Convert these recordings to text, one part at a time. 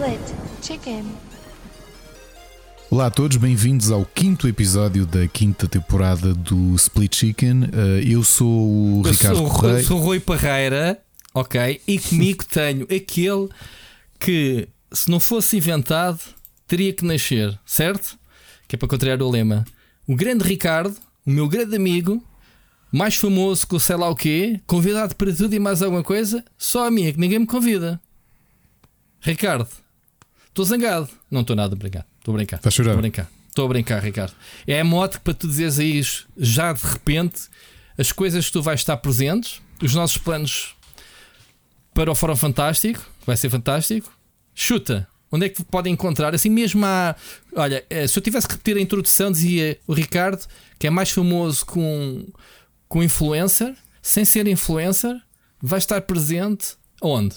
Split Chicken. Olá a todos, bem-vindos ao quinto episódio da quinta temporada do Split Chicken. Uh, eu sou o Eu Ricardo sou, Correia. sou o Rui Parreira, ok? E comigo tenho aquele que, se não fosse inventado, teria que nascer, certo? Que é para contrariar o lema. O grande Ricardo, o meu grande amigo, mais famoso que o sei lá o quê, convidado para tudo e mais alguma coisa, só a minha, que ninguém me convida. Ricardo, estou zangado. Não estou nada a brincar. Estou a brincar. Estás a chorar? Estou a brincar. Estou a brincar, Ricardo. É a moto para tu dizeres aí já de repente as coisas que tu vais estar presentes, os nossos planos para o Fórum Fantástico, vai ser fantástico. Chuta, onde é que podem encontrar? Assim mesmo há. Olha, eh, se eu tivesse que repetir a introdução, dizia o Ricardo que é mais famoso com, com influencer, sem ser influencer, vai estar presente onde?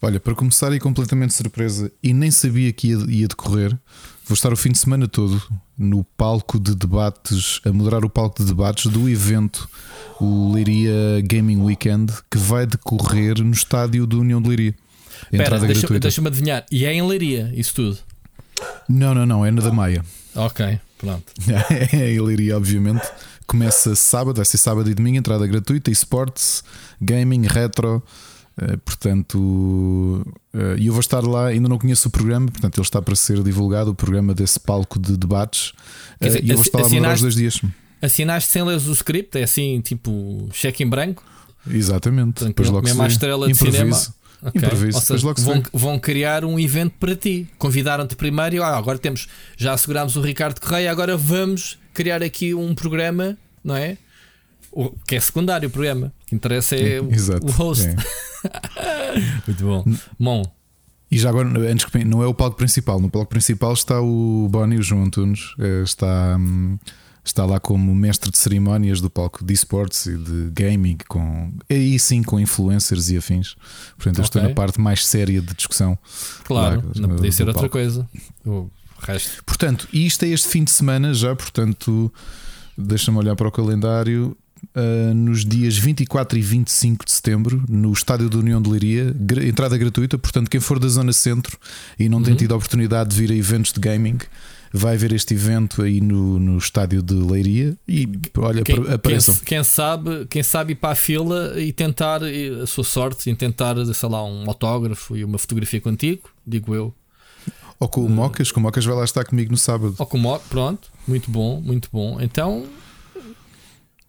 Olha, para começar e completamente surpresa, e nem sabia que ia, ia decorrer, vou estar o fim de semana todo no palco de debates, a moderar o palco de debates do evento, o Leiria Gaming Weekend, que vai decorrer no estádio do União de Leiria. Entrada deixa- gratuita. deixa-me adivinhar. E é em Leiria, isso tudo. Não, não, não, é na da Maia. Ok, pronto. É em Leiria, obviamente. Começa sábado, vai ser sábado e domingo, entrada gratuita, esportes, gaming, retro. Eh, portanto, eh, e eu vou estar lá, ainda não conheço o programa, portanto, ele está para ser divulgado o programa desse palco de debates. Eh, dizer, e eu vou estar lá moderar os dois dias. Assinaste sem ler o script, é assim, tipo, cheque em branco. Exatamente. Tranquilo, Depois logo se mesmo estrela de Improviso. cinema. Ok. Improviso. Ou Depois seja, logo se vão, vão criar um evento para ti. Convidaram-te primeiro e ah, agora temos, já assegurámos o Ricardo Correia, agora vamos criar aqui um programa, não é? O, que é secundário o programa. O que interessa é o, Exato. o host. É. Muito bom. Bom, E já agora, antes que não é o palco principal. No palco principal está o Boni, o João Antunes, eh, está, hum, está lá como mestre de cerimónias do palco de esportes e de gaming, com, aí sim com influencers e afins. Portanto, eu estou na parte mais séria de discussão. claro, Lá, não podia ser do outra palco. coisa. O resto. Portanto, e isto é este fim de semana já, portanto, deixa-me olhar para o calendário. Ah, nos dias 24 e 25 de setembro, no Estádio da União de Leiria, entrada gratuita. Portanto, quem for da Zona Centro e não tem Uhum. tido a oportunidade de vir a eventos de gaming, vai ver este evento aí no, no Estádio de Leiria. E olha, Quem, apare- quem, apareçam. quem sabe, quem sabe ir para a fila e tentar eh, a sua sorte, em tentar, sei lá, um autógrafo e uma fotografia contigo, digo eu. Ou com o Mocas, que o Mocas vai lá estar comigo no sábado. Ou como, pronto, muito bom, muito bom. Então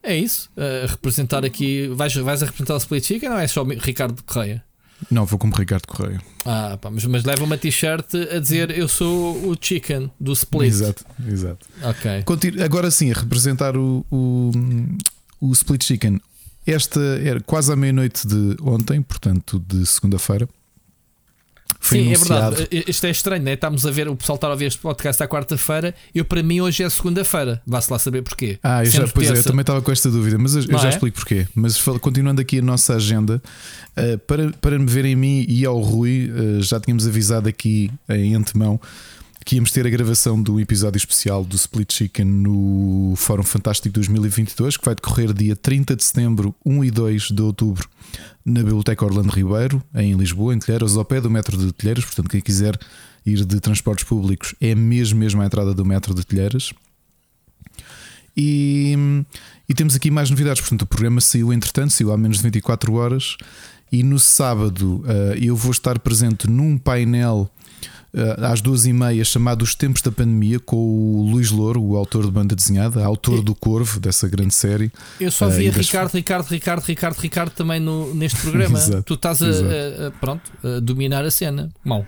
é isso. eh, representar aqui. Vais, vais a representar o Split Chicken ou é só Ricardo Correia? Não, vou como Ricardo Correia. Ah, pá, mas, mas leva uma t-shirt a dizer eu sou o Chicken do Split. Exato, exato. Ok. Continu- Agora sim, a representar o, o, o Split Chicken. Esta era quase à meia-noite de ontem, portanto, de segunda-feira. Foi Sim, é anunciado. verdade. Isto é estranho, né? Estamos a ver, o pessoal está a ouvir este podcast à quarta-feira. Eu, para mim, hoje é segunda-feira. Vá-se lá saber porquê. Ah, eu já, pois é, eu também estava com esta dúvida, mas eu, já é? explico porquê. Mas continuando aqui a nossa agenda, eh, para, para me verem a mim e ao Rui, eh, já tínhamos avisado aqui em antemão que íamos ter a gravação do episódio especial do Split Chicken no Fórum Fantástico 2022, que vai decorrer dia 30 de setembro, 1 e 2 de outubro, na Biblioteca Orlando Ribeiro, em Lisboa, em Telheiras, ao pé do metro de Telheiras. Portanto, quem quiser ir de transportes públicos é mesmo, mesmo à entrada do metro de Telheiras. E, e temos aqui mais novidades. Portanto, o programa saiu entretanto, saiu há menos de 24 horas. E no sábado eh, eu vou estar presente num painel às duas e meia chamado Os Tempos da Pandemia com o Luís Louro, o autor de banda desenhada, autor do Corvo, dessa grande série. Eu só Ah, via das- Ricardo, Ricardo, Ricardo, Ricardo, Ricardo também no, neste programa. Exato, tu estás a, a- a- pronto, a dominar a cena. Mal.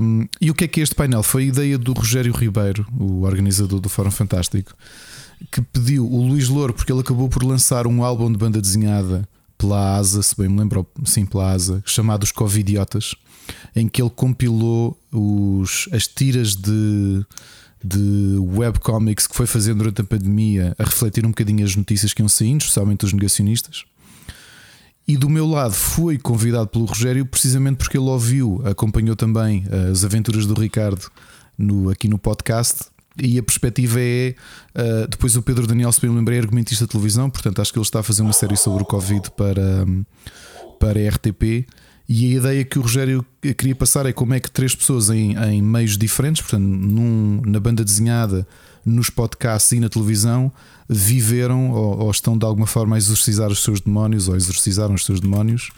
Um, e o que é que é este painel? Foi a ideia do Rogério Ribeiro, o organizador do Fórum Fantástico, que pediu o Luís Louro, porque ele acabou por lançar um álbum de banda desenhada pela ASA, se bem me lembro, sim, pela ASA, chamado Os Covidiotas, em que ele compilou os, as tiras de, de webcomics que foi fazendo durante a pandemia a refletir um bocadinho as notícias que iam saindo, especialmente os negacionistas. E do meu lado fui convidado pelo Rogério precisamente porque ele ouviu, acompanhou também as aventuras do Ricardo no, aqui no podcast. E a perspectiva é. uh, depois o Pedro Daniel, se bem lembrei, é argumentista de televisão, portanto acho que ele está a fazer uma série sobre o Covid para, um, para a RTP. E a ideia que o Rogério queria passar é como é que três pessoas em, em meios diferentes, portanto, num, na banda desenhada, nos podcasts e na televisão, viveram ou, ou, estão de alguma forma a exorcizar os seus demónios ou exorcizaram os seus demónios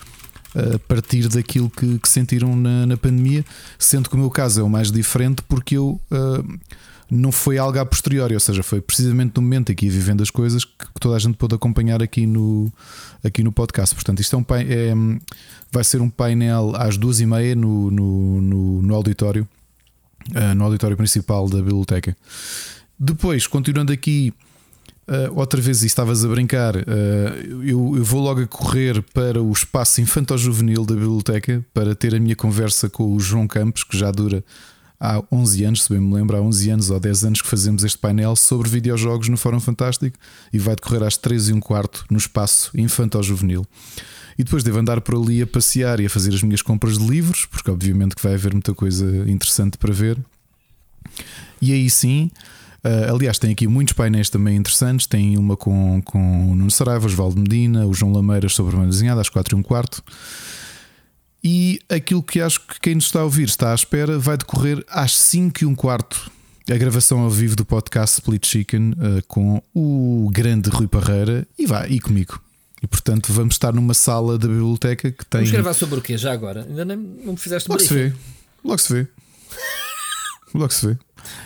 a partir daquilo que, que sentiram na, na, pandemia, sendo que o meu caso é o mais diferente porque eu. Uh, não foi algo a posteriori, ou seja, foi precisamente no momento aqui vivendo as coisas que toda a gente pôde acompanhar aqui no, aqui no podcast. Portanto, isto é um, é, vai ser um painel às duas e meia no, no, no, no auditório, uh, no auditório principal da biblioteca. Depois, continuando aqui, uh, outra vez, e estavas a brincar, uh, eu, eu, vou logo a correr para o espaço infanto-juvenil da biblioteca para ter a minha conversa com o João Campos, que já dura há 11 anos, se bem me lembro, há 11 anos ou 10 anos que fazemos este painel sobre videojogos no Fórum Fantástico e vai decorrer às 3 e um quarto no espaço infantil-juvenil. E depois devo andar por ali a passear e a fazer as minhas compras de livros, porque obviamente que vai haver muita coisa interessante para ver. E aí sim, uh, aliás, tem aqui muitos painéis também interessantes. Tem uma com, com o Nuno Saraiva, Osvaldo Medina, o João Lameiras sobre uma desenhada às 4 e um quarto. E aquilo que acho que quem nos está a ouvir está à espera vai decorrer às 5 e um quarto. A gravação ao vivo do podcast Split Chicken uh, com o grande Rui Parreira e vai, e comigo. E portanto vamos estar numa sala da biblioteca que tem. Vamos gravar sobre o quê já agora? Ainda nem, não me fizeste Logo se vê. Logo se vê. Logo se vê.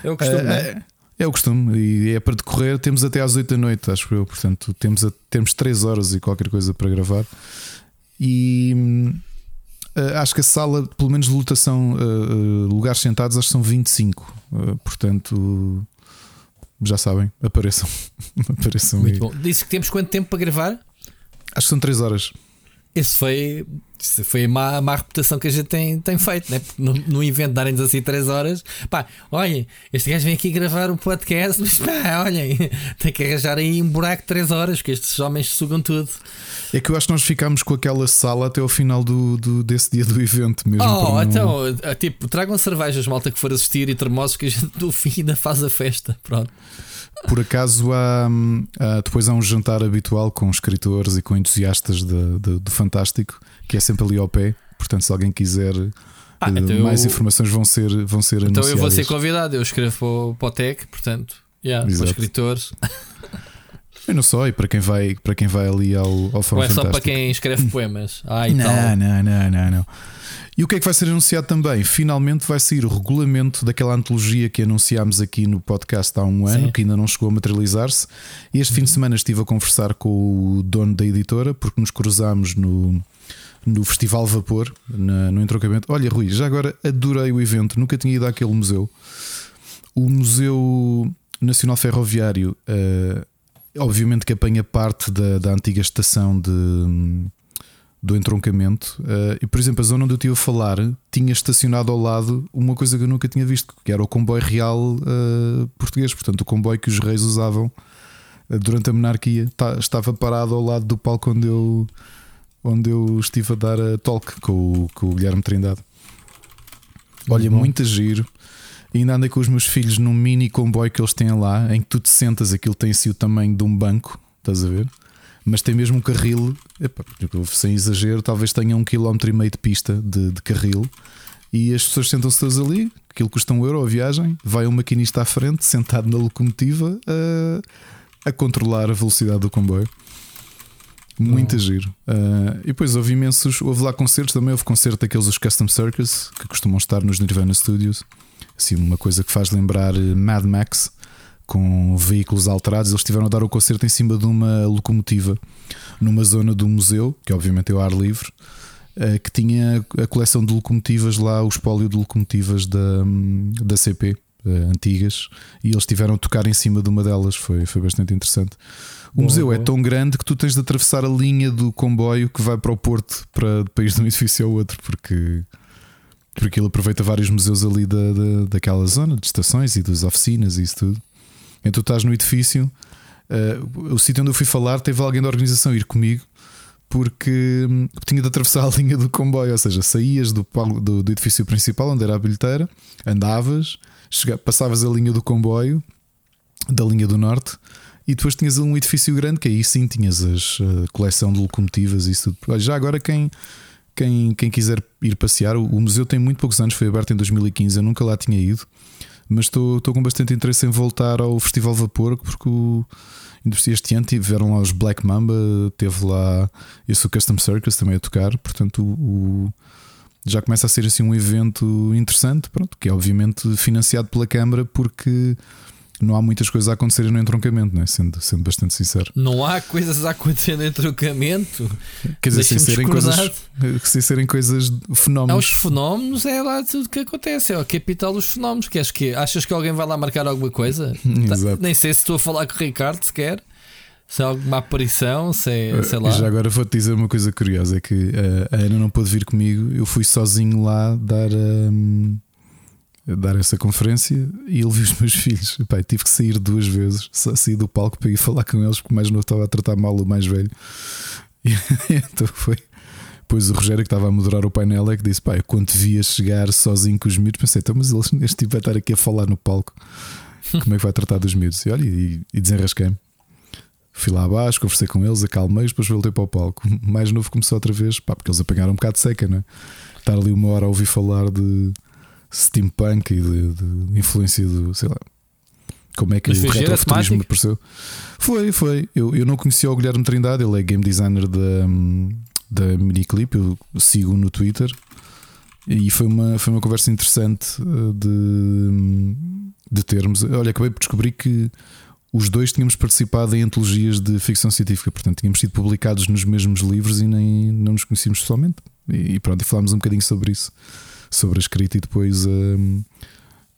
É o costume, uh, é? É o costume e é para decorrer. Temos até às 8 da noite, acho eu. Portanto, temos, a, temos 3 horas e qualquer coisa para gravar. E hum, acho que a sala, pelo menos de lotação, uh, lugares sentados, acho que são 25. portanto, já sabem, apareçam. apareçam Muito aí. bom. Disse que temos quanto tempo para gravar? Acho que são 3 horas. Esse foi isso foi a má, má reputação que a gente tem, tem feito, né? no, no evento darem-nos assim 3 horas. Pá, olhem, este gajo vem aqui gravar um podcast, mas pá, olhem, tem que arranjar aí um buraco de 3 horas, que estes homens sugam tudo. É que eu acho que nós ficámos com aquela sala até ao final do, do desse dia do evento mesmo. Oh, então, eh, tipo, tragam cervejas, malta que for assistir e termossos, que a gente do fim ainda faz a festa. Pronto. Por acaso há, há, depois há um jantar habitual com escritores e com entusiastas de, de, do Fantástico que é sempre ali ao pé. Portanto, se alguém quiser ah, eh, então mais eu... informações vão ser, vão ser então anunciadas. Então eu vou ser convidado, eu escrevo para o, TEC, portanto, yeah, para os escritores. Eu não só, e para quem vai, para quem vai ali ao, ao Fórum Ou é só para quem escreve poemas? Ah, não, tal. não, não, não, não. E o que é que vai ser anunciado também? Finalmente vai sair o regulamento daquela antologia que anunciámos aqui no podcast há um ano, Sim. que ainda não chegou a materializar-se. Este fim de semana estive a conversar com o dono da editora, porque nos cruzámos no, no Festival Vapor, na, no entroncamento. Olha, Rui, já agora adorei o evento, nunca tinha ido àquele museu. O Museu Nacional Ferroviário, uh, obviamente que apanha parte da, da antiga estação de, do entroncamento. Uh, e, por exemplo, a zona onde eu estive a falar tinha estacionado ao lado uma coisa que eu nunca tinha visto, que era o comboio real uh, português, portanto, o comboio que os reis usavam durante a monarquia. Tá, estava parado ao lado do palco onde eu onde eu estive a dar a talk com o, com o Guilherme Trindade. Olha, muito giro. E ainda andei com os meus filhos num mini comboio que eles têm lá, em que tu te sentas, aquilo tem assim o tamanho de um banco, estás a ver? Mas tem mesmo um carril, epa, sem exagero, talvez tenha um quilómetro e meio de pista de, de carril. E as pessoas sentam-se todas ali, aquilo custa um euro a viagem, vai um maquinista à frente, sentado na locomotiva, a, a controlar a velocidade do comboio. Muito oh. giro. Uh, e depois houve imensos. Houve lá concertos também. Houve concerto daqueles os Custom Circus que costumam estar nos Nirvana Studios. Assim, uma coisa que faz lembrar eh, Mad Max com veículos alterados. Eles estiveram a dar o concerto em cima de uma locomotiva numa zona do museu, que obviamente é o ar livre, uh, que tinha a coleção de locomotivas lá, o espólio de locomotivas da, da CP. Eh, antigas e eles tiveram a tocar em cima de uma delas, foi, foi bastante interessante. O boa, museu é boa. é tão grande que tu tens de atravessar a linha do comboio que vai para o Porto para, para ir de um edifício ao outro, porque, porque ele aproveita vários museus ali da, da, daquela zona, de estações e das oficinas e isso tudo. Então tu estás no edifício. Uh, o sítio onde eu fui falar teve alguém da organização ir comigo porque hum, tinha de atravessar a linha do comboio, ou seja, saías do, do, do edifício principal onde era a bilheteira, andavas, chega, passavas a linha do comboio da linha do norte e depois tinhas um edifício grande que aí sim tinhas a uh, coleção de locomotivas e isso tudo. Já agora quem, quem, quem quiser ir passear, o, o museu tem muito poucos anos, foi aberto em 2015, eu nunca lá tinha ido, mas estou com bastante interesse em voltar ao Festival Vapor, porque o, este ano tiveram lá os Black Mamba, teve lá esse o Custom Circus também a tocar, portanto o, já começa a ser assim um evento interessante, pronto, que é obviamente financiado pela Câmara porque não há muitas coisas a acontecerem no entroncamento, né? sendo, sendo bastante sincero. Não há coisas a acontecer no entroncamento. Quer dizer, sem serem, coisas, sem serem coisas fenómenos. É, os fenómenos é lá tudo que acontece, é a capital dos fenómenos. Queres que, achas que alguém vai lá marcar alguma coisa? Exato. Nem sei se estou a falar com o Ricardo sequer. Se é alguma aparição, se é, sei lá. Já agora vou-te dizer uma coisa curiosa: é que uh, a Ana não pôde vir comigo, eu fui sozinho lá dar. Um, dar essa conferência e ele viu os meus filhos. Pai, tive que sair duas vezes, saí do palco para ir falar com eles, porque mais novo estava a tratar mal o mais velho. E, então foi. Depois o Rogério, que estava a moderar o painel, é que disse: Pai, quando via chegar sozinho com os miúdos, pensei, então, mas eles, este tipo vai estar aqui a falar no palco, como é que vai tratar dos miúdos? E olha, e, e desenrasquei-me. Fui lá abaixo, conversei com eles, acalmei, depois voltei para o palco. Mais novo começou outra vez, pá, porque eles apanharam um bocado de seca, né? Estar ali uma hora a ouvir falar de steampunk e de, de influência do, sei lá, como é que Mas o retrofuturismo apareceu. Foi, foi. Eu, eu não conhecia o Guilherme Trindade, ele é game designer da, da Miniclip, eu sigo no Twitter. E foi uma, foi uma conversa interessante eh, de, de termos. Olha, acabei por descobrir que os dois tínhamos participado em antologias de ficção científica, portanto, tínhamos sido publicados nos mesmos livros e nem não nos conhecíamos pessoalmente. E pronto, e falámos um bocadinho sobre isso sobre a escrita e depois um,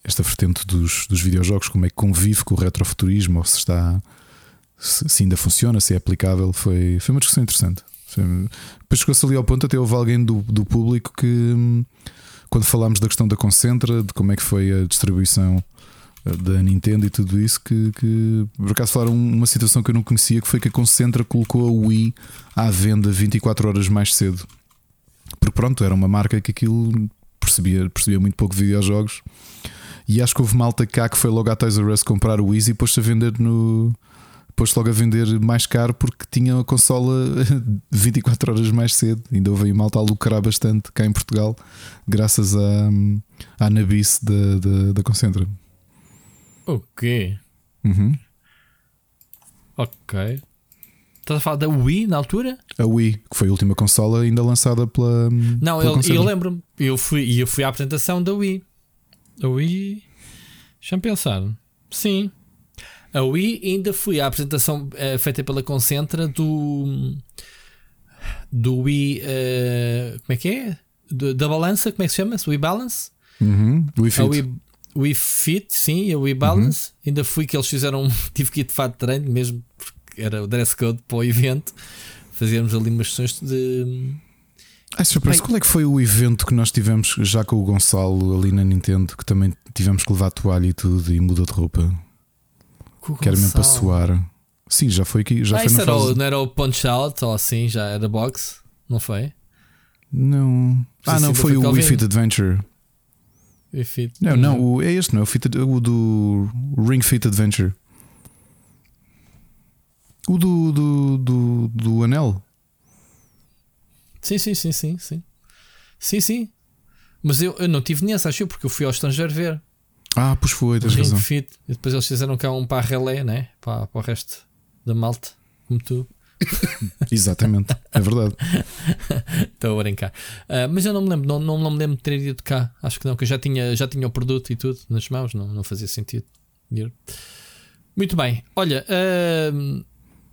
esta vertente dos, dos videojogos, como é que convive com o retrofuturismo, ou se está se, se ainda funciona, se é aplicável, foi, foi uma discussão interessante. Foi, depois chegou-se ali ao ponto, até houve alguém do, do público que hum, quando falámos da questão da Concentra, de como é que foi a distribuição eh, da Nintendo e tudo isso, que, que por acaso falaram uma situação que eu não conhecia, que foi que a Concentra colocou a Wii à venda 24 horas mais cedo. Porque pronto, era uma marca que aquilo percebia, percebia muito pouco de videojogos. E acho que houve malta cá que foi logo à Toys R Us comprar o Easy e pôs-se a vender no. Pôs-se logo a vender mais caro porque tinha a consola 24 horas mais cedo. Ainda houve aí malta a lucrar bastante cá em Portugal, graças à, à nabice da, da, da Concentra. Ok. Uhum. Ok. Estás a falar da Wii na altura? A Wii, que foi a última consola ainda lançada pela. Não, pela eu, eu lembro-me. Eu fui, eu fui à apresentação da Wii. A Wii. Deixa-me pensar. Sim. A Wii ainda fui à apresentação uh, feita pela Concentra do. Do Wii. Uh, como é que é? Do, da balança, como é que se chama? Wii Balance? Uhum. Wii Fit. A Wii, Wii Fit, sim, a Wii Balance. Uhum. Ainda fui que eles fizeram. tive que ir de fato de treino, mesmo porque era o dress code para o evento. Fazíamos ali umas sessões de ah, surpresa, qual é que foi o evento que nós tivemos já com o Gonçalo ali na Nintendo que também tivemos que levar toalha e tudo e muda de roupa? Que era mesmo para suar. Sim, já foi aqui. Já ah, foi na era fase... o, não era o Punch Out ou assim, já era box? Não foi? Não. Ah, não, foi, foi o Wii Fit Adventure. Wii Fit. Não, não, o, é este, não é o, Fit, o do Ring Fit Adventure. O do, do, do, do anel. Sim, sim, sim, sim, sim. Sim, sim. Mas eu, eu não tive nessa, acho eu, porque eu fui ao estrangeiro ver. Ah, pois foi, tens razão. Fit, e depois eles fizeram cá um para a relé, né? Para, para o resto da malta, como tu. Exatamente, é verdade. Estou a brincar. Uh, mas eu não me lembro, não, não, não me lembro de ter ido cá. Acho que não, que eu já tinha, já tinha o produto e tudo nas mãos, não, não fazia sentido. Muito bem, olha, uh,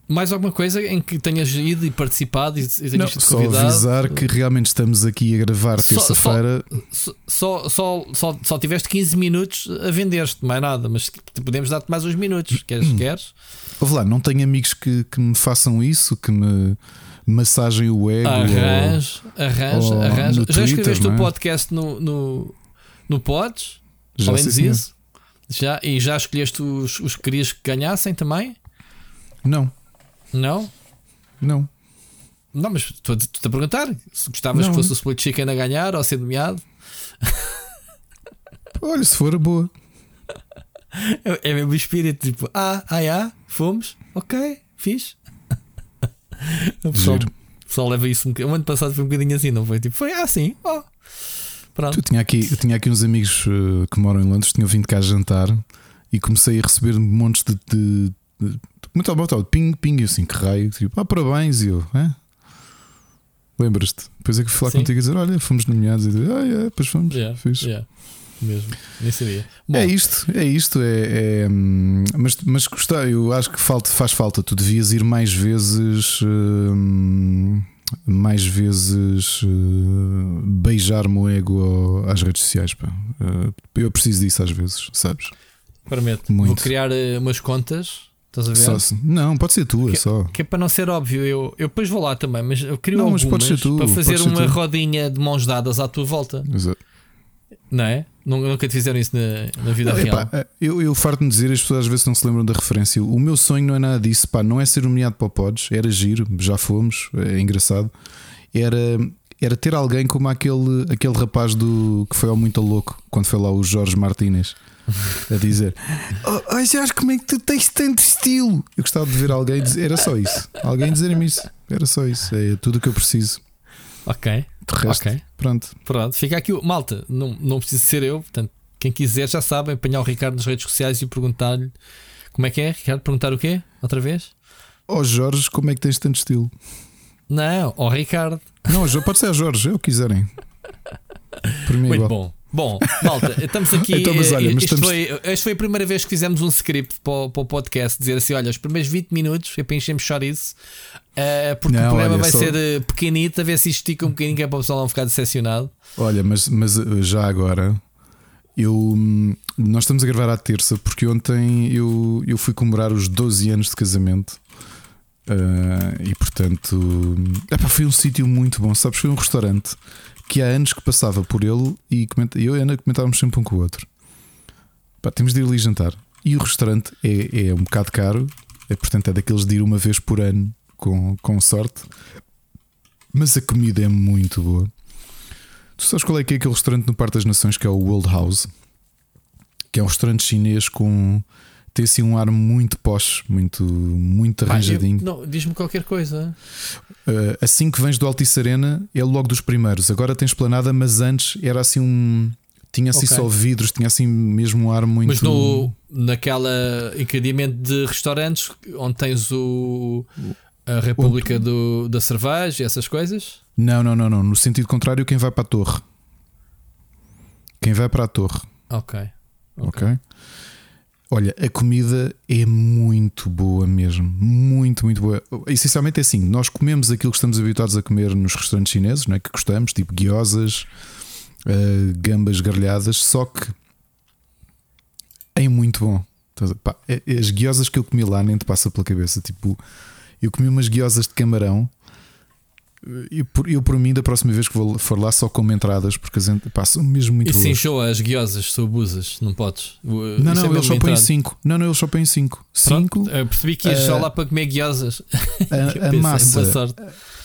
mais alguma coisa em que tenhas ido e participado e, e tenhas sido convidado? Só avisar que realmente estamos aqui a gravar terça-feira. Só, só, só, só, só, tiveste 15 minutos a vender-te, mais nada, mas podemos dar-te mais uns minutos. Queres? queres? Ouve lá, não tenho amigos que, que me façam isso, que me massajem o ego. Arranja, arranja, arranja. Já escreveste é? o podcast no, no, no Pods? Já Além disso? Já, e já escolheste os, os que querias que ganhassem também? Não. Não? Não. Não, mas estou a perguntar se gostavas não. que fosse o Split Chicken a ganhar ou a ser nomeado. Olha, se for boa. É, é mesmo o espírito, tipo, ah, ah, ah, fomos, ok, fiz. Giro. pessoal leva isso um bocadinho. O ano passado foi um bocadinho assim, não foi? Tipo, foi assim, oh. Pronto. Eu tinha aqui, eu tinha aqui uns amigos uh, que moram em Londres, tinham vindo cá jantar e comecei a receber montes de. de, de muito bom, ping, ping, e assim, que raio, tipo, ah, parabéns, e eu, é? Lembras-te? Depois é que fui falar Sim. contigo e dizer: Olha, fomos nomeados. E ah, yeah, depois fomos. Yeah, fiz. Yeah. Mesmo, nem sabia. Bom. É isto, é isto. É, é hum, mas, mas gostei, eu acho que falta, faz falta. Tu devias ir mais vezes. Hum, mais vezes uh, beijar-me o ego às redes sociais. Pá. Uh, eu preciso disso às vezes, sabes? Prometo. Muito. Vou criar uh, umas contas Estás a ver? Só, não, pode ser tu, é só. Que é para não ser óbvio, eu, eu depois vou lá também, mas eu crio não, algumas tu, para fazer uma rodinha de mãos dadas à tua volta. Exato. Não é? Nunca te fizeram isso na, na vida não, real. Epá, eu, eu farto-me dizer, as pessoas às vezes não se lembram da referência. O meu sonho não é nada disso, pá, não é ser nomeado para o Pods, era giro, já fomos, é engraçado. Era, era ter alguém como aquele, aquele rapaz do que foi ao Muito Louco, quando foi lá o Jorge Martínez a dizer: Oh, oh Jorge, como é que tu tens tanto estilo? Eu gostava de ver alguém dizer, era só isso. Alguém dizer-me isso, era só isso. É tudo o que eu preciso. Ok. Resto, pronto. Pronto, fica aqui o. Malta, não, não precisa ser eu, portanto, quem quiser já sabe, apanhar o Ricardo nas redes sociais e perguntar-lhe como é que é, Ricardo? Perguntar o quê? Outra vez? Oh Jorge, como é que tens tanto estilo? Não, ó oh, Ricardo. Não, pode ser a Jorge, que quiserem. Para mim é Muito igual. bom. Bom, malta, estamos aqui. então, mas olha, mas estamos... foi, esta foi a primeira vez que fizemos um script para o, para o podcast. Dizer assim: olha, os primeiros 20 minutos é para enchermos chouriço. Uh, porque não, o programa olha, vai só... ser uh, pequenito, a ver se estica um bocadinho, que é para o pessoal não ficar decepcionado. Olha, mas, mas eh, já agora, eu, hum, nós estamos a gravar à terça, porque ontem eu, eu fui comemorar os 12 anos de casamento. Uh, e portanto, epá, foi um sítio muito bom. Sabes, foi um restaurante que há anos que passava por ele e eu e Ana comentávamos sempre um com o outro. Pá, temos de ir ali jantar. E o restaurante é, é um bocado caro, é, portanto é daqueles de ir uma vez por ano com, com sorte. Mas a comida é muito boa. Tu sabes qual é que é aquele restaurante no Parque das Nações que é o World House? Que é um restaurante chinês com tem assim um ar muito posh, muito, muito arranjadinho. não, diz-me qualquer coisa. Uh, assim que vens do Altice Arena, é logo dos primeiros. Agora tens esplanada, mas antes era assim um. Tinha assim okay. só vidros, tinha assim mesmo um ar muito. Mas no, naquela encadeamento de restaurantes onde tens o. A República o... do, da Cerveja e essas coisas? Não, não, não, não. No sentido contrário, quem vai para a torre. Quem vai para a torre. Ok. Ok. okay? Olha, a comida é muito boa mesmo. Muito, muito boa. Essencialmente é assim: nós comemos aquilo que estamos habituados a comer nos restaurantes chineses, não é? que gostamos, tipo guiosas, uh, gambas grelhadas, só que é muito bom. É, as guiosas que eu comi lá nem te passa pela cabeça. Tipo, eu comi umas guiosas de camarão eu por, eu, por mim, da próxima vez que vou, for lá, só como entradas, porque as passam mesmo muito se encheu as guiosas, se abusas, não podes. Não, não, é eles só põem 5. Não, não, eles só põem 5. 5. Percebi que ias uh, só lá para comer guiosas. A, a massa.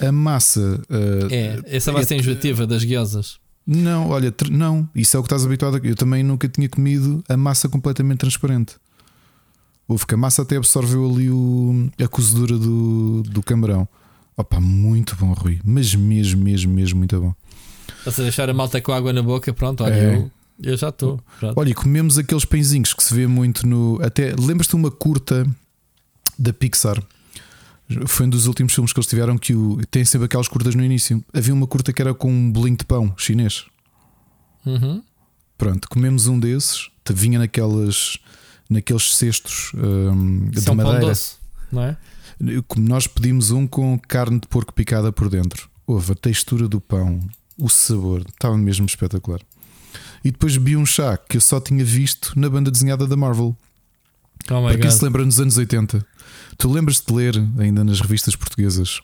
A, a massa. Uh, é, essa massa é, enjoativa das guiosas. Não, olha, não. Isso é o que estás habituado a. Eu também nunca tinha comido a massa completamente transparente. Houve que a massa até absorveu ali o, a cozedura do, do camarão. Opa, muito bom, Rui. Mas mesmo, mesmo, mesmo muito bom. Estás a deixar a malta com água na boca, pronto, olha, é. eu, eu já estou. Olha, e comemos aqueles pãezinhos que se vê muito no. Até lembras-te uma curta da Pixar? Foi um dos últimos filmes que eles tiveram que o, tem sempre aquelas curtas no início. Havia uma curta que era com um bolinho de pão chinês. Uhum. Pronto, comemos um desses, vinha naquelas, naqueles cestos um, de madeira. Pão doce, não é? Como nós pedimos um com carne de porco picada por dentro. Houve a textura do pão, o sabor, estava mesmo espetacular. E depois bebi um chá que eu só tinha visto na banda desenhada da Marvel. Oh Para quem se lembra nos anos 80. Tu lembras-te de ler ainda nas revistas portuguesas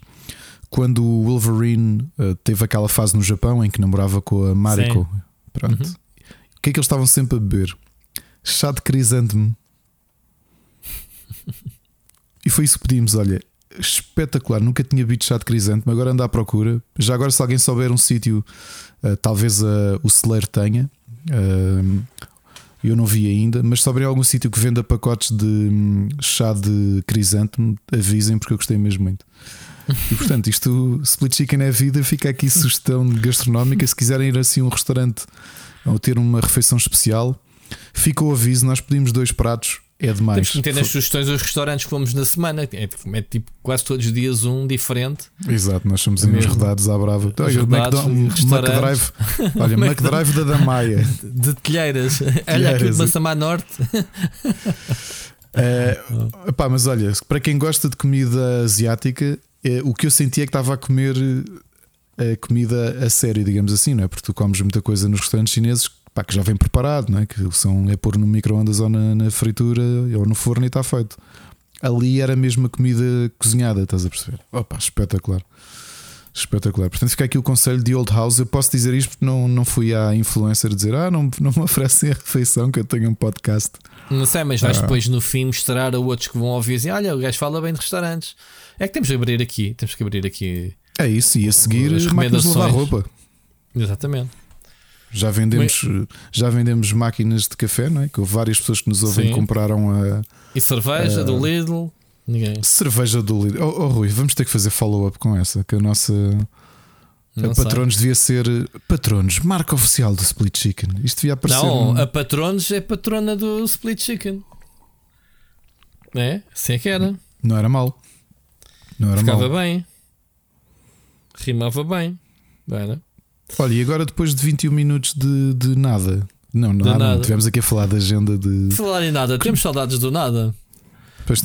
quando o Wolverine uh, teve aquela fase no Japão em que namorava com a Mariko. Sim. Pronto. Uhum. O que é que eles estavam sempre a beber? Chá de crisântemo. E foi isso que pedimos. Olha, espetacular. Nunca tinha bebido chá de crisântemo, agora anda à procura. Já agora, se alguém souber um sítio, uh, talvez uh, o celeiro tenha. Uh, Eu não vi ainda, mas se algum sítio que venda pacotes de hum, chá de crisântemo, avisem porque eu gostei mesmo muito. E portanto, isto Split Chicken é vida, fica aqui sugestão gastronómica. Se quiserem ir assim a um restaurante ou ter uma refeição especial, fica o aviso, nós pedimos dois pratos é demais. Temos que meter nas sugestões os restaurantes que fomos na semana. É, é, tipo quase todos os dias um diferente. Exato, nós somos uns rodados à brava. Olha, McDrive, olha, McDrive da Damaia. De telheiras. Olha aqui de Massamá Norte. É, pá, mas olha, para quem gosta de comida asiática, é, o que eu senti é que estava a comer a eh, comida a sério, digamos assim, não é? Porque tu comes muita coisa nos restaurantes chineses pá, que já vem preparado, não é? que são, é pôr no micro-ondas ou na, na, fritura ou no forno e está feito. Ali era mesmo a comida cozinhada, estás a perceber? Opa, espetacular. Espetacular. Portanto, fica aqui o conselho de Old House. Eu posso dizer isto porque não, não fui à influencer dizer ah, não, não me oferecem a refeição que eu tenho um podcast. Não sei, mas vais ah. depois no fim mostrar a outros que vão ouvir assim: olha, o gajo fala bem de restaurantes. É que temos que abrir aqui, temos que abrir aqui. É isso, e a seguir as de lavar roupa. Exatamente. Já vendemos, Mas... já vendemos máquinas de café, não é? Que houve várias pessoas que nos ouvem Sim. compraram a. E cerveja a... do Lidl? Ninguém. Cerveja do Lidl. Oh, oh Rui, vamos ter que fazer follow-up com essa. Que a nossa. Não a Patronos devia ser Patronos, marca oficial do Split Chicken. Isto devia aparecer. Não, a Patronos é patrona do Split Chicken. É? Assim é que era. Não era mal. Não era Ficava mal. bem. Rimava bem. Não era? Olha, e agora depois de 21 minutos de, de nada. Não, não, nada. não. Tivemos aqui a falar da agenda de. Falar em nada, temos saudades do nada.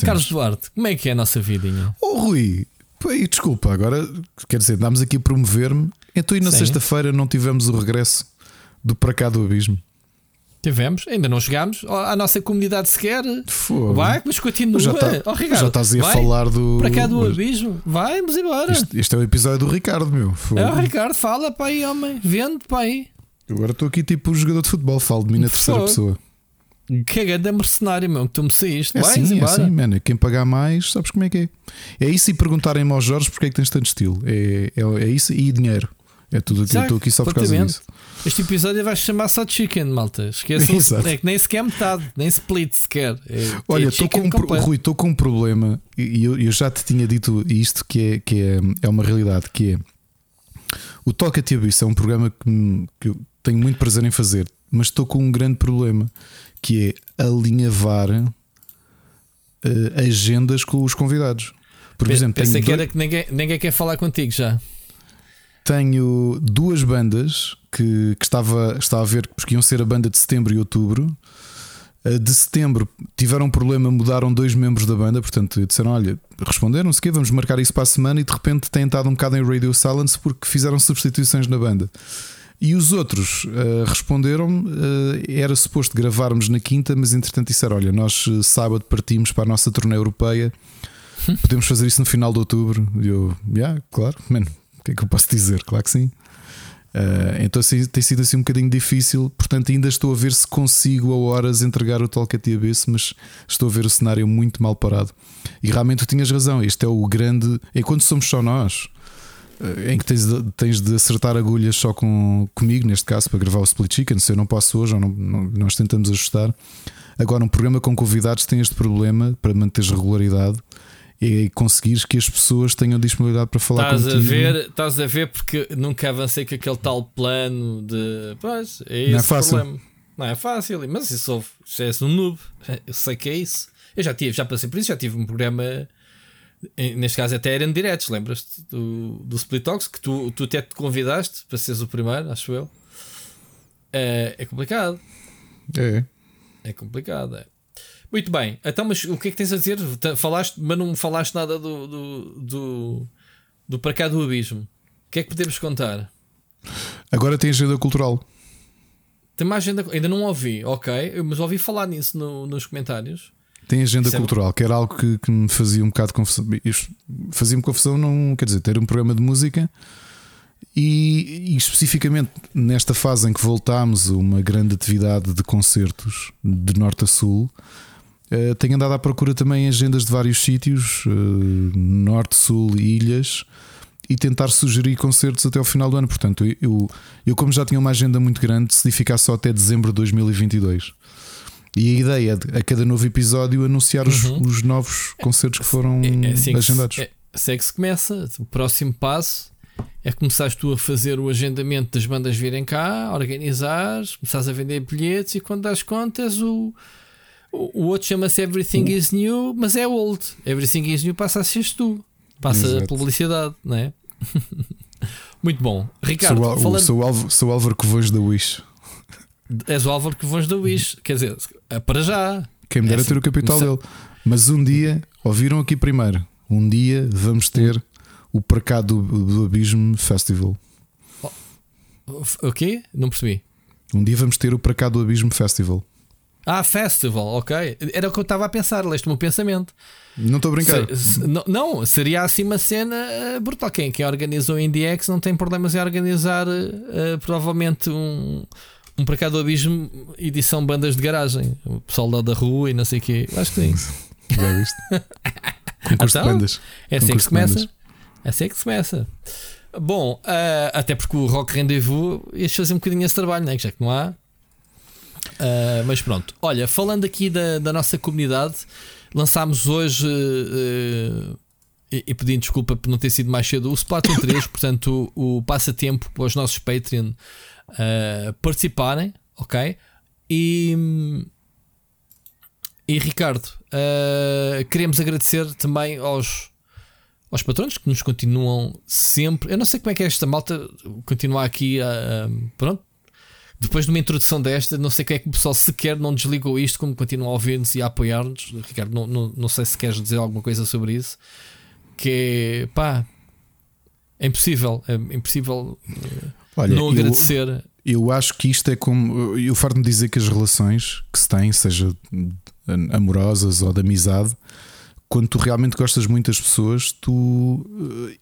Carlos Duarte, como é que é a nossa vidinha? Oh, Rui, Pô, desculpa, agora quer dizer, andámos aqui a promover-me. Então, e na sexta-feira não tivemos o regresso do Para Cá do Abismo? Tivemos, ainda não chegámos à nossa comunidade sequer. Fogo. Vai, mas continua. Já, tá, oh, Ricardo, já estás aí a falar do. Para cá do abismo. Vai, vamos embora. Este, é o episódio do Ricardo, meu. Fogo. É o Ricardo, fala para aí, homem. Vende para aí. Agora estou aqui tipo um jogador de futebol, falo de mim na terceira pessoa. Que é grande mercenário, meu, que tu me saíste. É Vai, assim, é assim, mano. Quem pagar mais, sabes como é que é. É isso e perguntarem-me ao Jorge porque é que tens tanto estilo. É, é, é isso e dinheiro. É tudo aquilo. Estou aqui só por causa disso. Este episódio vai chamar só Chicken, malta. Esqueçam. é que nem sequer metade, nem split sequer. É, Olha, estou com, um, Rui, estou com um problema e eu, eu, já te tinha dito isto que é, que é, é uma realidade, que é o Toca-te Abisso é um programa que, que eu tenho muito prazer em fazer, mas estou com um grande problema que é alinhavar uh, agendas com os convidados. Por exemplo, pensei que dois... era que ninguém, ninguém quer falar contigo já. Tenho duas bandas que, que estava, estava a ver porque iam ser a banda de setembro e outubro. De setembro tiveram um problema, mudaram dois membros da banda, portanto disseram: Olha, responderam-se que vamos marcar isso para a semana e de repente têm estado um bocado em Radio Silence porque fizeram substituições na banda. E os outros uh, responderam: uh, era suposto gravarmos na quinta, mas entretanto disseram: Olha, nós sábado partimos para a nossa turnê europeia, podemos fazer isso no final de outubro. E eu, yeah, claro, mano, o que é que eu posso dizer? Claro que sim. Uh, então assim, tem sido assim um bocadinho difícil, portanto ainda estou a ver se consigo a horas entregar o Talcat Abyss, mas estou a ver o cenário muito mal parado. E realmente tu tinhas razão, este é o grande. Enquanto somos só nós, uh, em que tens de, tens de acertar agulhas só com, comigo, neste caso, para gravar o Split Chicken, se eu não posso hoje, não, não, nós tentamos ajustar. Agora, um programa com convidados tem este problema para manter regularidade é conseguires que as pessoas tenham disponibilidade para falar estás contigo. A ver, estás a ver porque nunca avancei com aquele tal plano de. Pois, é não é fácil. problema. Não é fácil, mas isso já é um noob. Eu sei que é isso. Eu já tive, já passei por isso, já tive um programa. Neste caso até eram diretos, lembras-te do, do Split Talks que tu, tu até te convidaste para seres o primeiro, acho eu. É, é complicado. É. É complicado. É. Muito bem, então, mas o que é que tens a dizer? Falaste, mas não falaste nada do, do, do, do para cá do abismo. O que é que podemos contar? Agora tem agenda cultural. Tem uma agenda, ainda não ouvi, ok, mas ouvi falar nisso no, nos comentários. Tem agenda Isso é cultural, é... que era algo que, que, me fazia um bocado de confusão. Fazia-me confusão, não quer dizer, ter um programa de música e, e, especificamente nesta fase em que voltámos a uma grande atividade de concertos de norte a sul, Uh, tenho andado à procura também agendas de vários sítios, uh, norte, sul, ilhas, e tentar sugerir concertos até ao final do ano. Portanto, eu, eu como já tinha uma agenda muito grande, decidi ficar só até dezembro de 2022. E a ideia é, a cada novo episódio, anunciar os, uhum. os novos concertos que foram é, é assim agendados. É, se é que se começa, o próximo passo é começares tu a fazer o agendamento das bandas virem cá, organizar, começares a vender bilhetes e quando das contas o, o, outro chama-se Everything is New, mas é old. Everything is New passa a ser tu, passa Exato. a publicidade, não é? Muito bom, Ricardo. Sou, falando... sou, Álvaro, sou Álvaro que voz da Wish. És o Álvaro que voz da Wish, quer dizer, é para já. Quem me dera é ter o capital dele. Mas um dia, ouviram aqui primeiro, um dia vamos ter o Parcado do, do Abismo Festival. O quê? Não percebi. Um dia vamos ter o Parcado do Abismo Festival. Ah, Festival, ok. Era o que eu estava a pensar, leste o meu pensamento. Não estou a brincar. Se, se, não, não, seria assim uma cena uh, brutal. Quem, quem organizou o IndieX não tem problemas em organizar uh, provavelmente um, um para do abismo edição bandas de garagem. O pessoal lá da rua e não sei o quê. Acho que sim. Já viste? Concurso então, de bandas. É assim que se começa. É assim que se começa. Bom, uh, até porque o Rock Rendezvous ias fazer um bocadinho esse trabalho, né? já que não há. Uh, mas pronto, olha, falando aqui da, da nossa comunidade, lançámos hoje uh, e, e, pedindo desculpa por não ter sido mais cedo o Splatoon 3, portanto, o, o passatempo para os nossos Patreon uh, participarem, ok? E, e Ricardo, queremos agradecer também aos, aos patrões que nos continuam sempre. Eu não sei como é que é esta malta continuar aqui a. pronto, depois de uma introdução desta, não sei quem é que o pessoal sequer não desligou isto, como continua a ouvir-nos e a apoiar-nos. Ricardo, não, não, não sei se queres dizer alguma coisa sobre isso. Que é pá, é impossível, é impossível eh, Olha, não agradecer. Eu, eu acho que isto é como. Eu farto-me dizer que as relações que se têm, seja amorosas ou de amizade, quando tu realmente gostas muito das pessoas, tu eh,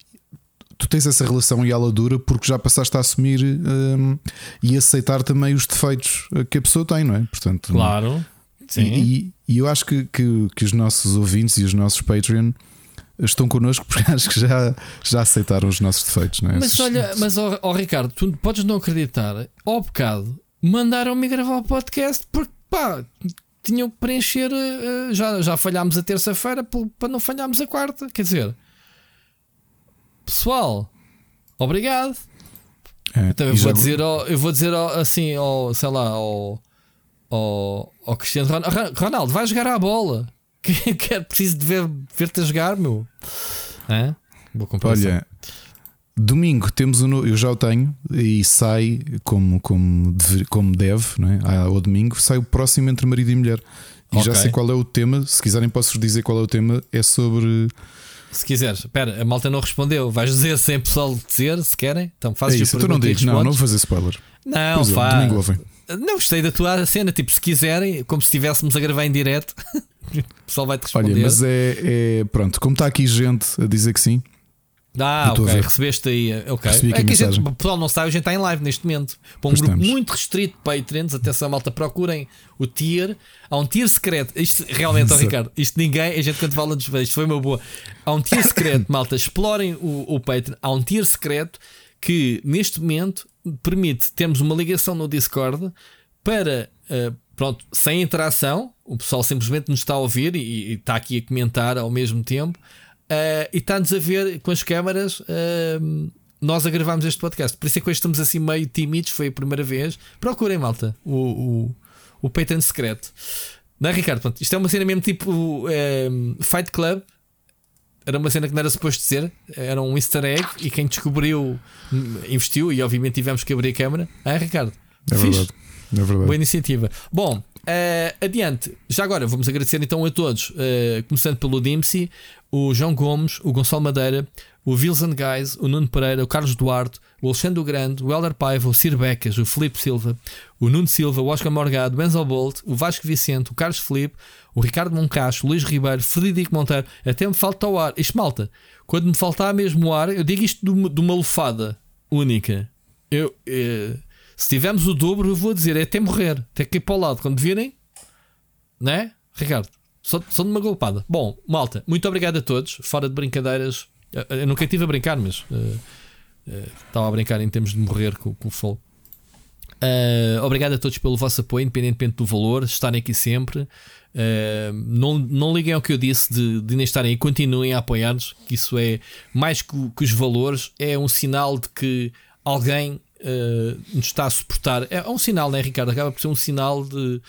tu tens essa relação e ela dura porque já passaste a assumir um, e aceitar também os defeitos que a pessoa tem, não é? Portanto, claro. Sim. E, e eu acho que, que, que, os nossos ouvintes e os nossos Patreon estão connosco porque acho que já, já aceitaram os nossos defeitos, não é? Mas olha, mas ó, ó, Ricardo, tu podes não acreditar, ao bocado mandaram-me gravar o podcast porque pá, tinham que preencher. Uh, já, já falhámos a terça-feira para não falharmos a quarta, quer dizer. Pessoal, obrigado. É, então eu vou, dizer ao, eu vou dizer ao, assim, ao, sei lá, ao, ao, ao Cristiano Ronaldo, Ronaldo, vai jogar à bola. Que, que é preciso de ver, ver-te a jogar, meu. É? Boa Olha, domingo temos um eu já o tenho e sai como, como, deve, como deve, não é? Ah, ao domingo sai o próximo entre marido e mulher. E okay. já sei qual é o tema. Se quiserem, posso-vos dizer qual é o tema. É sobre se quiseres, espera, a malta não respondeu. Vais dizer sem pessoal dizer, se querem. Então fazes é isso, tu não digo, não, não vou fazer spoiler. Não, pois faz. É, não gostei da tua cena, tipo, se quiserem, como se estivéssemos a gravar em direto, o pessoal vai te responder. Olha, mas é, é, pronto, como está aqui gente a dizer que sim, ah, ok, recebeste aí. Ok. Recebi é que a gente, o pessoal não sabe, a gente está em live neste momento. Para um grupo muito restrito de Patreons, atenção, malta, procurem o tier. Há um tier secreto. Isto realmente, oh, Ricardo, isto ninguém, a gente quando fala dos isto foi uma boa. Há um tier secreto, malta, explorem o, o Patreon. Há um tier secreto que neste momento permite termos uma ligação no Discord para. Uh, pronto, sem interação, o pessoal simplesmente nos está a ouvir e, e está aqui a comentar ao mesmo tempo. Uh, e está-nos a ver com as câmaras. Uh, nós a este podcast. Por isso é que hoje estamos assim meio tímidos. Foi a primeira vez. Procurem, malta, o, o, o Patreon secreto. Não é, Ricardo? Pronto, isto é uma cena mesmo tipo um, Fight Club. Era uma cena que não era suposto ser. Era um easter egg. E quem descobriu hum, investiu. E obviamente tivemos que abrir a câmera. É, Ricardo? É verdade. É verdade. Boa iniciativa. Bom, uh, adiante. Já agora vamos agradecer então a todos. Uh, começando pelo Dimsy o João Gomes, o Gonçalo Madeira, o Wilson Guys, o Nuno Pereira, o Carlos Duarte, o Alexandre Grande, o Helder Paiva, o Sir Becas, o Felipe Silva, o Nuno Silva, o Oscar Morgado, o Enzo Bolt, o Vasco Vicente, o Carlos Felipe, o Ricardo Moncacho, o Luís Ribeiro, Frederico Monteiro, até me falta o ar. Isto malta, quando me faltar mesmo o ar, eu digo isto de uma, lufada única. Eu, eh, se tivermos o dobro, eu vou dizer, é até morrer, até ir para o lado. Quando virem, né, Ricardo? Só, só de uma golpada. Bom, malta, muito obrigado a todos. Fora de brincadeiras, Eu nunca estive a brincar, mas uh, uh, estava a brincar em termos de morrer com, com o Fall. Uh, obrigado a todos pelo vosso apoio, independentemente do valor, estarem aqui sempre. Não, não liguem ao que eu disse de, de nem estarem aí, continuem a apoiar-nos, que isso é mais que, que, os valores, é um sinal de que alguém nos está a suportar. É, é um sinal, né, Ricardo? Acaba por ser um sinal de,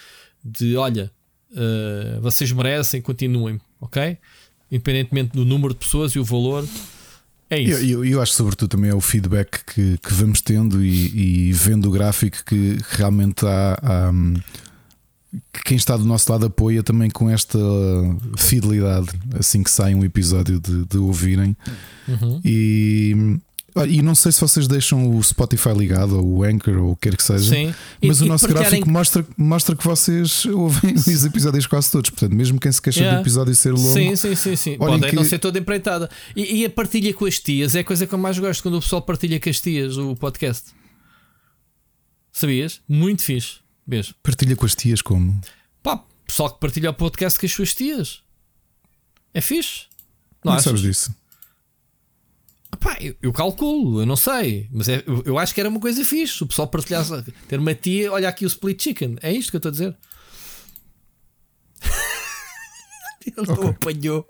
de olha, uh, vocês merecem, continuem, ok? Independentemente do número de pessoas e o valor. É isso. Eu, eu, eu acho, sobretudo, também é o feedback que, que vamos tendo e, e vendo o gráfico que realmente há, há quem está do nosso lado apoia também com esta fidelidade assim que sai um episódio de, de ouvirem. Uhum. E, e não sei se vocês deixam o Spotify ligado ou o Anchor ou o que quer que seja, Sim. mas e, o nosso gráfico mostra, mostra que vocês ouvem os episódios quase todos. Portanto, mesmo quem se queixa yeah. do episódio ser longo, sim, sim, sim, sim. Pode que... não ser toda empreitada. E, e a partilha com as tias é a coisa que eu mais gosto quando o pessoal partilha com as tias o podcast. Sabias? Muito fixe. Beijo. Partilha com as tias como? Pá, pessoal que partilha o podcast com as suas tias. É fixe. Não, não sabes disso? Eu, eu, calculo, eu não sei, mas é, eu, eu, acho que era uma coisa fixe. O pessoal partilhasse, ter uma tia, olha aqui o split chicken. É isto que eu estou a dizer. Ele okay. não apanhou.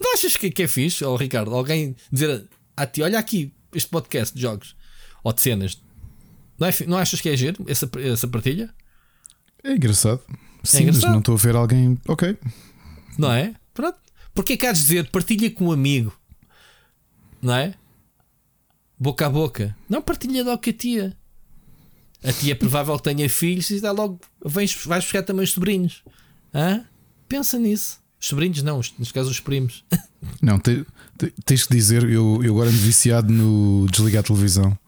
Não achas que, que é fixe, oh, Ricardo? Alguém dizer a ti, olha aqui este podcast de jogos ou de cenas. Não, é, não achas que é giro essa, essa partilha? É engraçado. É Sim, é engraçado. mas não estou a ver alguém. Ok. Não é? Pronto. Porque é que há de dizer partilha com um amigo? Não é? Boca a boca. Não partilha logo com a tia. A tia é provável que tenha filhos e dá logo. Vens, vais buscar também os sobrinhos. Hã? Pensa nisso. Os sobrinhos não, neste caso os primos. Não, te, te, tens que dizer, eu, eu agora ando viciado no desligar a televisão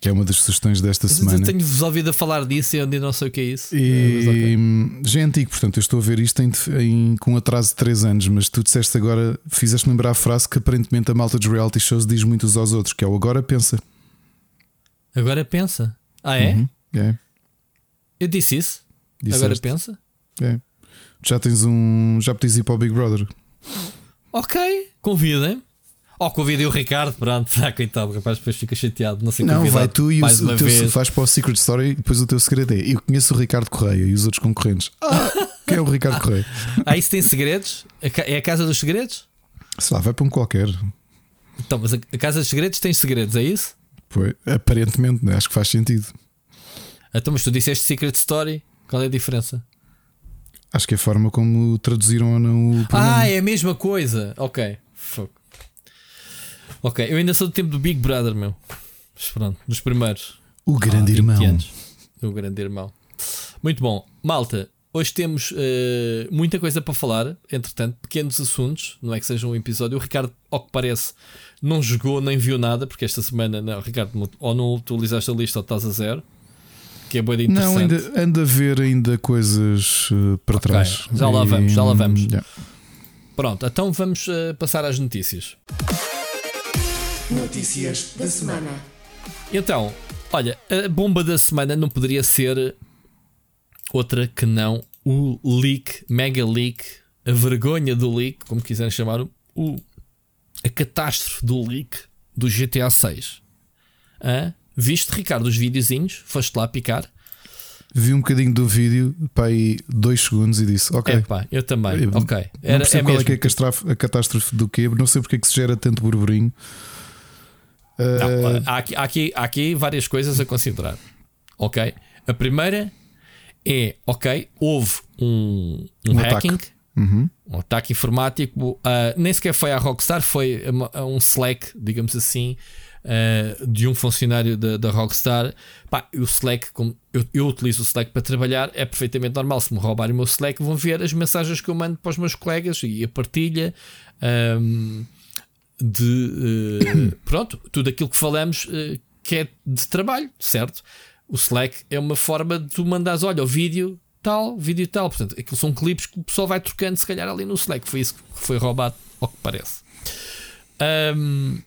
que é uma das sugestões desta Mas semana. Eu tenho-vos ouvido a falar disso e eu ainda não sei o que é isso. E okay. já é antigo, portanto, eu estou a ver isto em, em, com atraso de 3 anos, mas tu disseste agora, fizeste lembrar a frase que aparentemente a malta dos reality shows diz muitos aos outros, que é o agora pensa. Agora pensa. Ah, é? Uhum, é. Eu disse isso. Disseste. Agora pensa. É. Já tens um. Já podes ir para o Big Brother. Ok, convidem. Ou convidei o Ricardo, pronto, ah, coitado, rapaz depois fica chateado. Não sei Não, vai tu e o, o teu vez. faz para o Secret Story e depois o teu segredo é: eu conheço o Ricardo Correia e os outros concorrentes. Ah, quem é o Ricardo Correia? Ah, isso tem segredos? É a casa dos segredos? Sei lá, vai para um qualquer. Então, mas a casa dos segredos tem segredos, é isso? Pois, aparentemente, né? acho que faz sentido. Então, mas tu disseste Secret Story, qual é a diferença? Acho que é a forma como traduziram ou não o programa. Ah, é a mesma coisa. Ok. Fuck. Ok, eu ainda sou do tempo do Big Brother, meu. Mas pronto, dos primeiros. O grande ah, irmão. Anos. O grande irmão. Muito bom. Malta, hoje temos uh, muita coisa para falar. Entretanto, pequenos assuntos. Não é que seja um episódio. O Ricardo, ao que parece, não jogou nem viu nada, porque esta semana, não, Ricardo, ou não atualizaste a lista ou estás a zero. Que é boa de interessante. Não, ainda anda a ver ainda coisas uh, para okay. trás. Já lá vamos, já lá vamos. Yeah. Pronto, então vamos uh, passar às notícias. Notícias da semana. Então, olha, a bomba da semana não poderia ser outra que não o leak, mega leak, a vergonha do leak, como quiserem chamar, o, a catástrofe do leak do GTA 6. Hã? Viste, Ricardo, os videozinhos? Foste lá picar? Vi um bocadinho do vídeo, pá, aí dois segundos e disse: Ok. É, pá, eu também. Eu, ok. Era, não percebo é qual mesmo. é, que é a catástrofe do quê, não sei porque é que se gera tanto burburinho. Não, uh... há, aqui, há, aqui, há aqui várias coisas a considerar. Ok? A primeira é: ok, houve um, um, um hacking. Uhum. um ataque informático. Uh, nem sequer foi à Rockstar, foi a, um Slack, digamos assim, uh, de um funcionário da, da Rockstar. Pá, o Slack, como eu, eu, utilizo o Slack para trabalhar, é perfeitamente normal. Se me roubarem o meu Slack, vão ver as mensagens que eu mando para os meus colegas e a partilha. Um, de uh, pronto, tudo aquilo que falamos uh, que é de trabalho, certo? O Slack é uma forma de tu mandares, olha, o vídeo tal, vídeo tal. Portanto, aquilo são clipes que o pessoal vai trocando, se calhar, ali no Slack. Foi isso que foi roubado, ao que parece. Um,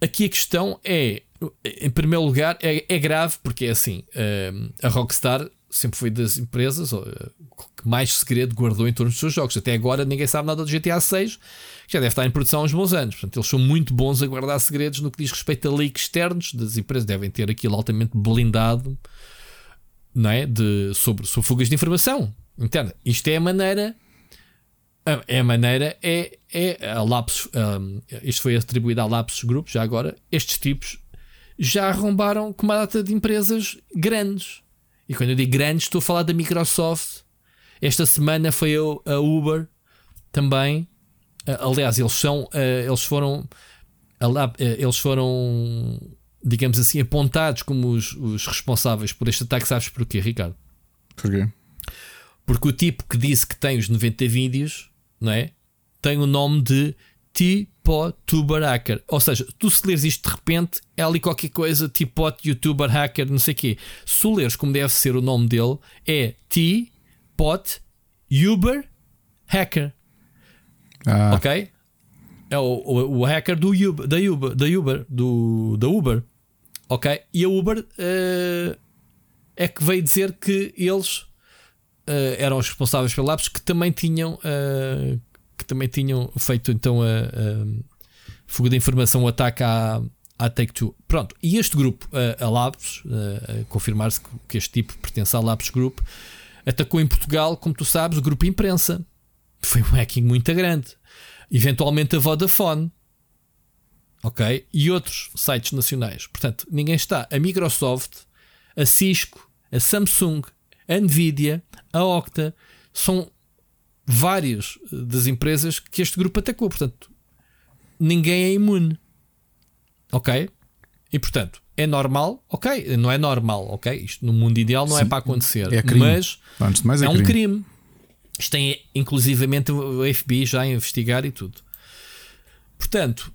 aqui a questão é, em primeiro lugar, é, é grave porque é assim: um, a Rockstar sempre foi das empresas que que mais segredo guardou em torno dos seus jogos. Até agora ninguém sabe nada do GTA 6, que já deve estar em produção há uns bons anos. Portanto, eles são muito bons a guardar segredos no que diz respeito a leaks externos das empresas. Devem ter aquilo altamente blindado não é? de, sobre, sobre fugas de informação interna. Isto é a maneira. É a maneira, é, é a. Um, isto foi atribuído à Lapsus Group, já agora. Estes tipos já arrombaram com uma data de empresas grandes. E quando eu digo grandes, estou a falar da Microsoft. Esta semana foi a Uber também. Aliás, eles são, eles foram, eles foram, digamos assim, apontados como os, os responsáveis por este ataque. Sabes porquê, Ricardo? Porquê? Porque o tipo que disse que tem os 90 vídeos, não é? Tem o nome de T-Pod Tuber Hacker. Ou seja, tu se leres isto de repente, é ali qualquer coisa, T-Pod YouTuber Hacker, não sei o quê. Se leres como deve ser o nome dele, é T-Pod Uber Hacker. Ah. Ok? É o, o, o, hacker do Uber, da Uber, da Uber, do, da Uber. Ok? E a Uber uh, é que veio dizer que eles uh, eram os responsáveis pelo Lapsus que também tinham uh, que também tinham feito então a, a fuga de informação, o ataque à, à Take-Two. Pronto, e este grupo, a, Lapsus, a, confirmar-se que este tipo pertence à Lapsus Group, atacou em Portugal, como tu sabes, o grupo imprensa. Foi um hacking muito grande. Eventualmente a Vodafone. Ok? E outros sites nacionais. Portanto, ninguém está. A Microsoft, a Cisco, a Samsung, a Nvidia, a Okta, são várias eh, das empresas que este grupo atacou. Portanto, ninguém é imune. Ok? E portanto, é normal? Ok, não é normal, ok? Isto no mundo ideal não é Sim, é para acontecer. É crime. Mas Antes de mais é, é crime. um crime. Isto tem inclusivamente o FBI já a investigar e tudo. Portanto,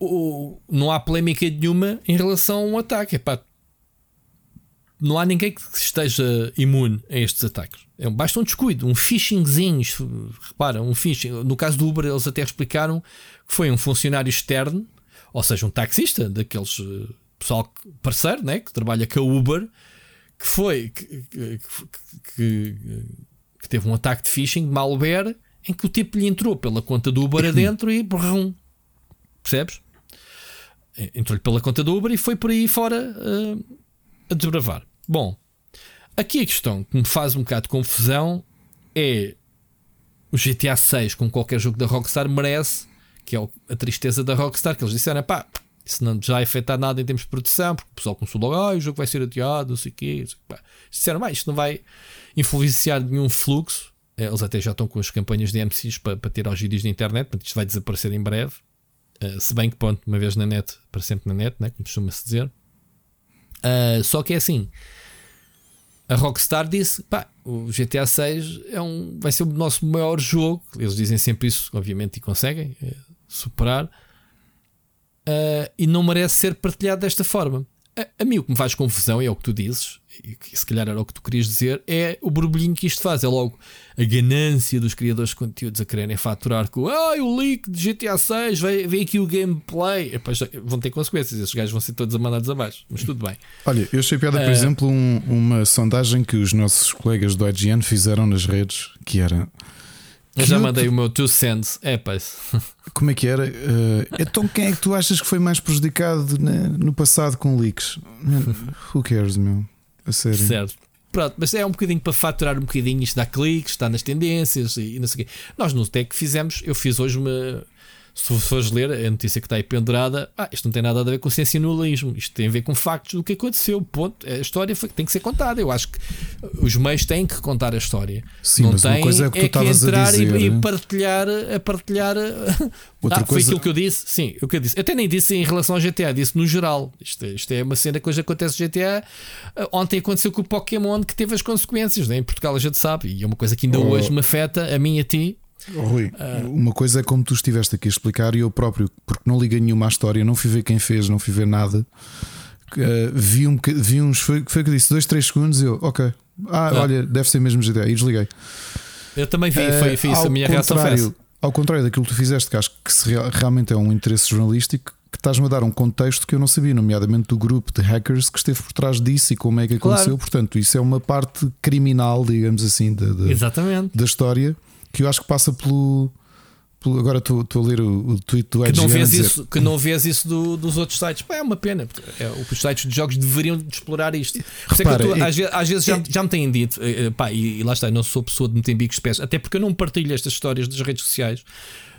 o, não há polémica nenhuma em relação a um ataque. É pá, não há ninguém que esteja imune a estes ataques. É, basta um descuido, um phishingzinho. Repara, um phishing. No caso do Uber, eles até explicaram que foi um funcionário externo, ou seja, um taxista, daqueles eh, pessoal parceiro, né, que trabalha com a Uber, que foi que, que, que, que teve um ataque de phishing, de malware, em que o tipo lhe entrou pela conta do Uber adentro e brum, percebes? Entrou-lhe pela conta do Uber e foi por aí fora uh, a desbravar. Bom, aqui a questão que me faz um bocado de confusão é o GTA 6, como qualquer jogo da Rockstar, merece, que é a tristeza da Rockstar, que eles disseram, pá, isso não já afetar nada em termos de produção, porque o pessoal começou logo, ah, o jogo vai ser adiado, não sei o quê. Disseram, mas isto não vai influenciar nenhum fluxo. Eh, eles até já estão com as campanhas de MCs para, para tirar os vídeos da internet, portanto isto vai desaparecer em breve. Uh, se bem que, pronto, uma vez na net, para sempre na net, né, como costuma-se dizer. Uh, só que é assim. A Rockstar disse: pá, o GTA 6 é um, vai ser o nosso maior jogo. Eles dizem sempre isso, obviamente, e conseguem é, superar. Uh, e não merece ser partilhado desta forma. A, a mim o que me faz confusão, e é o que tu dizes, e se calhar era o que tu querias dizer, é o borbulhinho que isto faz. É logo a ganância dos criadores de conteúdos a quererem faturar com ah, o leak de GTA 6, vem, aqui o gameplay. Epá, vão ter consequências, esses gajos vão ser todos amandados abaixo, mas tudo bem. Olha, eu achei piada, por uh, exemplo, um, uma sondagem que os nossos colegas do IGN fizeram nas redes, que era. Eu já mandei o meu two cents. É. Como é que era? Uh, então quem é que tu achas que foi mais prejudicado no passado com leaks? who cares, meu? A sério. Certo. Pronto, mas é um bocadinho para faturar um bocadinho, isto dá cliques, está nas tendências e, não sei o quê. Nós no Tech fizemos, eu fiz hoje uma, se fores ler a notícia que está aí pendurada, ah, isto não tem nada a ver com sensacionalismo, isto tem a ver com factos do que aconteceu. Ponto. A história foi, tem que ser contada. Eu acho que os meios têm que contar a história. Sim, não mas tem, uma coisa é que é que entrar dizer, e, e, né? partilhar, a partilhar. Outra ah, coisa... Foi aquilo que eu disse. Sim, o que eu disse. Até nem disse em relação ao GTA, disse no geral. Isto, isto é uma cena que hoje acontece no GTA. Ah, ontem aconteceu com o Pokémon que teve as consequências. Né? Em Portugal a gente sabe, e é uma coisa que ainda oh. hoje me afeta, a mim e a ti. Oh, Rui, uh, uma coisa é como tu estiveste aqui a explicar e eu próprio, porque não liguei nenhuma à história, não fui ver quem fez, não fui ver nada. Uh, vi, um, vi uns, foi, foi que eu disse, dois, três segundos. Eu, ok, ah, ah, olha, deve ser mesmo GTA, e desliguei. Eu também vi, foi, foi isso, a minha reação foi essa. Ao contrário daquilo que tu fizeste, que acho que se, realmente é um interesse jornalístico, que estás-me a dar um contexto que eu não sabia, nomeadamente do grupo de hackers que esteve por trás disso e como é que aconteceu. Claro. Portanto, isso é uma parte criminal, digamos assim, da, da, Exatamente. da história que eu acho que passa pelo. pelo agora estou, a ler o, o tweet do que não vês isso Que não vês isso do, dos outros sites. Pá, é uma pena. É, os sites de jogos deveriam de explorar isto. Repara, tu, é, às, às, vezes já, é, já me têm dito, eh, eh, pá, e, e, lá está, eu não sou pessoa de meter bicos de pés, até porque eu não partilho estas histórias das redes sociais.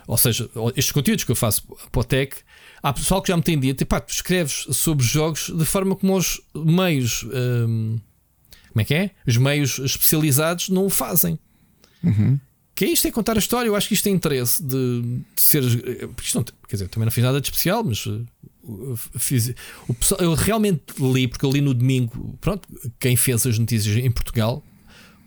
Ou seja, estes conteúdos que eu faço para o Tech Há pessoal que já me tem dito, pá, tu escreves sobre jogos de forma como os meios. Hum, como é que é? Os meios especializados não o fazem. Uhum. Que é isto é contar a história. Eu acho que isto tem interesse de, de ser. Isto não, quer dizer, também não fiz nada de especial, mas uh, fiz, o pessoal, eu realmente li, porque eu li no domingo. Pronto, quem fez as notícias em Portugal,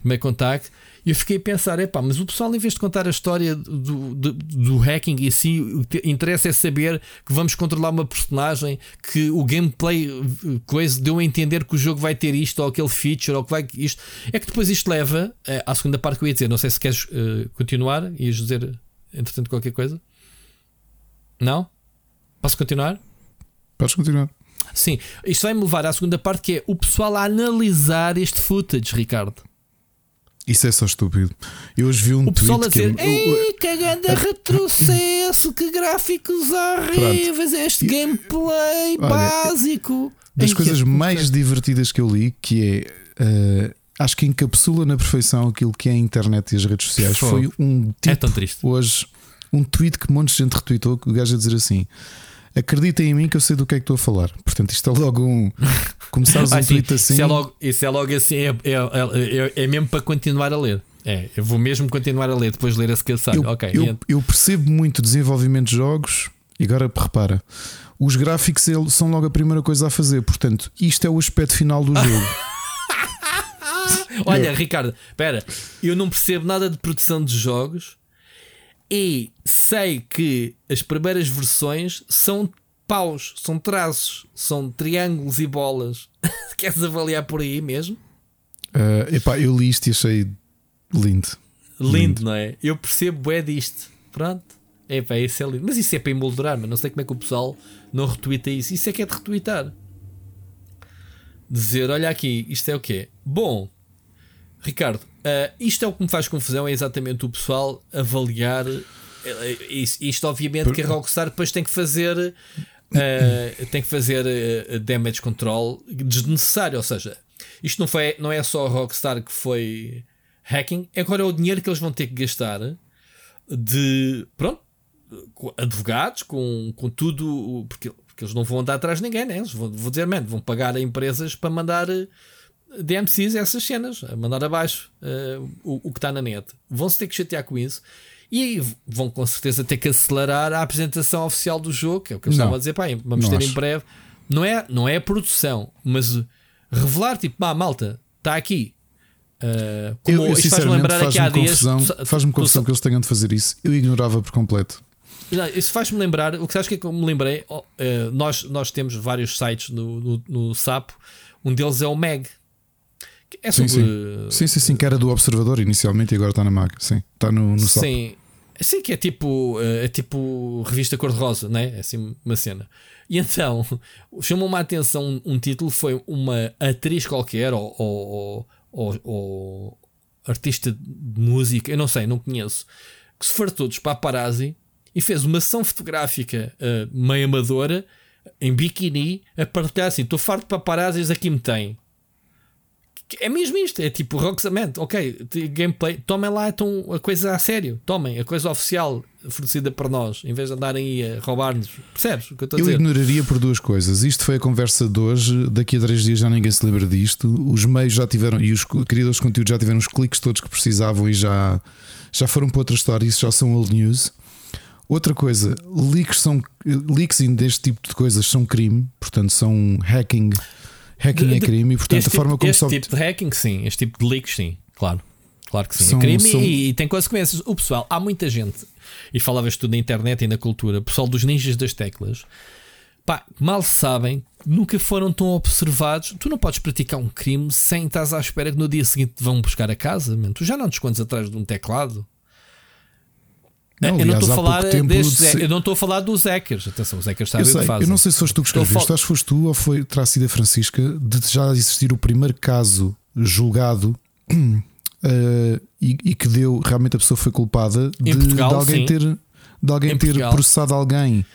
o meu contacto. E eu fiquei a pensar: é pá, mas o pessoal, em vez de contar a história do, do, do hacking e assim, o que interessa é saber que vamos controlar uma personagem, que o gameplay eh, coisa deu a entender que o jogo vai ter isto ou aquele feature ou que vai isto. É que depois isto leva é, à segunda parte que eu ia dizer. Não sei se queres uh, continuar e dizer, entretanto, qualquer coisa. Não? Posso continuar? Podes continuar. Sim, isto vai-me levar à segunda parte que é o pessoal a analisar este footage, Ricardo. Isso é só estúpido. Eu hoje vi um o pessoal a dizer: que é... Ei, cagando a retrocesso, que gráficos horríveis, este e... gameplay Olha, básico. Das Ei, coisas mais divertidas que eu li, que é. Uh, acho que encapsula na perfeição aquilo que é a internet e as redes sociais. Foi um tipo, é tão triste. hoje, um tweet que um monte de gente retweetou, que o gajo a dizer assim: acreditem em mim que eu sei do que é que estou a falar. Portanto, isto é logo um. Começares um tweet assim. Isso é logo, isso é logo assim, é, é, é, é, mesmo para continuar a ler. É, eu vou mesmo continuar a ler depois de ler esse caçalho. Eu, okay, eu, eu, percebo muito desenvolvimento de jogos e agora repara. Os gráficos são logo a primeira coisa a fazer, portanto, isto é o aspecto final do jogo. Olha, Ricardo, espera, eu não percebo nada de produção de jogos, e sei que as primeiras versões são paus, são traços, são triângulos e bolas. Queres avaliar por aí mesmo? Uh, epá, eu li isto e achei lindo. Lindo, lindo. não é? Eu percebo é disto. Pronto. Epá, isso é lindo. Mas isso é para emoldurar, mas não sei como é que o pessoal não retuita isso. Isso é que é de retweetar. Dizer, olha aqui, isto é o quê? Bom, Ricardo, uh, isto é o que me faz confusão, é exatamente o pessoal avaliar. Uh, isto, isto, obviamente, que a Rockstar depois tem que fazer. Uh, tem que fazer damage control desnecessário. Ou seja, isto não, foi, não é só a Rockstar que foi hacking, agora é o dinheiro que eles vão ter que gastar de. Pronto, com advogados, com, com tudo. Porque, porque eles não vão andar atrás de ninguém, né? Eles vão, vou dizer, man, vão pagar a empresas para mandar DMCs essas cenas, a mandar abaixo uh, o, o, que está na net. Vão-se ter que chatear com isso e vão com certeza ter que acelerar a apresentação oficial do jogo, que é o que eles estão a dizer, pá, vamos ter acho. em breve. Não é, não é a produção, mas revelar, tipo, pá, malta, está aqui. Uh, como eu, eu isto faz-me há dias. Faz-me confusão que eles tenham de fazer isso. Eu ignorava por completo. Não, isso faz-me lembrar, o que sabes que é que eu me lembrei? Oh, uh, nós, nós temos vários sites no, no, no Sapo, um deles é o Meg, é sobre... sim, sim. sim, sim, que era do Observador inicialmente e agora está na Mac. Sim, está no, no Sim. Sim, que é tipo, é tipo revista cor-de-rosa, né? É assim uma cena. E então, chamou-me a atenção um, um, título: foi uma atriz qualquer ou, ou, ou, ou, artista de música, eu não sei, não conheço, que se fartou dos paparazzi e fez uma ação fotográfica uh, meio amadora em biquíni a partilhar assim: estou farto de paparazzis, aqui me tem. É mesmo isto, é tipo Roxament, ok, gameplay, tomem lá então a coisa a sério, tomem a coisa oficial oferecida para nós, em vez de andarem aí a roubar-nos. Percebes o que eu estou a dizer? Eu ignoraria por duas coisas. Isto foi a conversa de hoje, daqui a três dias já ninguém se lembra disto. Os meios já tiveram, e os criadores de conteúdo já tiveram os cliques todos que precisavam e já, já foram para outra história, isso já são old news. Outra coisa, leaks são leaks deste tipo de coisas são crime, portanto são hacking Hacking de, é crime e, portanto, a tipo, forma como Este tipo de hacking, sim. Este tipo de leaks, sim. Claro. Claro que sim. São, é crime são... e, e, tem consequências. O pessoal, há muita gente, e falavas tu na internet e na cultura, o pessoal dos ninjas das teclas, pá, mal sabem, nunca foram tão observados. Tu não podes praticar um crime sem estar à espera que no dia seguinte te vão buscar a casa. Man. Tu já não te escondes atrás de um teclado. Não, eu, não estou a falar destes, eu não estou a falar dos hackers. Atenção, os hackers sabem o que fazem. Eu não sei se foste tu que escreveste, fal... acho que foste tu ou foi, terá sido a Francisca, de já existir o primeiro caso julgado uh, e, e, que deu realmente a pessoa foi culpada de, Portugal, de, alguém sim. ter, de alguém ter processado alguém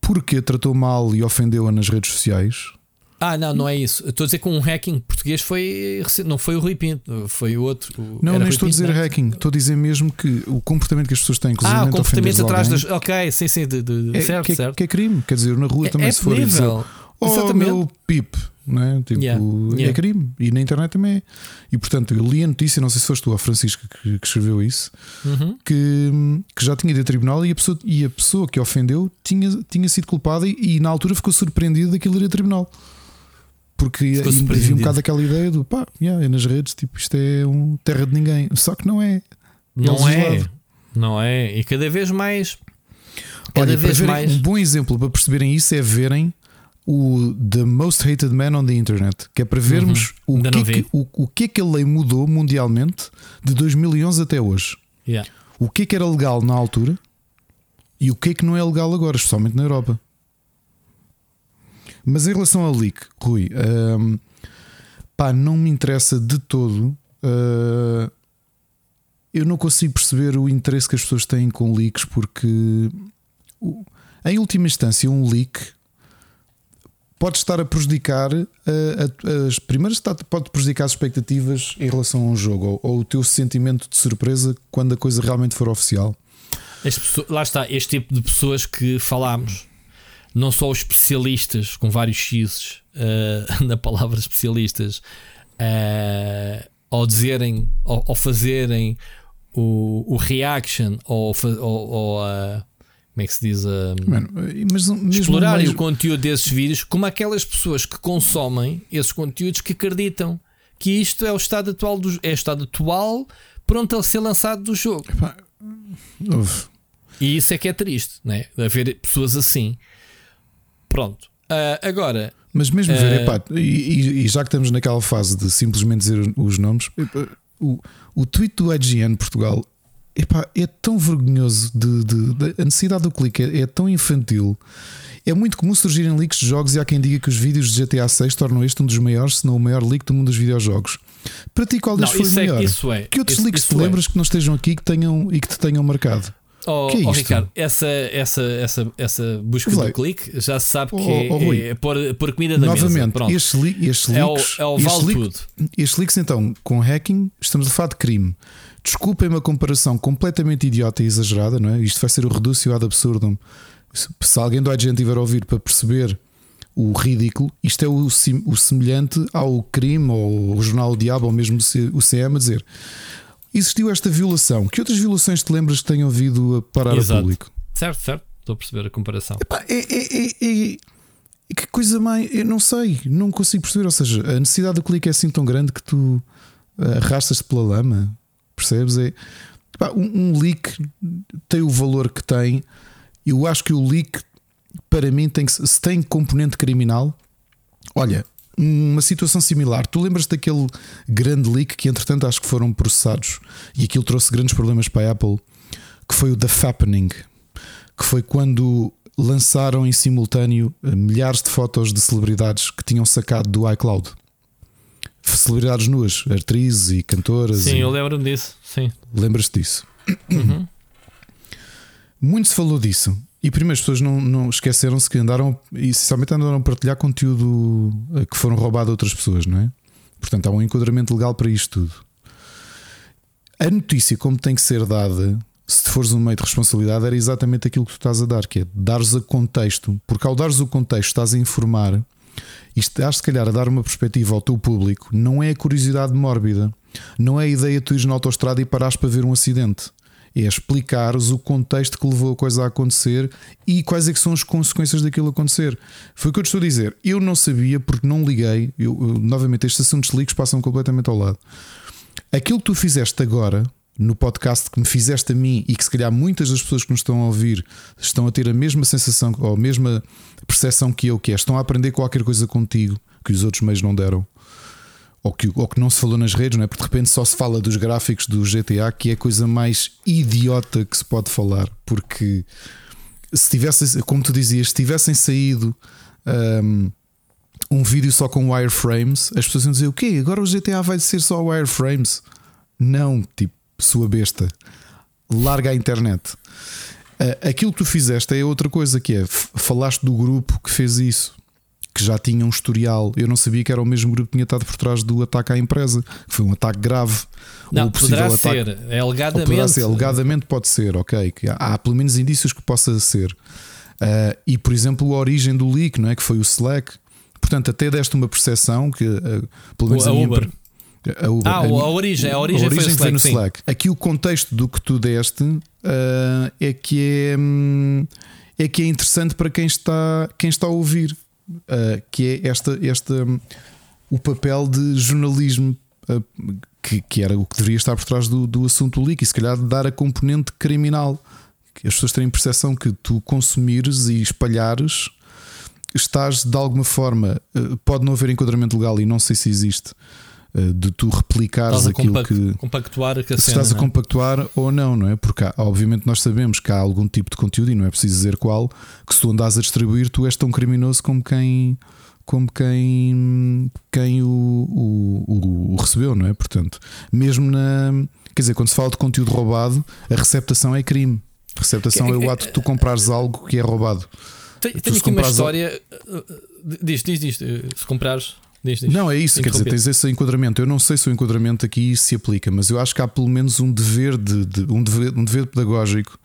porque tratou mal e ofendeu-a nas redes sociais. Ah, não, não é isso. Estou a dizer que um hacking português foi. Não foi o Rui Pinto, foi o outro. não, nem estou a dizer não? É? hacking. Estou a dizer mesmo que o comportamento que as pessoas têm, inclusive. Ah, o comportamento atrás das. Ok, sim, sim, de, de... É, certo, que, é, certo. que é crime. Quer dizer, na rua é, também, é se for. Dizer, oh, Exatamente. meu pip. É? Tipo, yeah. Yeah. é crime. E na internet também é. E portanto, eu li a notícia, não sei se foste tu, a Francisca, que, que escreveu isso, uhum. que, que já tinha ido a tribunal e a pessoa, e a pessoa que ofendeu tinha, tinha sido culpada e, e na altura ficou surpreendido daquilo ir a tribunal. Porque havia um bocado aquela ideia do pá, yeah, é nas redes, tipo, isto é um terra de ninguém. Só que não é. Não é. Não é. E cada vez mais. Cada Olha, vez mais. Um bom exemplo para perceberem isso é verem o The Most Hated Man on the Internet, que é para vermos uhum. o, que é que, o, o que é que a lei mudou mundialmente de 2011 até hoje. Yeah. O que é que era legal na altura e o que é que não é legal agora, especialmente na Europa. Mas em relação ao leak, Rui, um, pá, não me interessa de todo. Uh, eu não consigo perceber o interesse que as pessoas têm com leaks, porque em última instância, um leak pode estar a prejudicar uh, as primeiras pode prejudicar as expectativas em relação a um jogo ou, ou, o teu sentimento de surpresa quando a coisa realmente for oficial. Pessoas, lá está, este tipo de pessoas que falámos, não só os especialistas com vários X uh, na palavra especialistas, uh, ao dizerem, ao, ao fazerem o, o reaction ou, ou, ou uh, como é que se diz? Mano, explorarem o conteúdo desses vídeos como aquelas pessoas que consomem esses conteúdos que acreditam que isto é o estado atual do é o estado atual pronto a ser lançado do jogo. Epá, e isso é que é triste, né? Haver pessoas assim. Pronto. Uh, agora. Mas mesmo uh, ver, epá, e, e, já que estamos naquela fase de simplesmente dizer os nomes, epá, o, o tweet do IGN Portugal epá, é tão vergonhoso de, de, de, a necessidade do clique é, é, tão infantil. É muito comum surgirem leaks de jogos e há quem diga que os vídeos de GTA 6 tornam este um dos maiores, se não o maior leak do mundo dos videojogos. Para ti, qual deles foi o é maior? É, é. Que outros isso, leaks isso te lembras é. que não estejam aqui que tenham, e que te tenham marcado? Oh, que é oh, Ricardo, essa, essa, essa, essa busca Vai. do clique já se sabe que oh, é, é, pôr, pôr comida na Novamente, mesa. Estes, li, estes leaks, é o, é o vale tudo. Estes leaks, então, com hacking, estamos a falar de crime. Desculpem uma comparação completamente idiota e exagerada, não é? Isto vai ser o reducio ad absurdum. Se alguém do IGN tiver a ouvir para perceber o ridículo, isto é o, o semelhante ao crime ou o jornal o Diabo ou mesmo o CM a dizer existiu esta violação. Que outras violações te lembras que tenham vindo a parar Exato. a público? Certo, certo. Estou a perceber a comparação. Epá, é, é, é, é, que coisa mais. Eu não sei, não consigo perceber. Ou seja, a necessidade do clique é assim tão grande que tu arrastas-te pela lama. Percebes? É, um, um leak tem o valor que tem. Eu acho que o leak, para mim, tem que, se tem componente criminal, olha, uma situação similar. Tu lembras daquele grande leak que, entretanto, acho que foram processados e aquilo trouxe grandes problemas para a Apple, que foi o The Fappening, que foi quando lançaram em simultâneo eh, milhares de fotos de celebridades que tinham sacado do iCloud celebridades nuas, atrizes e cantoras. Sim, e... eu lembro-me disso. Sim. Lembras-te disso? Uhum. Muito se falou disso. E primeiro as pessoas não, não esqueceram-se que andaram, e essencialmente andaram a partilhar conteúdo eh, que foram roubados a outras pessoas, não é? Portanto, há um enquadramento legal para isto tudo. A notícia, como tem que ser dada, se fores um meio de responsabilidade, era exatamente aquilo que tu estás a dar, que é dares a contexto, porque ao dares o contexto, estás a informar e estás, se calhar, a dar uma perspectiva ao teu público, não é a curiosidade mórbida, não é a ideia de tu ires na autostrada e parares para ver um acidente. É explicares o contexto que levou a coisa a acontecer e quais é que são as consequências daquilo acontecer. Foi o que eu te estou a dizer. Eu não sabia porque não liguei. Eu, eu, novamente, estes assuntos leaks passam completamente ao lado. Aquilo que tu fizeste agora no podcast que me fizeste a mim e que se calhar muitas das pessoas que nos estão a ouvir estão a ter a mesma sensação ou a mesma percepção que eu, que é estão a aprender qualquer coisa contigo que os outros meios não deram. Ou que, ou que não se falou nas redes, não é? Porque de repente só se fala dos gráficos do GTA, que é a coisa mais idiota que se pode falar, porque se tivesse, como tu dizias, se tivessem saído um, um vídeo só com wireframes, as pessoas iam dizer o quê? Agora o GTA vai ser só wireframes? Não, tipo, sua besta, larga a internet. Uh, aquilo que tu fizeste é outra coisa que é falaste do grupo que fez isso que já tinha um historial. Eu não sabia que era o mesmo grupo que tinha estado por trás do ataque à empresa. Foi um ataque grave. Não, poderá ataque, ser. É alegadamente. Ser, alegadamente pode ser, ok. Há, há, pelo menos indícios que possa ser. Uh, e por exemplo, a origem do leak, não é? Que foi o Slack. Portanto, até deste uma percepção que, uh, pelo menos a, a Uber. A Uber. Ah, a, a, origem, a origem, a origem foi, no Slack. Aqui o contexto do que tu deste uh, é que é, hum, é que é interessante para quem está, quem está a ouvir uh, que é esta, esta, um, o papel de jornalismo uh, que, que, era o que deveria estar por trás do, do assunto leak e se calhar dar a componente criminal. Que as pessoas têm percepção que tu consumires e espalhares estás de alguma forma, uh, pode não haver enquadramento legal e não sei se existe eh, de tu replicares aquilo que. Compactuar que se estás a é? compactuar ou não, não é? Porque há, obviamente nós sabemos que há algum tipo de conteúdo, e não é preciso dizer qual, que se tu andas a distribuir, tu és tão criminoso como quem. Como quem, quem o, o, o, recebeu, não é? Portanto, mesmo na. Quer dizer, quando se fala de conteúdo roubado, a receptação é crime. A receptação é o ato de tu comprares algo que é roubado. Tenho aqui uma história. Al... Diz, diz, diz. Se comprares. Diz, diz. Não, é isso, quer dizer, tens esse enquadramento. Eu não sei se o enquadramento aqui se aplica, mas eu acho que há pelo menos um dever, de, de um, dever um dever pedagógico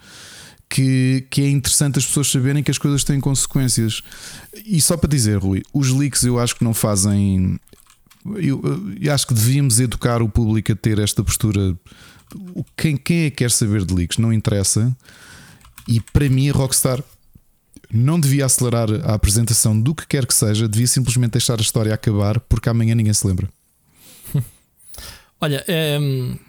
que, que é interessante as pessoas saberem que as coisas têm consequências. E só para dizer, Rui, os leaks eu acho que não fazem. Eu, eu acho que devíamos educar o público a ter esta postura. Quem, quem é que quer saber de leaks? Não interessa. E para mim, a Rockstar não devia acelerar a apresentação do que quer que seja, devia simplesmente deixar a história acabar, porque amanhã ninguém se lembra. Olha, um, ehm,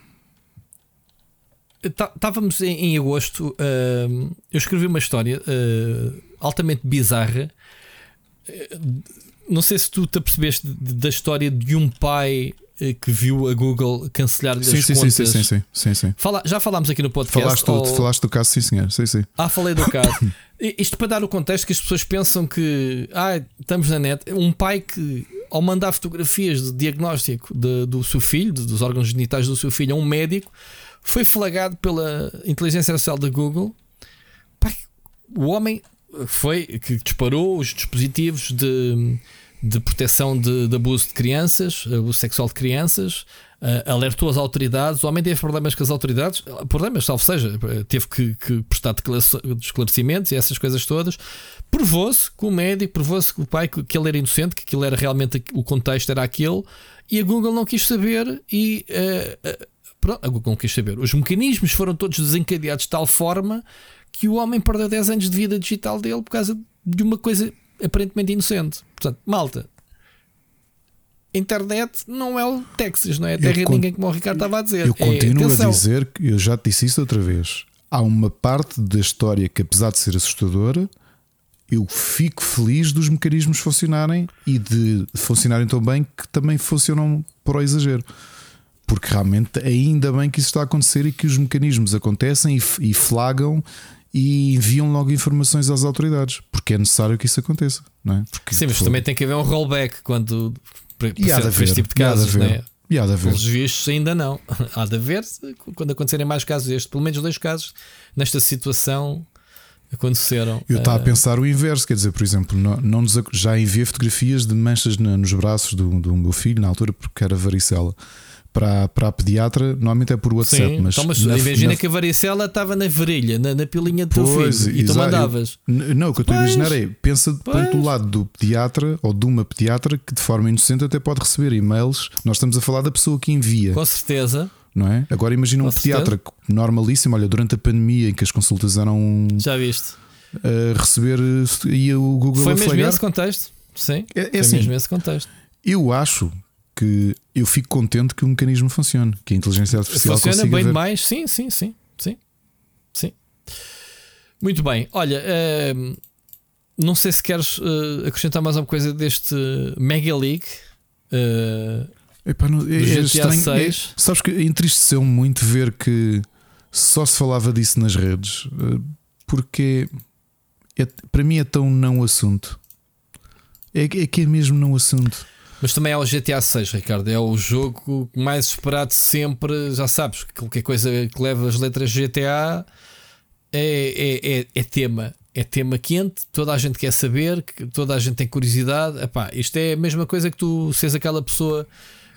estávamos em, em agosto, um, ehm, eu escrevi uma história uh, altamente bizarra. Uh, não sei se tu te apercebeste da história de um pai eh, que viu a Google cancelar-lhe as sim, contas. Sim, sim, sim, sim, sim. Fala, já falámos aqui no podcast. Falaste, ou... falaste do caso, sim, senhor. Sim, sim. Ah, falei do caso. Isto para dar o contexto que as pessoas pensam que ah, estamos na net. Um pai que, ao mandar fotografias de diagnóstico de, do seu filho, dos órgãos genitais do seu filho, a um médico, foi flagrado pela inteligência artificial da Google. Pai, o homem foi que disparou os dispositivos de de proteção de, de, abuso de crianças, abuso sexual de crianças, uh, alertou as autoridades. O homem teve problemas com as autoridades, problemas, salvo seja, teve que, que prestar esclarecimentos e essas coisas todas. Provou-se que o médico, provou-se que o pai, que, que ele era inocente, que aquilo era realmente o contexto era aquele, e a Google não quis saber e. Uh, uh, pronto, a Google não quis saber. Os mecanismos foram todos desencadeados de tal forma que o homem perdeu 10 anos de vida digital dele por causa de uma coisa aparentemente inocente. Portanto, malta, internet não é o Texas, não é a terra de ninguém, como o Ricardo estava a dizer. Eu é, continuo a dizer que eu já te disse isso outra vez. Há uma parte da história que, apesar de ser assustadora, eu fico feliz dos mecanismos funcionarem e de funcionarem tão bem que também funcionam por o exagero. Porque realmente ainda bem que isso está a acontecer e que os mecanismos acontecem e, e flagam e enviam logo informações às autoridades, porque é necessário que isso aconteça, não é? Porque Sim, mas foi... também tem que haver um rollback quando para, para este tipo de casos, não é? E há de haver. Pelos vistos, ainda não. Há de haver quando acontecerem mais casos estes. Pelo menos dois casos nesta situação aconteceram. Eu estava uh... a pensar o inverso, quer dizer, por exemplo, não, não nos, já enviei fotografias de manchas nos braços do, do meu filho, na altura, porque era varicela para, para a pediatra, normalmente é por WhatsApp. Sim, mas, então, mas na, imagina na... que a varicela estava na virilha, na, na pilinha do teu pois, filho, e tu mandavas. Eu, não, o que eu estou a imaginar é pensa pois. do lado do pediatra ou de uma pediatra que de forma inocente até pode receber e-mails. Nós estamos a falar da pessoa que envia. Com certeza. Não é? Agora imagina Com um certeza. pediatra normalíssimo, olha, durante a pandemia em que as consultas eram. Já viste? A receber e o Google Foi a mesmo esse contexto? Sim. É, é Foi assim, mesmo esse contexto. Eu acho que eu fico contente que o mecanismo funcione, que a inteligência artificial funciona bem ver... mais. Sim, sim, sim, sim, sim. Muito bem. Olha, uh, não sei se queres uh, acrescentar mais alguma coisa deste Mega League. Uh, Epá, não, é, é estranho. É, sabes que entristeceu-me muito ver que só se falava disso nas redes, eh, porque é, para mim é tão não assunto. É, é que é mesmo não assunto. Mas também é o GTA 6, Ricardo. É o jogo mais esperado sempre. Já sabes, qualquer coisa que leva as letras GTA é, é, é, é tema. É tema quente, toda a gente quer saber, toda a gente tem curiosidade. Epá, isto é a mesma coisa que tu seres aquela pessoa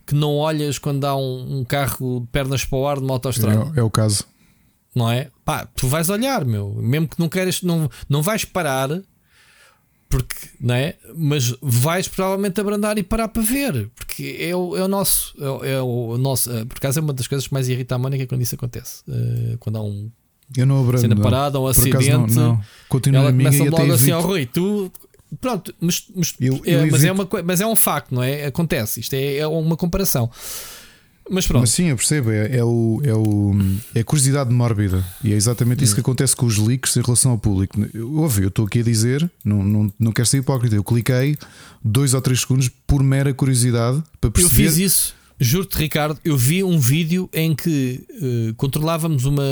que não olhas quando há um, um carro de pernas para o ar de uma autostrada. É, é o caso não é? Pá, tu vais olhar, meu, mesmo que não queres, não, não vais parar, porque, não é? Mas vais provavelmente abrandar e parar para ver, porque é o, é o nosso, é, é o nosso, eh, por acaso é uma das coisas que mais irrita a Mónica quando isso acontece, uh, quando há um eu não abrando, cena parada, um acidente, não, não. Continua ela começa logo assim ao Rui, tu pronto, mas, mas, eu, eu é, mas, é uma, mas é um facto, não é? Acontece, isto é, é uma comparação. Mas pronto. Mas sim, eu percebo. É, é, o, é, o, é a curiosidade mórbida. E é exatamente isso hum. que acontece com os leaks em relação ao público. Ouve, eu estou aqui a dizer, não, não, não quero ser hipócrita. Eu cliquei dois ou três segundos por mera curiosidade para perceber. Eu fiz isso. Juro-te, Ricardo, eu vi um vídeo em que uh, controlávamos uma,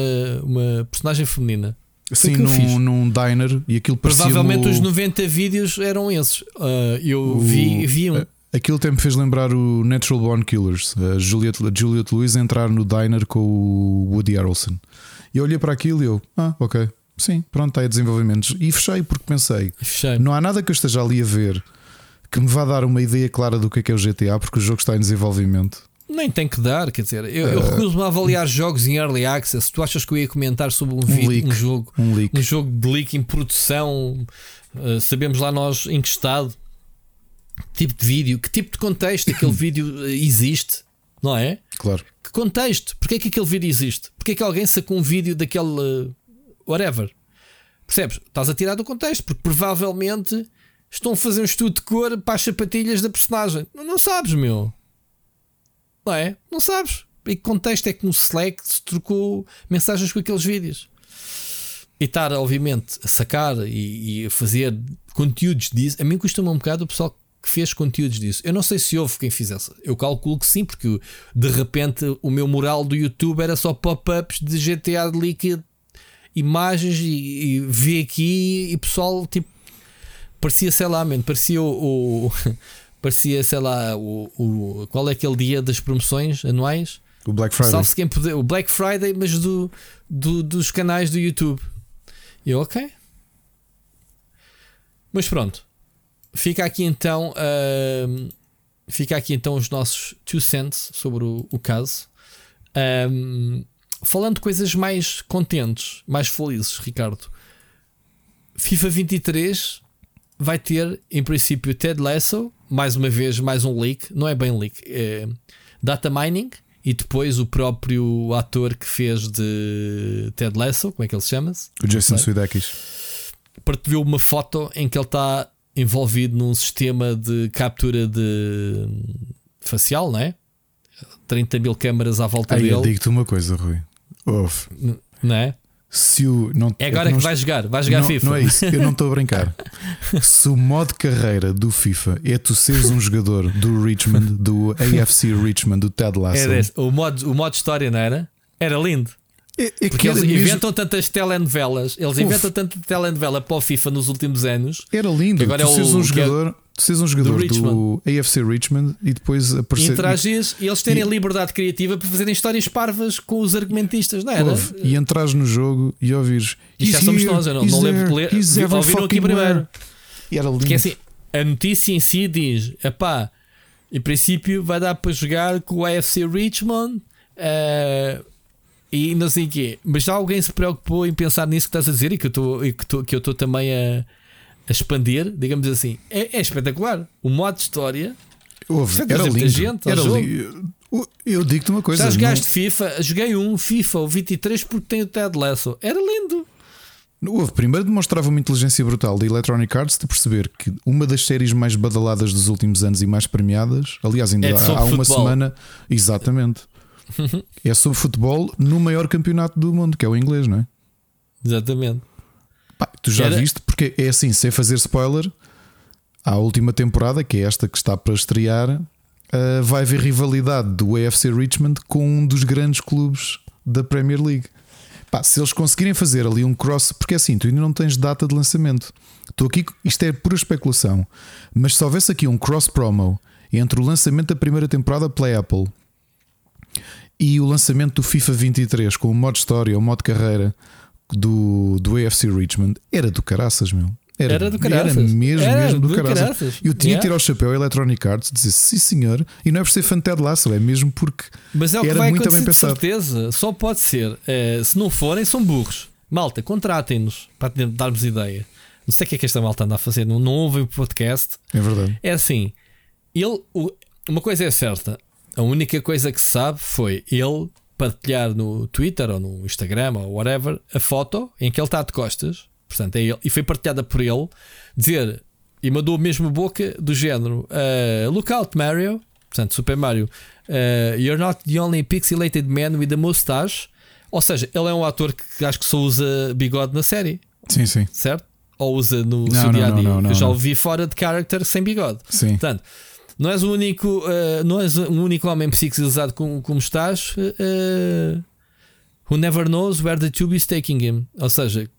uma personagem feminina. Sim, num, num diner e aquilo Provavelmente os 90 vídeos eram esses. Uh, eu o, vi, vi um. Aquilo até me fez lembrar o Natural Born Killers, a Juliette, a Juliette Lewis entrar no diner com o Woody Harrelson. E eu olhei para aquilo e eu, ah, ok, sim, pronto, está aí desenvolvimentos. E fechei porque pensei, fechei. não há nada que eu esteja ali a ver que me vá dar uma ideia clara do que é que é o GTA, porque o jogo está em desenvolvimento. Nem tem que dar, quer dizer, eu, eu uh, recuso-me a avaliar jogos em early access. Tu achas que eu ia comentar sobre um, um, vídeo, leak, um jogo, um, leak. um jogo de leak em produção? Uh, sabemos lá nós em que estado tipo de vídeo, que tipo de contexto aquele vídeo eh, existe, não é? Claro. Que contexto? Porquê é que aquele vídeo existe? Porquê é que alguém sacou um vídeo daquele uh, whatever? Percebes? Estás a tirar do contexto, porque provavelmente estão a fazer um estudo de cor para as sapatilhas da personagem. Não, não sabes, meu. Não é? Não sabes. E que contexto é que no Slack se trocou mensagens com aqueles vídeos? E estar, obviamente, a sacar e, e a fazer conteúdos disso, a mim custa-me um bocado o pessoal que fez conteúdos disso. Eu não sei se houve quem fizesse. Eu calculo que sim, porque de repente o meu mural do YouTube era só pop-ups de GTA de líquido, imagens e, e vi aqui e pessoal tipo parecia, sei lá, man, parecia o, o parecia, sei lá, o, o, qual é aquele dia das promoções anuais? O Black Friday. Salve-se quem puder, o Black Friday, mas do, do, dos canais do YouTube. E eu, ok. Mas pronto. Fica aqui então. Uh, fica aqui então os nossos two cents sobre o, o caso. Um, falando de coisas mais contentes, mais felizes, Ricardo. FIFA 23 vai ter, em princípio, Ted Lasso, mais uma vez, mais um leak. Não é bem leak, é data mining. E depois o próprio ator que fez de Ted Lasso, como é que ele se chama-se? O Jason Sudeikis. Partilhou uma foto em que ele está envolvido num sistema de captura de facial, não é? 30 mil câmaras à volta dele. Eu digo-te uma coisa, Rui. Ouve. Não é? Se o, não, é agora não, que vais jogar, vais jogar não, FIFA. Não é isso, eu não estou a brincar. Se o modo carreira do FIFA é tu seres um jogador do Richmond, do AFC Richmond, do Ted Lasso. Era esse. o modo, o modo história, não era? Era lindo. É, é Porque eles inventam mesmo... tantas telenovelas, eles Uf. inventam tanta telenovela para o FIFA nos últimos anos. Era lindo. Agora tu é seres um é jogador, é... tu um jogador do, do, AFC Richmond e depois aparecer. Interages e eles terem e... liberdade criativa para fazerem histórias parvas com os argumentistas, não era? Uf. E entrares no jogo e ouvires. E já somos nós, eu não, não lembro de ler. Ouviram aqui primeiro. E era lindo. Porque assim, a notícia em si diz: pá, em princípio vai dar para jogar com o AFC Richmond. Uh, e não sei o quê. Mas já alguém se preocupou em pensar nisso que estás a dizer e que eu estou também a, a, expandir, digamos assim. É, é espetacular. O modo de história. Houve, era lindo. Gente era lindo. Eu digo-te uma coisa. Já jogaste não... FIFA? Joguei um FIFA, o 23, porque tem o Ted Lasso. Era lindo. Houve. Primeiro demonstrava uma inteligência brutal da Electronic Arts de perceber que uma das séries mais badaladas dos últimos anos e mais premiadas, aliás, ainda é há, há uma semana, exatamente, é sobre futebol no maior campeonato do mundo, que é o inglês, não é? Exatamente. Pá, tu já Era... viste, porque é assim, sem fazer spoiler, a última temporada, que é esta que está para estrear, uh, vai haver rivalidade do AFC Richmond com um dos grandes clubes da Premier League. Pá, se eles conseguirem fazer ali um cross, porque é assim, tu ainda não tens data de lançamento. Estou aqui, isto é pura especulação, mas se houvesse aqui um cross promo entre o lançamento da primeira temporada pela Apple e o lançamento do FIFA 23 com o modo história, o modo carreira do, do AFC Richmond, era do caraças, meu. Era, era do caraças. Era mesmo, era mesmo do, do caraças. caraças. Eu tinha yeah. que tirar o chapéu a Electronic Arts e dizer sim senhor, e não é por ser fan Ted Lasso, é mesmo porque Mas é o que era vai muito bem pensado. certeza, só pode ser. É, se não forem, são burros. Malta, contratem-nos para darmos ideia. Não sei o que é que esta malta anda a fazer, não, não ouve o podcast. É verdade. É assim, ele, uma coisa é certa, a única coisa que se sabe foi ele partilhar no Twitter ou no Instagram ou whatever a foto em que ele está de costas Portanto, é ele, e foi partilhada por ele, dizer, e mandou a mesma boca do género: uh, Look out, Mario. Portanto, Super Mario, uh, you're not the only pixelated man with a mustache. Ou seja, ele é um ator que acho que só usa bigode na série. Sim, sim. Certo? Ou usa no não, seu dia a dia. Eu já o vi fora de character sem bigode. Sim. Portanto, não és o único, uh, não és um único homem psicalizado como, como estás. Uh, who never knows where the tube is taking him. Ou seja,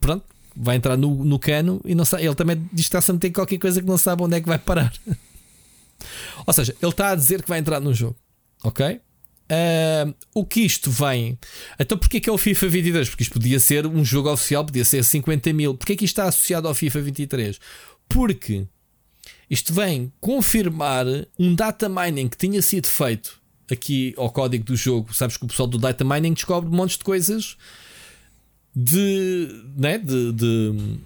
pronto, vai entrar no, no cano e não sabe, ele também diz que está a meter qualquer coisa que não sabe onde é que vai parar. Ou seja, ele está a dizer que vai entrar no jogo, ok? Uh, o que isto vem? Então, porquê que é o FIFA 22? Porque isto podia ser um jogo oficial, podia ser 50 mil. Porquê que isto está associado ao FIFA 23? Porque isto vem confirmar um data mining que tinha sido feito aqui ao código do jogo. Sabes que o pessoal do data mining descobre montes de coisas de, né, de, de,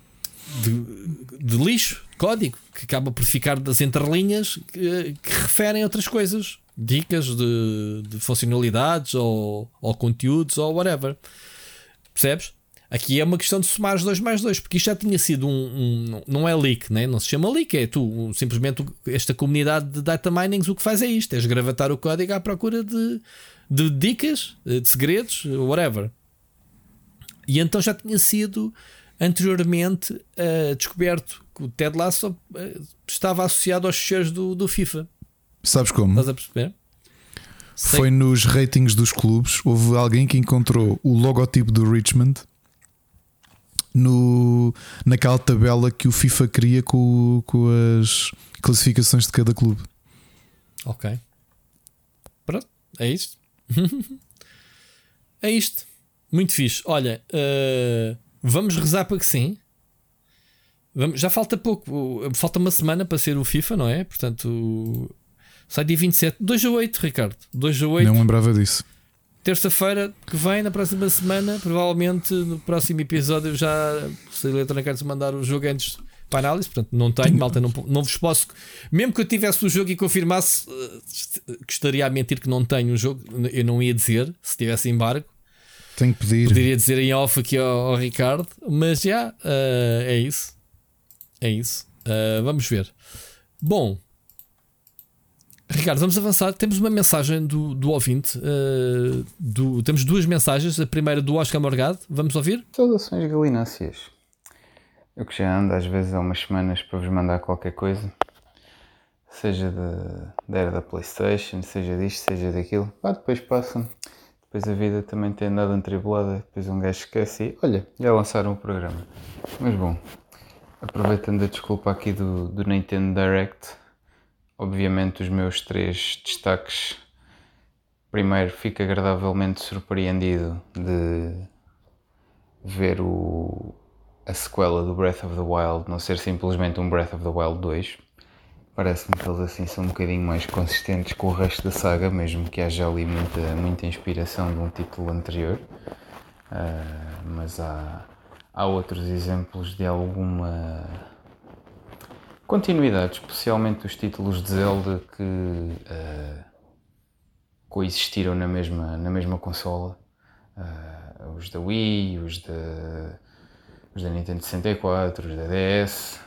de, de lixo, código, que acaba por ficar das entrelinhas que, que referem outras coisas, dicas de, de funcionalidades ou, ou conteúdos ou whatever. Percebes? Aqui é uma questão de somar os 2 mais 2, porque isto já tinha sido um, um, Não é leak, né? não se chama leak, é tu. Simplesmente esta comunidade de data mining o que faz é isto: é esgravatar o código à procura de, de dicas, de segredos, whatever. E então já tinha sido anteriormente uh, descoberto que o Ted Lasso uh, estava associado aos cheiros do, do FIFA. Sabes como? Estás a perceber? Foi Sei. nos ratings dos clubes. Houve alguém que encontrou o logotipo do Richmond no, naquela tabela que o FIFA cria com, com as classificações de cada clube. Ok. Pronto, é isto. é isto. Muito fixe. Olha, uh, vamos rezar para que sim. Vamos, já falta pouco. Falta uma semana para ser o FIFA, não é? Portanto, sai dia 27. 2 a 8, Ricardo. 2 a 8. Não lembrava disso. Terça-feira que vem, na próxima semana, provavelmente no próximo episódio, já se a Electronic Arts mandar o jogo antes para análise. Portanto, não tenho, malta, não, não vos posso. Mesmo que eu tivesse o jogo e confirmasse, gostaria a mentir que não tenho o jogo, eu não ia dizer se tivesse embargo. Tenho que pedir. Poderia dizer em off aqui ao, ao Ricardo, mas já uh, é isso. É isso. Uh, vamos ver. Bom, Ricardo, vamos avançar. Temos uma mensagem do, do ouvinte. Uh, do, temos duas mensagens. A primeira do Oscar Morgado. Vamos ouvir? Saudações galináceas. Eu que já ando às vezes há umas semanas para vos mandar qualquer coisa, seja da, da era da PlayStation, seja disto, seja daquilo. Pá, depois passa depois a vida também tem andado atribulada, depois um gajo esquece e olha, já lançaram o programa. Mas bom, aproveitando a desculpa aqui do, do Nintendo Direct, obviamente os meus três destaques. Primeiro, fico agradavelmente surpreendido de ver o, a sequela do Breath of the Wild não ser simplesmente um Breath of the Wild 2 Parece-me que eles assim são um bocadinho mais consistentes com o resto da saga, mesmo que haja ali muita, muita inspiração de um título anterior. Uh, mas há, há outros exemplos de alguma continuidade, especialmente os títulos de Zelda que uh, coexistiram na mesma, na mesma consola. Uh, os da Wii, os da, os da Nintendo 64, os da DS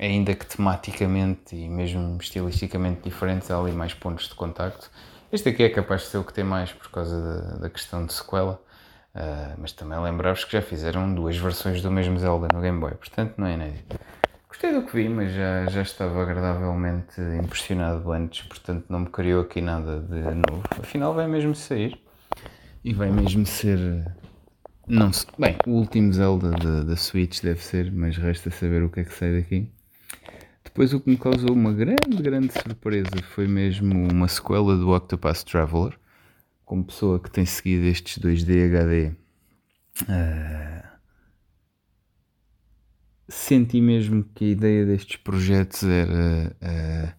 ainda que tematicamente e mesmo estilisticamente diferentes, há ali mais pontos de contacto. Este aqui é capaz de ser o que tem mais por causa da, da questão de sequela, uh, mas também lembrar-vos que já fizeram duas versões do mesmo Zelda no Game Boy, portanto não é inédito. Gostei do que vi, mas já, já estava agradavelmente impressionado antes, portanto não me criou aqui nada de novo. Afinal, vai mesmo sair e vai mesmo ser. Não se... Bem, o último Zelda da Switch deve ser, mas resta saber o que é que sai daqui. Depois, o que me causou uma grande, grande surpresa foi mesmo uma sequela do Octopath Traveler. Como pessoa que tem seguido estes 2D HD. Uh senti mesmo que a ideia destes projetos era uh,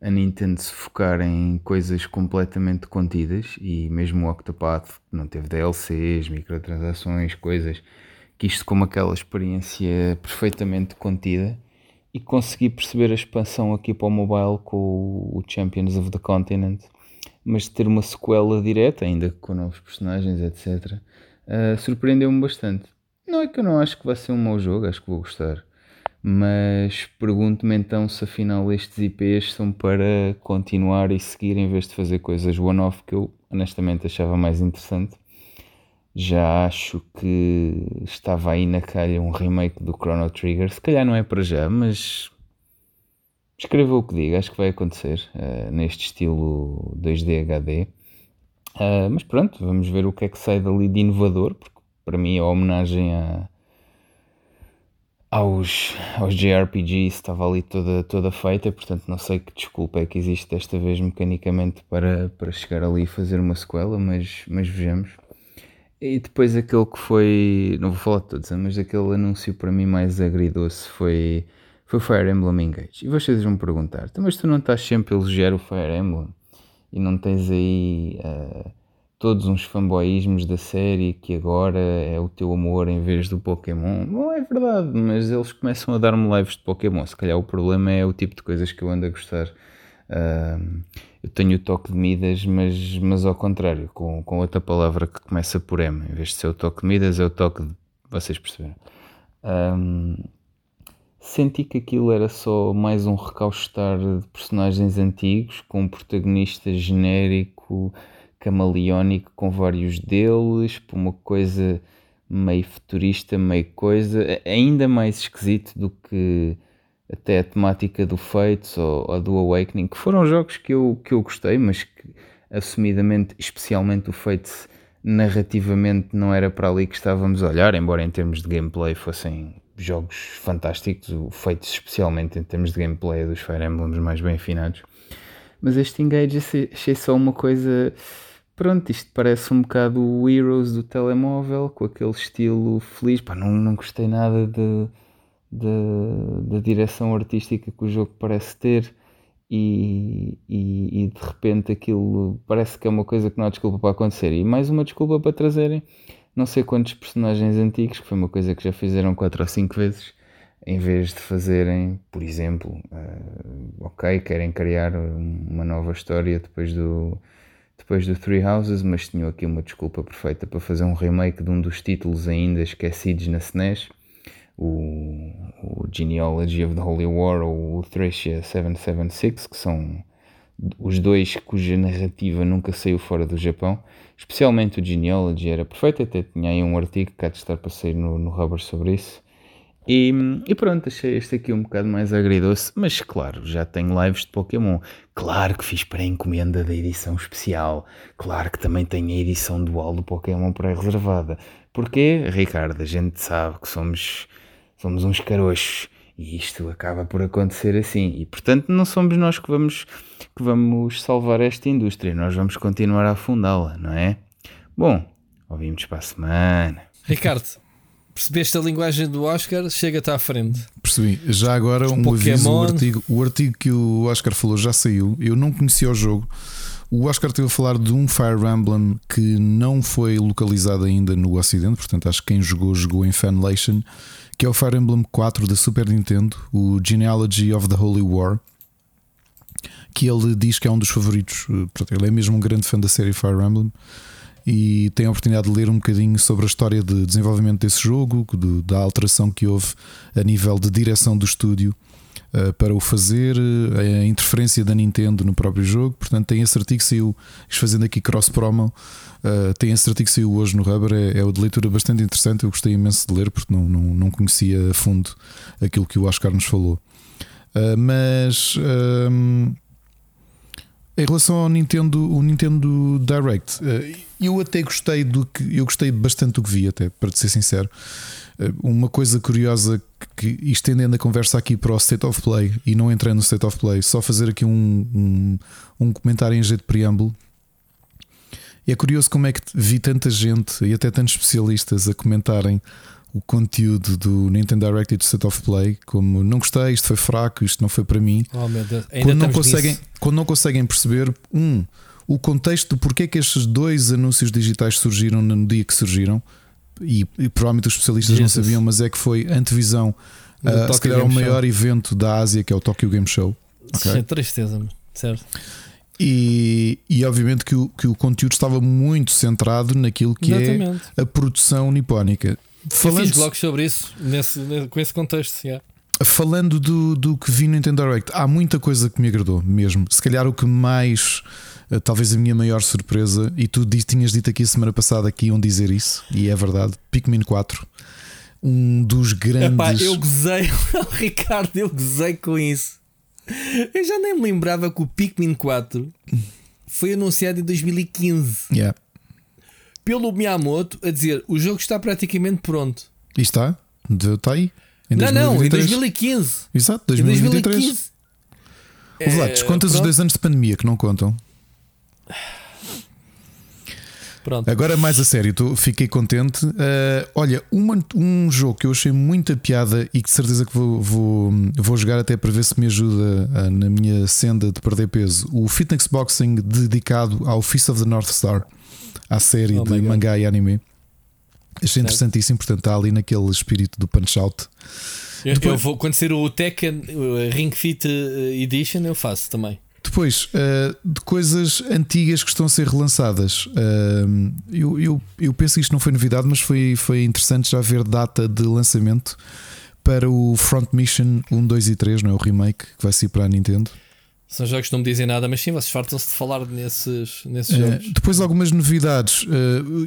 a Nintendo se focar em coisas completamente contidas e mesmo o Octopath não teve DLCs, microtransações, coisas que isto como aquela experiência perfeitamente contida e consegui perceber a expansão aqui para o mobile com o Champions of the Continent mas ter uma sequela direta ainda com novos personagens etc uh, eh, surpreendeu-me bastante não é que eu não acho que vai ser um mau jogo, acho que vou gostar. Mas pergunto-me então se afinal estes IPs são para continuar e seguir em vez de fazer coisas one-off que eu honestamente achava mais interessante. Já acho que estava aí na calha um remake do Chrono Trigger. Se calhar não é para já, mas escreva o que diga, acho que vai acontecer uh, neste estilo 2D HD. Uh, mas pronto, vamos ver o que é que sai dali de inovador, porque para mim a homenagem a, aos, aos JRPGs estava ali toda, toda feita, portanto não sei que desculpa é que existe desta vez mecanicamente para, para chegar ali e fazer uma sequela, mas, mas vejamos. E depois aquele que foi, não vou falar de todos, mas aquele anúncio para mim mais agridoce foi, foi Fire Emblem Engage. E vocês vão me perguntar, então, mas tu não estás sempre a elogiar o Fire Emblem? E não tens aí... Uh, todos uns fanboyismos da série que agora é o teu amor em vez do Pokémon. Não é verdade, mas eles começam a dar-me lives de Pokémon. Se calhar o problema é o tipo de coisas que eu ando a gostar. Uh, eu tenho o toque de Midas, mas, mas ao contrário, com, com outra palavra que começa por M. Em vez de ser o toque de Midas, é o toque de. Vocês perceberam? Um, senti que aquilo era só mais um recaustar de personagens antigos, com um protagonista genérico camaleónico com vários deles, por uma coisa meio futurista, meio coisa, ainda mais esquisito do que até a temática do Fates ou, ou, do Awakening, que foram jogos que eu, que eu gostei, mas que assumidamente, especialmente o Fates, narrativamente não era para ali que estávamos a olhar, embora em termos de gameplay fossem jogos fantásticos, o Fates especialmente em termos de gameplay é dos Fire Emblems mais bem afinados. Mas este Engage achei só uma coisa Pronto, isto parece um bocado o Heroes do telemóvel, com aquele estilo feliz. Pá, não, não gostei nada de, de, da direção artística que o jogo parece ter. E, e, e, de repente aquilo parece que é uma coisa que não há desculpa para acontecer. E mais uma desculpa para trazerem não sei quantos personagens antigos, que foi uma coisa que já fizeram 4 ou 5 vezes, em vez de fazerem, por exemplo, uh, ok, querem criar uma nova história depois do depois do Three Houses, mas tinham aqui uma desculpa perfeita para fazer um remake de um dos títulos ainda esquecidos na SNES, o, o Genealogy of the Holy War ou o Thracia 776, que são os dois cuja narrativa nunca saiu fora do Japão, especialmente o Genealogy era perfeito, até tinha aí um artigo que há de estar para sair no, no Rubber sobre isso. E, e, pronto, achei este aqui um bocado mais agridoce, mas claro, já tenho lives de Pokémon. Claro que fiz para a encomenda da edição especial. Claro que também tenho a edição dual do Pokémon pré-reservada. Porque, Ricardo, a gente sabe que somos, somos uns carochos e isto acaba por acontecer assim. E portanto, não somos nós que vamos, que vamos salvar esta indústria, nós vamos continuar a afundá-la, não é? Bom, ouvimos para a semana. Ricardo, Percebeste a linguagem do Oscar? Chega-te à frente. Percebi. Já agora um Pokémon. aviso: o artigo, o artigo que o Oscar falou já saiu. Eu não conhecia o jogo. O Oscar esteve a falar de um Fire Emblem que não foi localizado ainda no Ocidente, portanto, acho que quem jogou, jogou em Fanlation, que é o Fire Emblem 4 da Super Nintendo, o Genealogy of the Holy War, que ele diz que é um dos favoritos. Portanto, ele é mesmo um grande fã da série Fire Emblem e tem a oportunidade de ler um bocadinho sobre a história de desenvolvimento desse jogo, de, da alteração que houve a nível de direção do estúdio uh, para o fazer, a interferência da Nintendo no próprio jogo. Portanto, tem esse artigo que saiu, fazendo aqui cross promo. Uh, tem esse artigo que saiu hoje no Rubber, é, é de leitura bastante interessante. Eu gostei imenso de ler porque não, não, não conhecia a fundo aquilo que o Oscar nos falou. Uh, mas um, em relação ao Nintendo, o Nintendo Direct, eu até gostei do que eu gostei bastante do que vi, até para te ser sincero. Eh, uma coisa curiosa que estendendo a conversa aqui para o State of Play e não entrando no State of Play, só fazer aqui um, um, um comentário em jeito de preâmbulo. É curioso como é que vi tanta gente e até tantos especialistas a comentarem o conteúdo do Nintendo Direct e do State of Play, como não gostei, isto foi fraco, isto não foi para mim. Oh, quando, não conseguem, quando não conseguem perceber, um, o contexto de porque é que estes dois anúncios digitais surgiram no dia que surgiram e, e provavelmente os especialistas Jesus. não sabiam, mas é que foi antevisão. Uh, se calhar o maior Show. evento da Ásia, que é o Tokyo Game Show. Okay? É tristeza, certo? E, e obviamente que o, que o conteúdo estava muito centrado naquilo que é Exatamente. é a produção nipónica. Falando... Eu fiz blogs sobre isso, nesse, com esse contexto. Yeah. Falando do, do que vi no Nintendo Direct, há muita coisa que me agradou mesmo. Se calhar o que mais eh, talvez a minha maior surpresa, e tu tinhas dito aqui semana passada que iam dizer isso, e é verdade, Pikmin 4. Um dos grandes. Epá, eu gozei, Ricardo, eu gozei com isso. Eu já nem me lembrava que o Pikmin 4 foi anunciado em 2015 yeah. Pelo Miyamoto a dizer o jogo está praticamente pronto. E está? Está aí? Em não, 2023. não, em 2015. Exato, 2023. Em 2015. É, contas os dois anos de pandemia que não contam. Pronto. Agora mais a sério, tô, fiquei contente. Uh, olha, uma, um jogo que eu achei muita piada e que de certeza que vou, vou, vou jogar até para ver se me ajuda uh, na minha senda de perder peso. O Fitness Boxing dedicado ao Fist of the North Star, à série oh de mangá e anime. Achei interessantíssimo, portanto está ali naquele espírito do Punch Out. Eu, Depois, eu vou, quando ser o Tekken Ring Fit eh, Edition, eu faço também. Depois, uh, de coisas antigas que estão a ser relançadas. Uh, eu, eu, eu penso que isto não foi novidade, mas foi, foi interessante já ver data de lançamento para o Front Mission 1, 2 e 3, não é? O remake que vai sair para a Nintendo. São jogos que não me dizem nada, mas sim, vocês fartam-se de falar nesses, nesses uh, jogos. Depois, algumas novidades.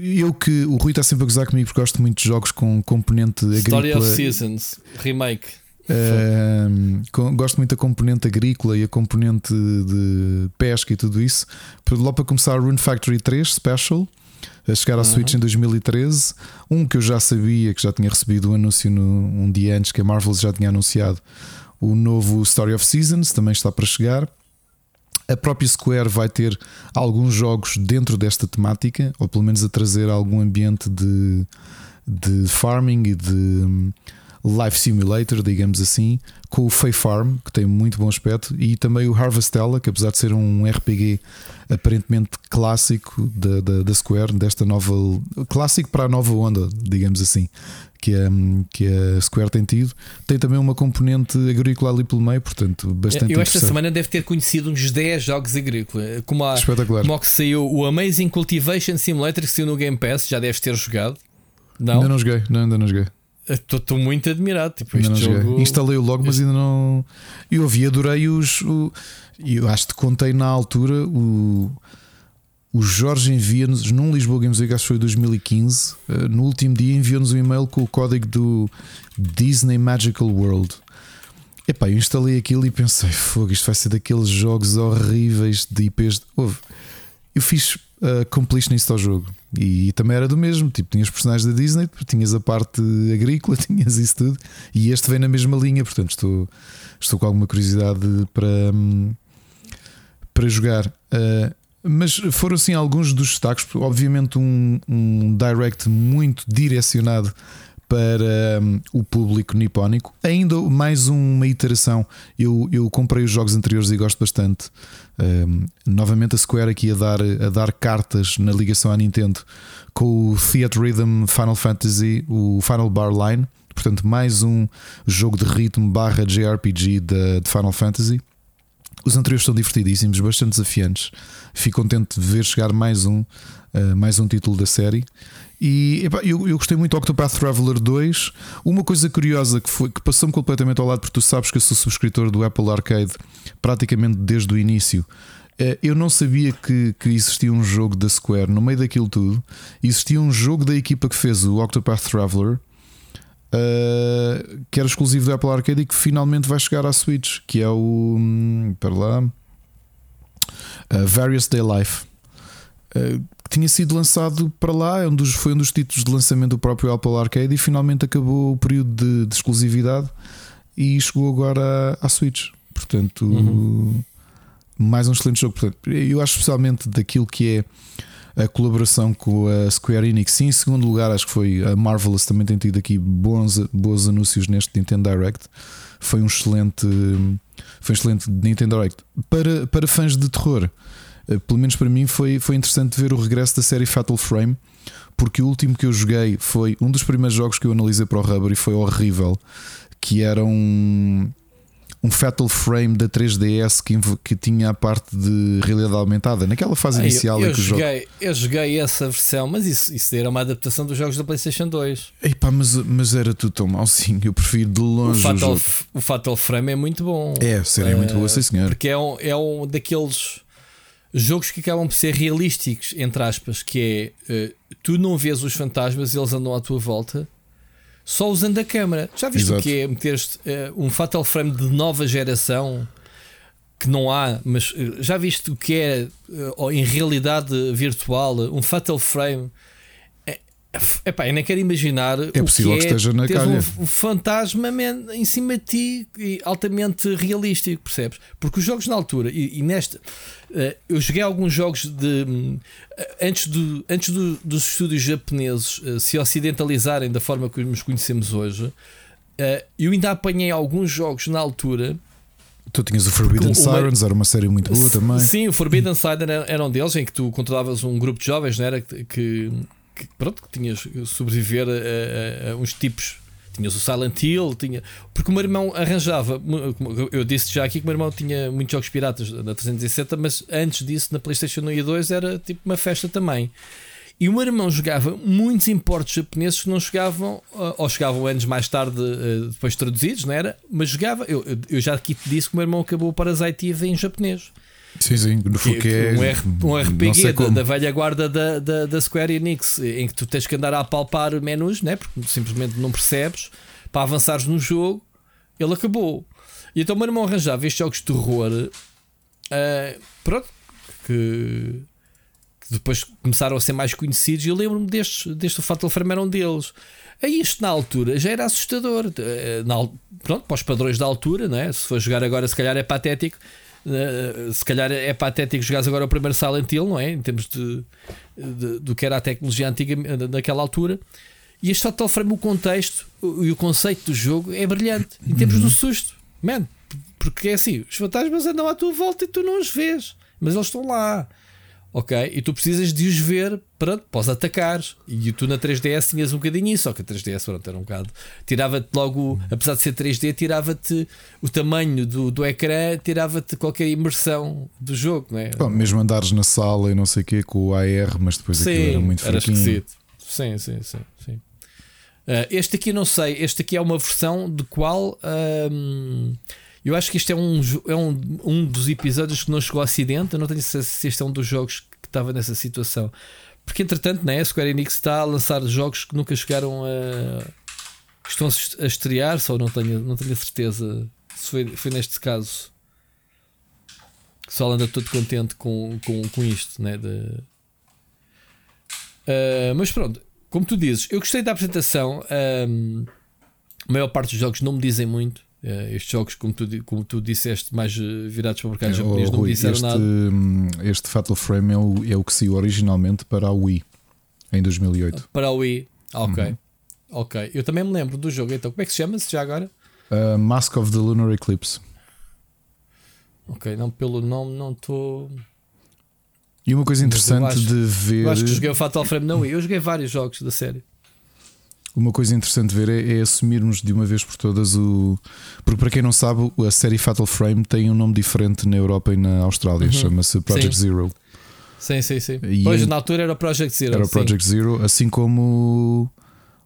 eu que o Rui está sempre a gozar comigo porque gosto muito de jogos com componente agrícola. Story of Seasons, remake. Uh, gosto muito da componente agrícola e a componente de pesca e tudo isso. Logo para começar, Rune Factory 3 Special, a chegar à uhum. Switch em 2013. Um que eu já sabia, que já tinha recebido o um anúncio no, um dia antes, que a Marvel já tinha anunciado. O novo Story of Seasons também está para chegar. A própria Square vai ter alguns jogos dentro desta temática, ou pelo menos a trazer algum ambiente de, de farming e de Life Simulator, digamos assim, com o Fay Farm, que tem muito bom aspecto, e também o Harvestella, que apesar de ser um RPG aparentemente clássico da, da, da Square, desta nova. clássico para a nova onda, digamos assim, que a, que a Square tem tido, tem também uma componente agrícola ali pelo meio, portanto, bastante Eu esta semana deve ter conhecido uns 10 jogos agrícolas, como, a, Espetacular. como que saiu o Amazing Cultivation Simulator, que saiu no Game Pass, já deves ter jogado. Não? Ainda não joguei, não, ainda não joguei. Estou muito admirado. Tipo, este jogo... Instalei-o logo, mas ainda não. Eu ouvi, adorei os. O... Eu acho que contei na altura o. O Jorge envia-nos, num Lisboa Games Week, acho que foi 2015, eh, no último dia enviou-nos um e-mail com o código do Disney Magical World. Epá, eu instalei aquilo e pensei, fogo, isto vai ser daqueles jogos horríveis de IPs. Eu fiz uh, completionist ao jogo. E, e, também era do mesmo, tipo, tinhas personagens da Disney, tinhas a parte agrícola, tinhas isso tudo, e este vem na mesma linha, portanto estou, estou com alguma curiosidade para, hum, para jogar. Uh, mas foram assim alguns dos destaques, obviamente um, um direct muito direcionado para um, o público nipónico. Ainda mais uma iteração. Eu, eu comprei os jogos anteriores e gosto bastante. Um, novamente a Square aqui a dar, a dar cartas na ligação à Nintendo com o Theatre Rhythm Final Fantasy, o Final Bar Line. Portanto, mais um jogo de ritmo barra JRPG de, de Final Fantasy. Os anteriores são divertidíssimos, bastante desafiantes. Fico contente de ver chegar mais um Uh, mais um título da série. E eu, eu, gostei muito do Octopath Traveler 2. Uma coisa curiosa que, foi, que passou-me completamente ao lado, porque tu sabes que eu sou subscritor do Apple Arcade praticamente desde o início. Uh, eu não sabia que, que, existia um jogo da Square no meio daquilo tudo. Existia um jogo da equipa que fez o Octopath Traveler uh, que era exclusivo do Apple Arcade e que finalmente vai chegar à Switch, que é o. Hum, para lá. Uh, Various Day Life. Uh, que tinha sido lançado para lá, é um dos, foi um dos títulos de lançamento do próprio Apple Arcade e finalmente acabou o período de, de exclusividade e chegou agora à, à Switch. Portanto, uhum. mais um excelente jogo. Portanto, eu acho especialmente daquilo que é a colaboração com a Square Enix. E em segundo lugar, acho que foi a Marvelous também tem tido aqui bons, bons anúncios neste Nintendo Direct. Foi um excelente, foi um excelente Nintendo Direct. Para, para fãs de terror, eh, pelo menos para mim, foi, foi interessante ver o regresso da série Fatal Frame. Porque o último que eu joguei foi um dos primeiros jogos que eu analisei para o Rubber e foi horrível. Que era um um Fatal Frame da 3DS que, que tinha a parte de realidade aumentada, naquela fase inicial eu, eu, que joguei, jogo... eu joguei essa versão, mas isso, isso era uma adaptação dos jogos da PlayStation 2. Epá, mas, mas era tudo tão sim, eu prefiro de longe. O Fatal, o, o Fatal Frame é muito bom. É, seria é muito boa, sim senhor. Porque é um, é um daqueles jogos que acabam por ser realísticos, entre aspas, que é uh, tu não vês os fantasmas e eles andam à tua volta só usando a câmera. Já viste Exato. o que é meter-te uh, um Fatal Frame de nova geração que não há, mas uh, já viste o que é uh, em realidade virtual um Fatal Frame? É, pá, eu nem quero imaginar é possível que, que esteja na calha. Um, fantasma em cima de ti altamente realístico, percebes? Porque os jogos na altura e, e nesta uh, eu joguei alguns jogos de uh, antes, do, antes do, dos estúdios japoneses uh, se ocidentalizarem da forma que os conhecemos hoje. eu ainda apanhei alguns jogos na altura Tu tinhas o Forbidden. Sirens, era uma série muito boa também. Sim, o Forbidden Sirens era, era um deles em que tu controlavas um grupo de jovens, não era? Que, que, pronto, que tinhas sobreviver a, a, a uns tipos tinhas o Silent Hill, tinha. Porque o meu irmão arranjava. Eu disse já aqui que o meu irmão tinha muitos jogos piratas na 360, mas antes disso, na PlayStation 1 e 2, era tipo uma festa também. E o meu irmão jogava muitos importes japoneses que não chegavam, ou chegavam anos mais tarde, eh, depois traduzidos, não era? Mas jogava. Eu, eu já aqui te disse que o meu irmão acabou para as IT em japonês. Sim, sim, no que, é, um, R, um RPG da, da, velha guarda da, da, da, Square Enix, em que tu tens que andar a palpar menus, né? porque simplesmente não percebes, para avançares no jogo, ele acabou. E então o meu irmão arranjava estes jogos de terror, uh, pronto, que, que, depois começaram a ser mais conhecidos. E eu lembro-me destes, deste Fatal Frame era um deles. Aí isto na altura já era assustador. Eh, na, pronto, para os padrões da altura, né? se for jogar agora, se calhar é patético. Uh, se calhar é patético jogares agora o primeiro Silent Hill, não é? Em termos de, de do que era a tecnologia antiga naquela altura. E este Fatal Frame, o contexto e o conceito do jogo é brilhante em termos uhum. do susto, man, porque é assim: os fantasmas andam à tua volta e tu não os vês, mas eles estão lá ok? E tu precisas de os ver para, os atacares. E tu na 3DS tinhas um bocadinho isso, só que a 3DS pronto, era um bocado. Tirava-te logo, apesar de ser 3D, tirava-te o tamanho do, do ecrã, tirava-te qualquer imersão do jogo, não é? Bom, mesmo andares na sala e não sei o que com o AR, mas depois sim, aquilo era muito era fraquinho. Esquisito. Sim, sim, sim. sim. Uh, este aqui não sei, este aqui é uma versão de qual. Uh, eu acho que este é um, é um, um dos episódios que não chegou ao acidente. Eu não tenho certeza se este é um dos jogos que estava nessa situação. Porque entretanto, né, a Square Enix está a lançar jogos que nunca chegaram a. estão a estrear, só não tenho, não tenho certeza se foi, foi neste caso. Que só anda todo contente com, com, com isto, né? De... Uh, mas pronto, como tu dizes, eu gostei da apresentação. Um, a maior parte dos jogos não me dizem muito. Uh, estes jogos, como tu, como tu disseste, mais eh, virados para o mercado é, japonês, não me disseram este, nada. Hum, este Fatal Frame é o, é o que saiu originalmente para a Wii em 2008. Para a Wii, ok. Uhum. Ok, eu também me lembro do jogo. Então, como é que se chama-se já agora? Uh, Mask of the Lunar Eclipse. Ok, não pelo nome, não estou. E uma coisa interessante acho, de ver. Eu acho que joguei o Fatal Frame Wii. Eu joguei vários jogos da série. Uma coisa interessante de ver é, é, assumirmos de uma vez por todas o. Porque, para quem não sabe, a série Fatal Frame tem um nome diferente na Europa e na Austrália. Uhum. Chama-se Project Sim. Zero. Sim, sim, sim. E pois em- na altura era o Project Zero. Era o sim. Project Zero, assim como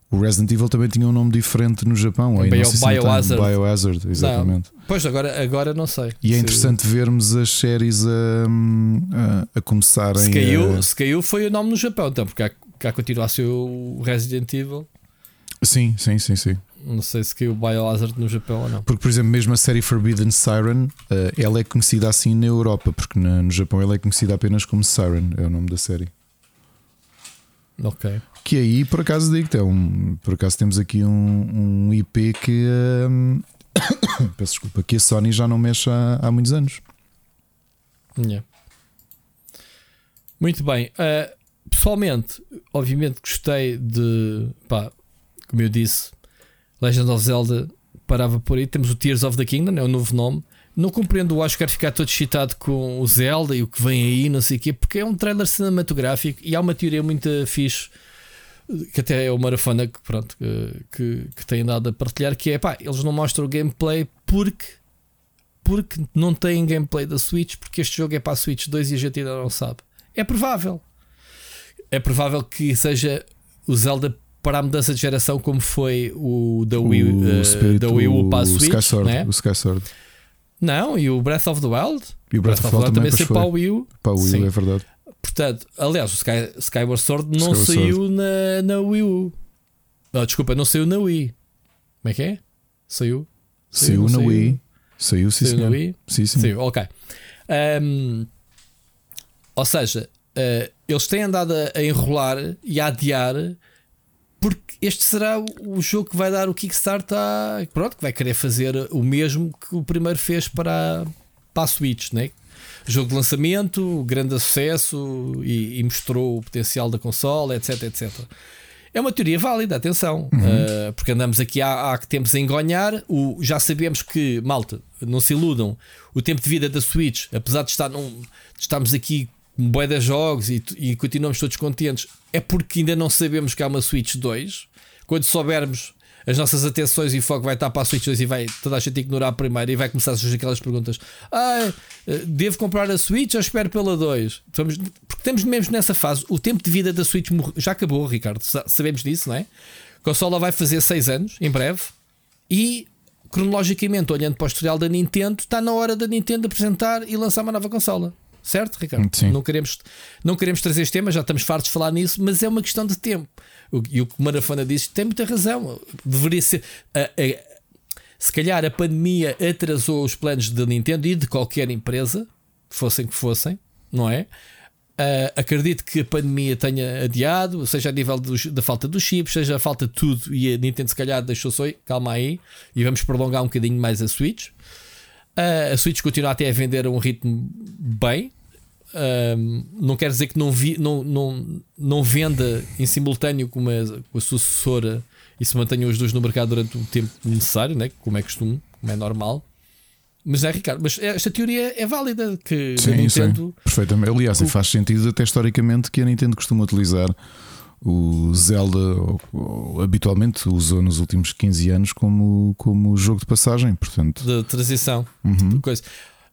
o Resident Evil também tinha um nome diferente no Japão. ou aí Bio- não. Biohazard. Biohazard, exatamente. Pois agora, agora não sei. E é Se- interessante vermos as séries a, a, a começarem Se caiu, a... se caiu foi o nome no Japão, então, porque há, cá continua a ser o Resident Evil. Sim, sim, sim, sim. Não sei se caiu o Biohazard no Japão ou não. Porque, por exemplo, mesmo a série Forbidden Siren, eh, ela é conhecida assim na Europa, porque no Japão ela é conhecida apenas como Siren, é o nome da série. Ok. Que aí, por acaso, digo é um, por acaso temos aqui um, um IP que hum, peço desculpa, que a Sony já não mexe há, há muitos anos. Yeah. Muito bem. Uh, pessoalmente, obviamente gostei de. Pá, como eu disse, Legend of Zelda parava por aí. Temos o Tears of the Kingdom, é o novo nome. Não compreendo o Oscar ficar todo excitado com o Zelda e o que vem aí, não sei o quê, porque é um trailer cinematográfico e há uma teoria muito fixe que até é o Marafana que, pronto, que, que, que tem andado a partilhar, que é pá, eles não mostram o gameplay porque porque não têm gameplay da Switch, porque este jogo é para a Switch 2 e a gente ainda não sabe. É provável. É provável que seja o Zelda para a mudança de geração, como foi o da Wii, o eh, Spirit, da Wii U para a o Switch. Sky Sword, né? o Sky Sword. Não, e o Breath of the Wild. E o Breath of the Wild também, saiu para foi. Wii U. Para o Wii, Sim. É verdade. Portanto, aliás, o Sky, Skyward Sword não Skyward saiu na, na Wii U. Não, desculpa, não saiu na Wii. Como é que é? Saiu? Saiu na Wii. Saiu, sim, Saiu na senhor. Wii? Sim, sim. Sim, ok. Ahm, ou seja, eh, eles têm andado a, a enrolar e a adiar porque este será o, jogo que vai dar o Kickstart a. Pronto, que vai querer fazer o mesmo que o primeiro fez para, a- para a Switch, né? Jogo de lançamento, grande sucesso e, e mostrou o potencial da consola, etc, etc. É uma teoria válida, atenção, uh, porque andamos aqui há, há que tempos a engonhar. O, já sabemos que, malta, não se iludam, o tempo de vida da Switch, apesar de, estar num, de estarmos aqui com bué de jogos e, e continuamos todos contentes, é porque ainda não sabemos que há uma Switch 2. Quando soubermos, as nossas atenções e foco vai estar para a Switch 2 e vai toda a gente ignorar a primeira e vai começar a surgir aquelas perguntas: ah, eh, devo comprar a Switch ou espero pela 2? Estamos, porque estamos mesmo nessa fase. O tempo de vida da Switch já acabou, Ricardo. Sa- Sabemos disso, não é? A consola vai fazer 6 anos em breve e cronologicamente, olhando para o historial da Nintendo, está na hora da Nintendo apresentar e lançar uma nova consola. Certo, Ricardo? Sim. Não queremos, não queremos trazer este tema, já estamos fartos de falar nisso, mas é uma questão de tempo. O- E o que o Marafona disse tem muita razão. Deveria ser. a- a- se calhar a pandemia atrasou os planos da Nintendo e de qualquer empresa, fossem que fossem, não é? Ah, acredito que a pandemia tenha adiado, seja a nível dos- da falta dos chips, seja a falta de tudo, e a Nintendo se calhar deixou só, calma aí, e vamos prolongar um bocadinho mais a Switch. Ah, a Switch continua até a vender a um ritmo bem. Ahm, não quer dizer que não, vi, não, não, não venda em simultâneo com a, com a sucessora e se mantenham os dois no mercado durante o tempo necessário, né? como é costume, como é normal. Mas é, Ricardo, mas esta teoria é válida que a Sim, Nintendo. sim, perfeitamente. Aliás, e faz sentido até historicamente que a Nintendo costuma utilizar o Zelda, habitualmente usou nos últimos 15 anos como, como jogo de passagem. Portanto, de transição. uhum. Coisa.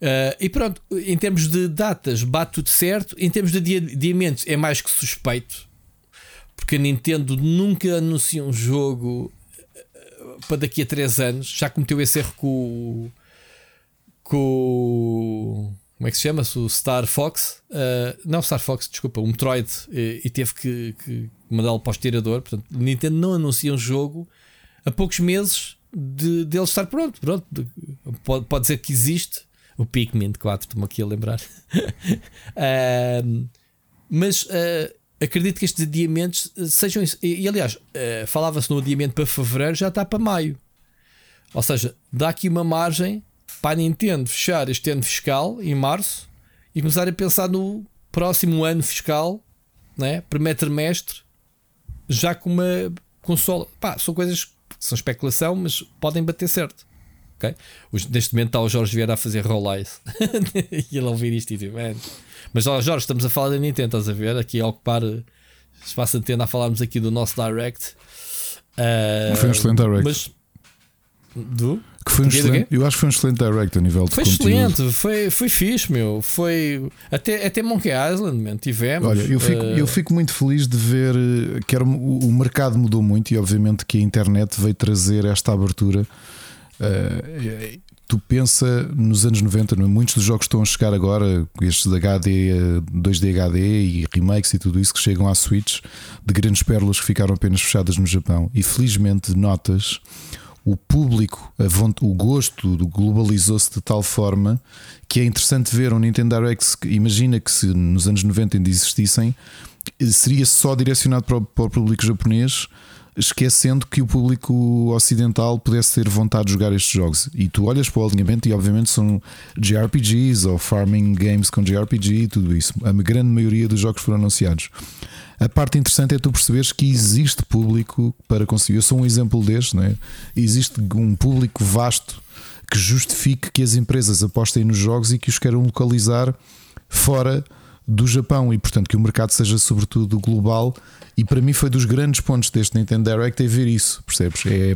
Ah, e pronto, em termos de datas, bate tudo certo. Em termos de adia- adiamentos, é mais que suspeito, porque a Nintendo nunca anuncia um jogo ah, para daqui a 3 anos. Já cometeu esse erro com o. com Como é que se chama-se? O Star Fox. Ah, não, Star Fox, desculpa, o Metroid. E, e teve que, que mandá-lo para o estirador. Portanto, Nintendo não anuncia um jogo a poucos meses de, dele estar pronto. pronto. De- Pode, pode dizer que existe. O Pikmin 4, estou-me aqui a lembrar. Ahm, mas ah, acredito que estes adiamentos ah, sejam isso. E, e, aliás, ah, falava-se no adiamento para fevereiro, já está para maio. Ou seja, dá aqui uma margem para a Nintendo fechar este ano fiscal em março e começar a pensar no próximo ano fiscal, né? primeiro trimestre, já com uma consola. Pá, são coisas que são especulação, mas podem bater certo. ok? Os- Neste momento está o Jorge Vieira a fazer roll eyes e ele a ouvir isto e dizer, "Man." mas ó, Jorge, estamos a falar da Nintendo, estás a ver? Aqui a ocupar eh, espaço de antena a falarmos aqui do nosso Direct. Ah, Foi um excelente Direct. Mas do? que foi um excelente, eu acho que foi um excelente direct a nível de foi conteúdo. excelente, foi, foi fixe, meu. Foi até, até Monkey Island, man, tivemos. Olha, eu fico, uh... eu fico muito feliz de ver que era, o, o mercado mudou muito e, obviamente, que a internet veio trazer esta abertura. Uh, tu pensa nos anos 90, é? muitos dos jogos que estão a chegar agora, estes de HD, 2D HD e remakes e tudo isso que chegam à Switch, de grandes pérolas que ficaram apenas fechadas no Japão. E felizmente notas o público, o gosto globalizou-se de tal forma que é interessante ver um Nintendo Direct. Imagina que se nos anos 90 ainda existissem, seria só direcionado para o, para o público japonês esquecendo que o público ocidental pudesse ter vontade de jogar estes jogos. E tu olhas para o alinhamento e, obviamente, são JRPGs ou farming games com JRPG e tudo isso. A grande maioria dos jogos foram anunciados. A parte interessante é tu perceberes que existe público para conseguir. Eu sou um exemplo deste, não é? Existe um público vasto que justifique que as empresas apostem nos jogos e que os queiram localizar fora do Japão e, portanto, que o mercado seja sobretudo global. E para mim foi dos grandes pontos deste Nintendo Direct é ver isso, percebes? É.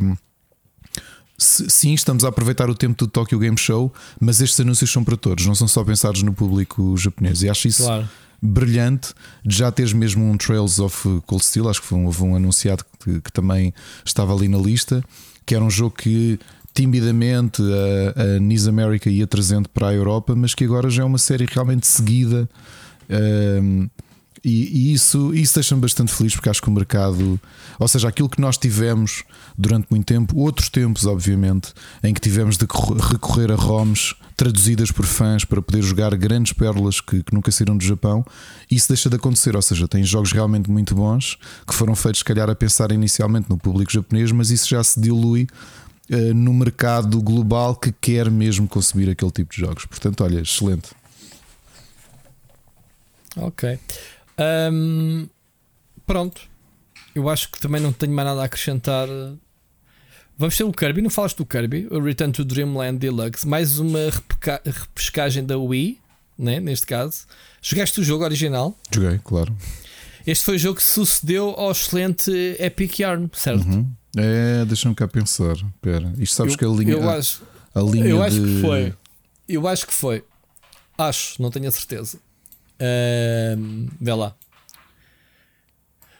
Sim, estamos a aproveitar o tempo do Tokyo Game Show, mas estes anúncios são para todos, não são só pensados no público japonês. E acho isso claro. Brilhante de já teres mesmo um Trails of Cold Steel, acho que foi um, houve um anunciado que, que também estava ali na lista, que era um jogo que timidamente a, a Nice America ia trazendo para a Europa, mas que agora já é uma série realmente seguida um, e, e, isso, isso deixa-me bastante feliz porque acho que o mercado, ou seja, aquilo que nós tivemos durante muito tempo, outros tempos, obviamente, em que tivemos de recorrer a ROMs traduzidas por fãs para poder jogar grandes pérolas que, que nunca saíram do Japão, isso deixa de acontecer. Ou seja, tem jogos realmente muito bons que foram feitos, se calhar, a pensar inicialmente no público japonês, mas isso já se dilui uh, no mercado global que quer mesmo consumir aquele tipo de jogos. Portanto, olha, excelente. Ok. Um, pronto. Eu acho que também não tenho mais nada a acrescentar. Vamos ter o Kirby, não falaste do Kirby, o Return to Dreamland Deluxe, mais uma repescagem da Wii, né, neste caso. Jogaste o jogo original? Joguei, claro. Este foi o jogo que sucedeu ao excelente Epic Yarn, certo? Uhum. É, deixa-me cá pensar. Espera, isto sabes eu, que a linha. Eu acho, a linha eu acho de... que foi. Eu acho que foi. Acho, não tenho a certeza. Uh, vê lá.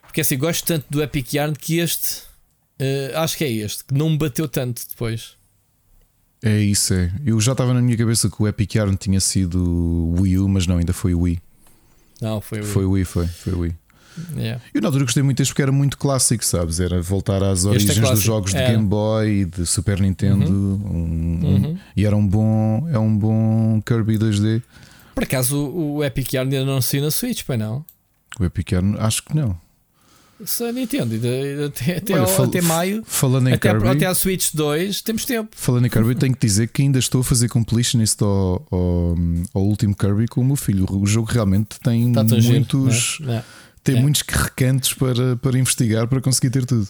Porque assim, gosto tanto do Epic Yarn que este. Uh, acho que é este, que não me bateu tanto depois. É isso, é. Eu já estava na minha cabeça que o Epic Yarn tinha sido Wii U, mas não, ainda foi Wii. Não, foi Wii. Foi Wii, foi, foi Wii. Yeah. Eu na altura gostei muito deste porque era muito clássico, sabes? Era voltar às é origens é dos jogos de é. Game Boy e de Super Nintendo. Uhum. Um, uhum. E era um bom, é um bom Kirby 2D. Por acaso o, o Epic Yarn ainda não saiu na Switch, pai não? O Epic Yarn, acho que não. Se Nintendo, até, até, Olha, fal, até maio, falando em até, Kirby, até a Switch 2, temos tempo. Falando em Kirby, tenho que dizer que ainda estou a fazer completionist ao, ao, ao último Kirby com o meu filho. O jogo realmente tem tá muitos, giro, é? tem é. muitos recantos para, para investigar para conseguir ter tudo.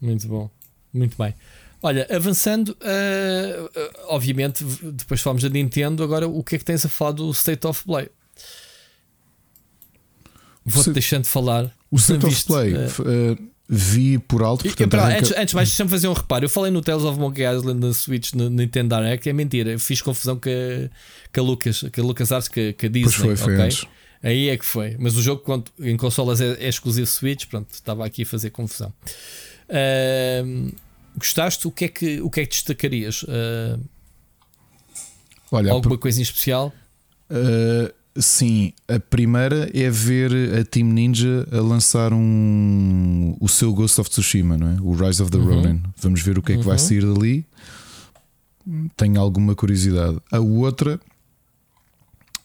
Muito bom, muito bem. Olha, avançando, uh, obviamente, depois falamos da Nintendo. Agora, o que é que tens a falar do State of Play? Vou-te deixando de falar. O State of Play uh, vi por alto. Portanto, arranca... antes, antes mais, deixa-me fazer um reparo. Eu falei no Tales of Monkey Island na Switch no Nintendo Direct. É mentira. Eu fiz confusão com a, com a Lucas, com a Lucas Arts, com a, com a Disney. Pois foi, okay? Aí é que foi. Mas o jogo, quando, em consolas, é, é exclusivo Switch. Pronto, estava aqui a fazer confusão. Uh, gostaste? O que é que, o que, é que destacarias? Uh, Olha, alguma coisa em especial? Uh, sim, a primeira é ver a Team Ninja a lançar um, o seu Ghost of Tsushima, não é? o Rise of the uhum. Ronin. Vamos ver o que é que uhum. vai sair dali. Tenho alguma curiosidade. A outra,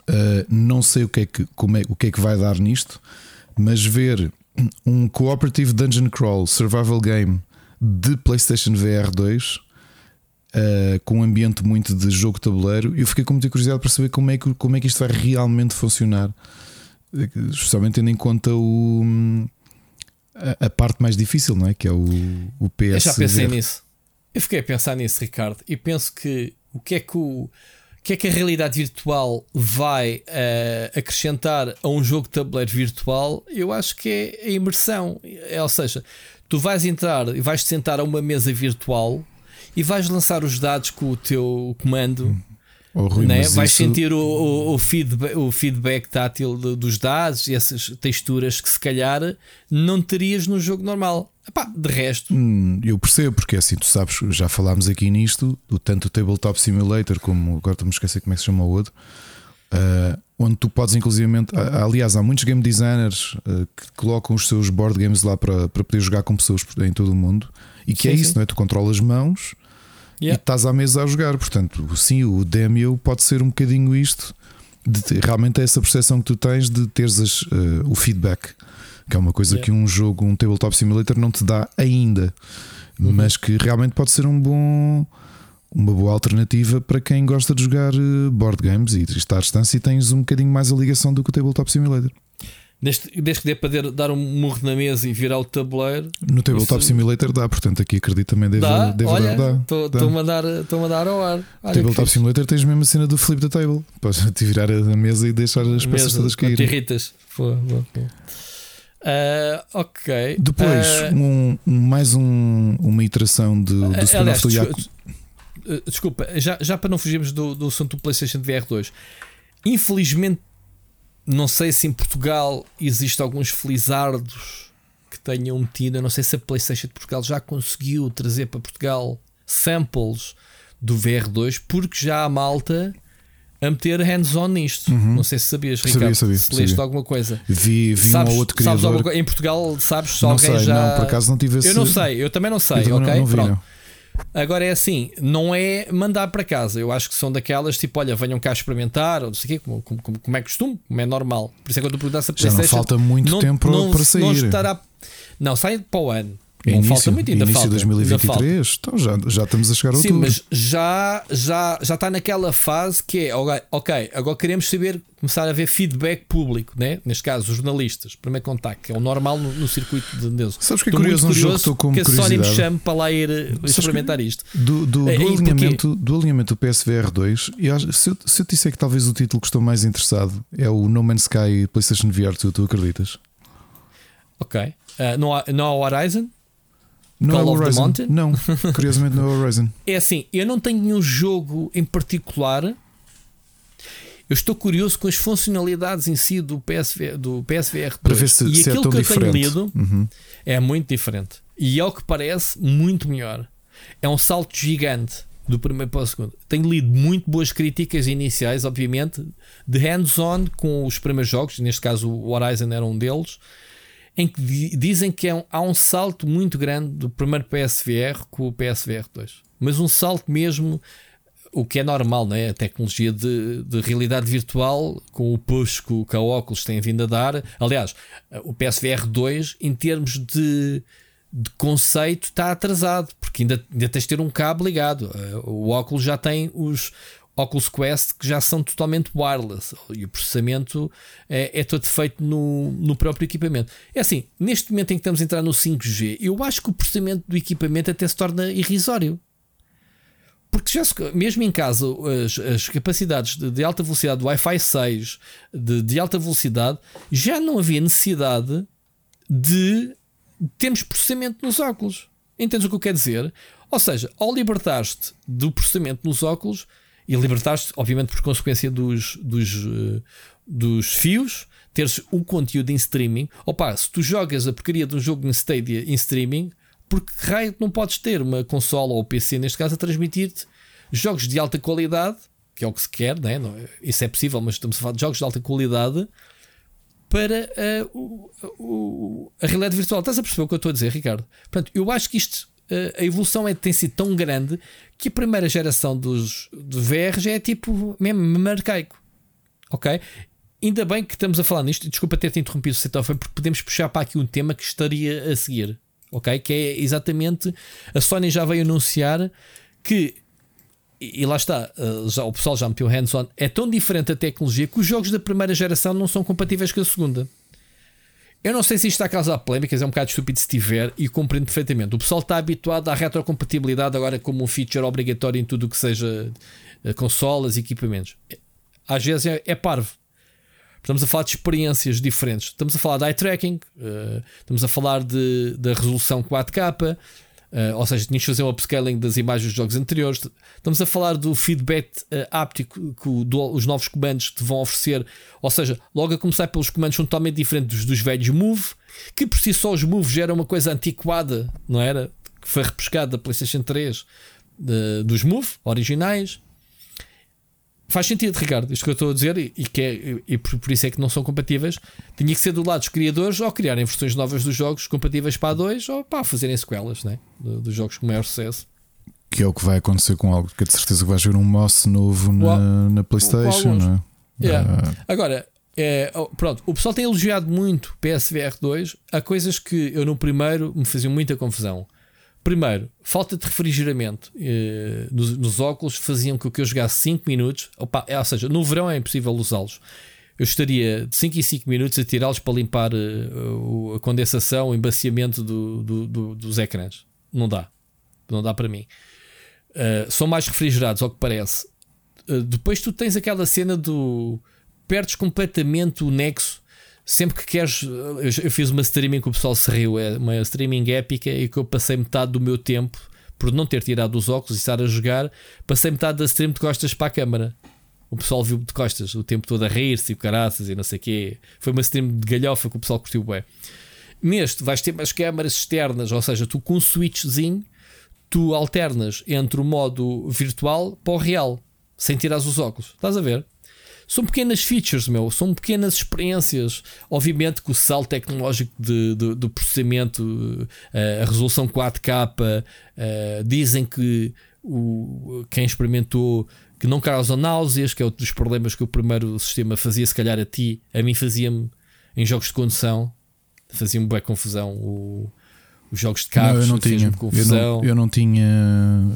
uh, não sei o que, é que, como é, o que é que vai dar nisto, mas ver um Cooperative Dungeon Crawl Survival Game de PlayStation VR 2 uh, com um ambiente muito de jogo tabuleiro. Eu fiquei com muita curiosidade para saber como é que, como é que isto vai realmente funcionar, especialmente tendo em conta o, a, a parte mais difícil, não é? Que é o, o PS. Eu já pensei VR. nisso. Eu fiquei a pensar nisso, Ricardo, e penso que o que é que o que é que a realidade virtual vai uh, acrescentar a um jogo de tabuleiro virtual? Eu acho que é a imersão. É, ou seja, tu vais entrar e vais te sentar a uma mesa virtual e vais lançar os dados com o teu comando. Oh, Rui, né? Vais isso- sentir o, o, o feedback, o feedback tátil dos dados e essas texturas que se calhar não terias no jogo normal. Epá, de resto, Hum, eu percebo, porque é assim, tu sabes, já falámos aqui nisto, do tanto o Tabletop Simulator como agora estou-me a esquecer como é que se chama o outro, ah, onde tu podes, inclusivamente, ah, aliás, há muitos game designers ah, que colocam os seus board games lá para, para poder jogar com pessoas em todo o mundo e que Sim, é isso, sim. não é? Tu controlas mãos Yeah. e estás à mesa a jogar, portanto, sim, o Demio pode ser um bocadinho isto, de ter- realmente é essa percepção que tu tens de teres as, ah, o feedback. Que é uma coisa Yeah. que um jogo, um tabletop simulator não te dá ainda, Uhum. mas que realmente pode ser um bom, uma boa alternativa para quem gosta de jogar eh, board games e está à distância e tens um bocadinho mais a ligação do que o tabletop simulator. Desde, desde que dê para dar um murro na mesa e virar o tabuleiro, No tabletop Isso- simulator dá, portanto aqui acredito também deve, dá. deve Olha, dar. dá, estou dá. a mandar, estou a mandar ao ar. Olha que Tabletop simulator tens mesmo a cena do flip the table, podes te virar a mesa e deixar as peças todas não te caírem. irritas. Pô, pô, pô. Ah, ok. Depois, Ah, um, mais um- uma iteração de, do Ah, spin-off do desculpa, Yaku. Uh, Desculpa, já, já para não fugirmos do, do assunto do PlayStation VR2, infelizmente, não sei se em Portugal existe alguns felizardos que tenham metido. Eu não sei se a PlayStation de Portugal já conseguiu trazer para Portugal samples do VR2, porque já há malta a meter hands-on nisto. Não sei se sabias, Uhum. Sabia, Ricardo, sabia, se leste sabia. alguma coisa. Vi, vi sabes, um ou outro sabes criador. alguma coisa? Em Portugal, sabes se não alguém sei, já. não, por acaso não tive esse. Eu não sei, eu também não sei, também ok? não, não vi, Pronto. não. Agora é assim, não é mandar para casa. Eu acho que são daquelas tipo, olha, venham cá experimentar, ou não sei o quê, como, como, como- é costume, como é normal. Por isso é que eu estou a perguntar se a Já não falta muito não- tempo não- para Não, sair. estará, não sai para o ano. É início, falta muito, ainda início falta. de ainda falta. 2023, então já, já estamos a chegar a Sim, outubro. mas já, já, já está naquela fase que é ok, agora queremos saber, começar a ver feedback público, né? neste caso, os jornalistas, primeiro contacto, que é o normal no, no circuito de Deus. Sabes que é curioso um jogo que estou como que a Sony me chame para lá ir experimentar isto. Do, do, É, do porquê? alinhamento, do alinhamento do PSVR 2, e acho- se, eu, se eu te disser que talvez o título que estou mais interessado é o No Man's Sky PlayStation VR 2, tu acreditas? Ok. Ah, não, há, não há o Horizon? Não Call é o of the. Mountain? Não, curiosamente não é Horizon. É assim, eu não tenho nenhum jogo em particular. Eu estou curioso com as funcionalidades em si do PSV, do PSVR 2. Para ver se, e se é aquilo tão que eu diferente. tenho lido Uhum. é muito diferente. E ao que parece, muito melhor. É um salto gigante do primeiro para o segundo. Tenho lido muito boas críticas iniciais, obviamente, de hands-on com os primeiros jogos, neste caso o Horizon era um deles, em que di- dizem que é um- há um salto muito grande do primeiro PSVR com o PSVR 2. Mas um salto mesmo, o que é normal, não é? A tecnologia de, de realidade virtual, com o push que, que a óculos tem vindo a dar. Aliás, o PSVR 2, em termos de, de conceito, está atrasado, porque ainda, ainda tens de ter um cabo ligado. Eh, O óculos já tem os. Oculus Quest que já são totalmente wireless e o processamento é, é todo feito no, no próprio equipamento. É assim, neste momento em que estamos a entrar no 5G, eu acho que o processamento do equipamento até se torna irrisório. Porque já se- mesmo em casa, as, as capacidades de, de alta velocidade do Wi-Fi 6, de, de alta velocidade, já não havia necessidade de termos processamento nos óculos. Entendes o que eu quero dizer? Ou seja, ao libertar-te do processamento nos óculos, e libertar-te, obviamente, por consequência dos, dos, eh, dos fios, teres o conteúdo em streaming. Opa, se tu jogas a porcaria de um jogo em Stadia em streaming, porque que raio não podes ter uma consola ou PC, neste caso, a transmitir-te jogos de alta qualidade, que é o que se quer, né? não é? isso é possível, mas estamos a falar de jogos de alta qualidade para eh, o- o- a realidade virtual. Estás a perceber o que eu estou a dizer, Ricardo? Portanto, eu acho que isto, eh, a evolução é, tem sido tão grande que a primeira geração dos do VR já é tipo mesmo, arcaico. Ok? Ainda bem que estamos a falar nisto, desculpa ter-te interrompido, Setor, foi porque podemos puxar para aqui um tema que estaria a seguir, ok? Que é exatamente a Sony já veio anunciar que, e e lá está, eh, já, o pessoal já meteu hands-on, é tão diferente a tecnologia que os jogos da primeira geração não são compatíveis com a segunda. Eu não sei se isto está a causar polémicas, é um bocado estúpido se tiver e compreendo perfeitamente. O pessoal está habituado à retrocompatibilidade agora como um feature obrigatório em tudo o que seja eh, consolas e equipamentos. Às vezes é, é parvo. Estamos a falar de experiências diferentes. Estamos a falar de eye tracking, eh, estamos a falar de, da resolução 4K, Uh, ou seja, tinhas de fazer um upscaling das imagens dos jogos anteriores. Estamos a falar do feedback uh, áptico que do, os novos comandos te vão oferecer. Ou seja, logo a começar pelos comandos são totalmente diferentes dos, dos velhos Move, que por si só os Move já era uma coisa antiquada, não era? Que foi repescada da PlayStation 3 de, dos Move originais. Faz sentido, Ricardo, isto que eu estou a dizer, e, que é, e por, por, isso é que não são compatíveis. Tinha que ser do lado dos criadores ou criarem versões novas dos jogos compatíveis para a 2 ou para fazerem sequelas né? dos jogos com maior sucesso. Que é o que vai acontecer com algo, que é de certeza que vais ver um Moss novo na, na PlayStation, não é? Yeah. Uh... Agora, é, pronto, o pessoal tem elogiado muito PSVR 2. Há coisas que eu no primeiro me faziam muita confusão. Primeiro, falta de refrigeramento eh, nos, nos, óculos faziam com que eu jogasse 5 minutos. Opa, é, ou seja, no verão é impossível usá-los. Eu estaria de 5 em 5 minutos a tirá-los para limpar uh, a condensação, o embaciamento do, do, do, dos ecrãs. Não dá. Não dá para mim. Uh, são mais refrigerados, ao que parece. Uh, depois tu tens aquela cena do. Perdes completamente o nexo sempre que queres. Eu fiz uma streaming que o pessoal se riu, é uma streaming épica e que eu passei metade do meu tempo, por não ter tirado os óculos e estar a jogar, passei metade da stream de costas para a câmara. O pessoal viu de costas o tempo todo a rir-se e caraças e não sei o quê. Foi uma stream de galhofa que o pessoal curtiu bem. Neste vais ter mais câmaras externas, ou seja, tu com um switchzinho tu alternas entre o modo virtual para o real, sem tirar os óculos. Estás a ver? São pequenas features, meu, são pequenas experiências. Obviamente que o salto tecnológico de, de, do processamento, eh, a resolução 4K, eh, dizem que o, quem experimentou que não causa náuseas, que é outro dos problemas que o primeiro sistema fazia, se calhar a ti, a mim fazia-me em jogos de condução, fazia-me bem confusão. O, os jogos de carros, não, eu não tinha confusão. Eu não, eu não tinha,